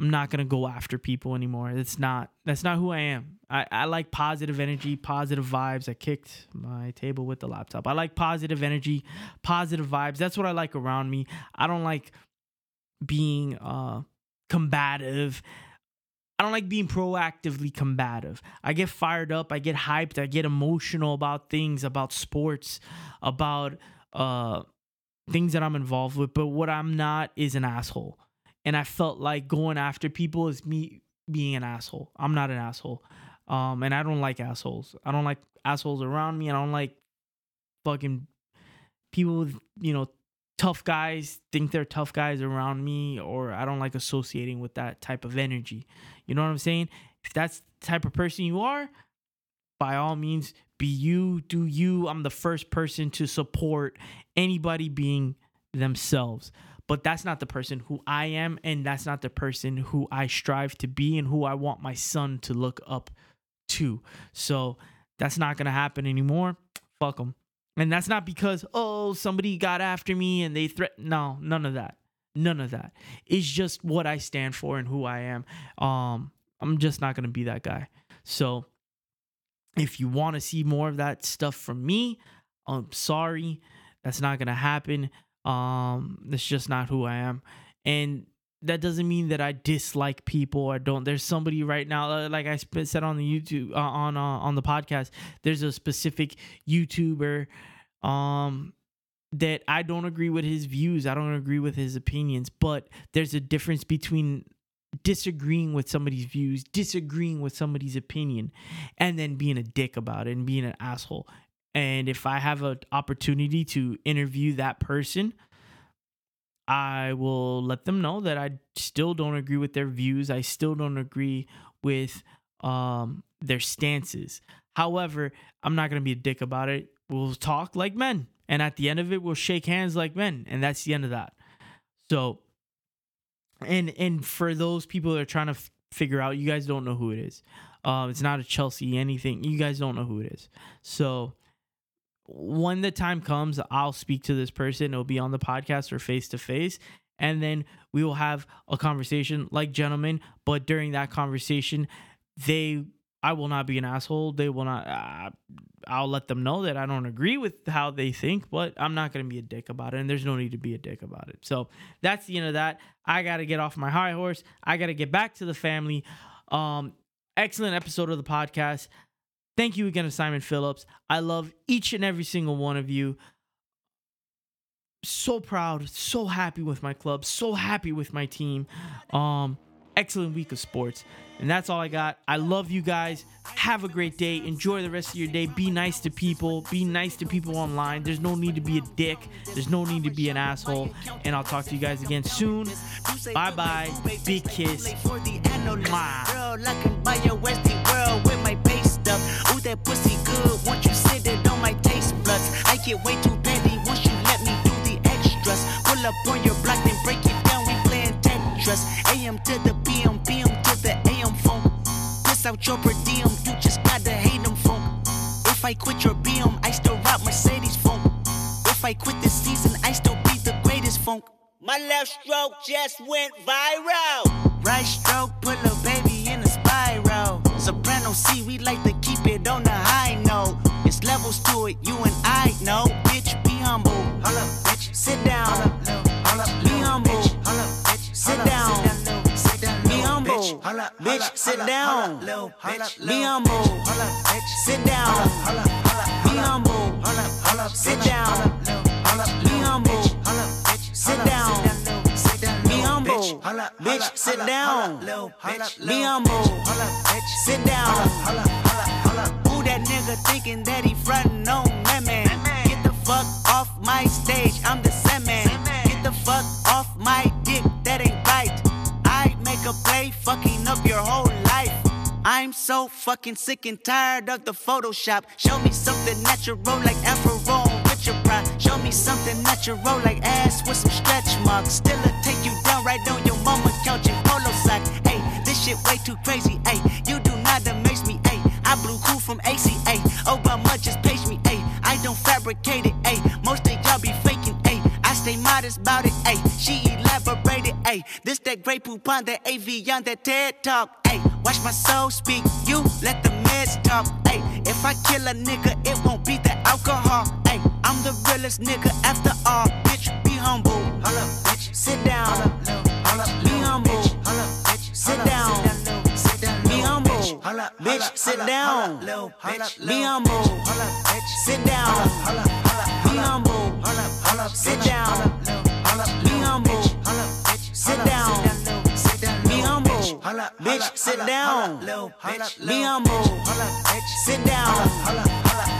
I'm not gonna go after people anymore. That's not that's not who I am. I, I like positive energy, positive vibes. I kicked my table with the laptop. I like positive energy, positive vibes. That's what I like around me. I don't like being uh combative. I don't like being proactively combative. I get fired up, I get hyped, I get emotional about things, about sports, about uh things that I'm involved with, but what I'm not is an asshole and I felt like going after people is me being an asshole. I'm not an asshole. Um, and I don't like assholes. I don't like assholes around me. I don't like fucking people with, you know, tough guys think they're tough guys around me, or I don't like associating with that type of energy. You know what I'm saying? If that's the type of person you are, by all means, be you, do you. I'm the first person to support anybody being themselves but that's not the person who I am, and that's not the person who I strive to be, and who I want my son to look up to. So that's not gonna happen anymore. Fuck them. And that's not because oh somebody got after me and they threatened. No, none of that. None of that. It's just what I stand for and who I am. Um, I'm just not gonna be that guy. So if you want to see more of that stuff from me, I'm sorry. That's not gonna happen. Um, it's just not who I am. And that doesn't mean that I dislike people or don't. There's somebody right now, uh, like I said on the YouTube uh, on uh, on the podcast. There's a specific YouTuber, um, that I don't agree with his views. I don't agree with his opinions. But there's a difference between disagreeing with somebody's views, disagreeing with somebody's opinion, and then being a dick about it and being an asshole. And if I have an opportunity to interview that person, I will let them know that I still don't agree with their views. I still don't agree with um, their stances. However, I'm not going to be a dick about it. We'll talk like men. And at the end of it, we'll shake hands like men. And that's the end of that. So, and and for those people that are trying to f- figure out, you guys don't know who it is. Um, it's not a Chelsea anything. You guys don't know who it is. So when the time comes, I'll speak to this person. It'll be on the podcast or face to face. And then we will have a conversation like gentlemen. But during that conversation, they, I will not be an asshole. They will not, uh, I'll let them know that I don't agree with how they think, but I'm not going to be a dick about it. And there's no need to be a dick about it. So that's the end of that. I got to get off my high horse. I got to get back to the family. Um, excellent episode of the podcast. Thank you again to Simon Phillips. I love each and every single one of you. So proud, so happy with my club, so happy with my team. Um, excellent week of sports. And that's all I got. I love you guys. Have a great day. Enjoy the rest of your day. Be nice to people. Be nice to people online. There's no need to be a dick. There's no need to be an asshole. And I'll talk to you guys again soon. Bye bye. Big kiss. Mwah That pussy good. Once you sit it on my taste buds, I get way too petty once you let me do the extras. Pull up on your block, then break it down. We playing Tetris. AM to the PM, PM to the AM phone. Piss out your per diem, you just gotta hate them funk. If I quit your BM, I still rock Mercedes funk. If I quit this season, I still be the greatest funk. My left stroke just went viral. Right stroke, put a baby rules to it, you and I know. Bitch, be humble. Holla, bitch. Sit down. Holla, holla, be humble. Holla, bitch. Sit down. Be humble. Bitch, sit down. Be humble. Sit down. Be humble. Sit down. Be humble. Sit down. Be humble. Bitch, sit down. Be humble. Sit down. That nigga thinking that he frontin' on me, man? Get the fuck off my stage, I'm the Sandman. Get the fuck off my dick, that ain't right. I make a play, fucking up your whole life. I'm so fucking sick and tired of the Photoshop. Show me something natural like Afro with your pride. Show me something natural like ass with some stretch marks. Still take you down right on your mama couch in polo sock. Hey, this shit way too crazy. Hey, from ACA. Obama just page me. Hey, I don't fabricate it. Hey, most of y'all be faking. Hey, I stay modest about it. Hey, she elaborated. Hey, this that great poop on that AV on that TED talk. Hey, watch my soul speak. You let the meds talk. Hey, if I kill a nigga, it won't be the alcohol. Hey, I'm the realest nigga after all. Bitch, be humble. bitch, sit down. Be humble. Hullo, bitch, sit down. Humble. Bitch, sit down. Be humble. Sit down. Be humble. Sit down. Be humble. Sit down. Be humble. Bitch, sit down. Be humble. Sit down.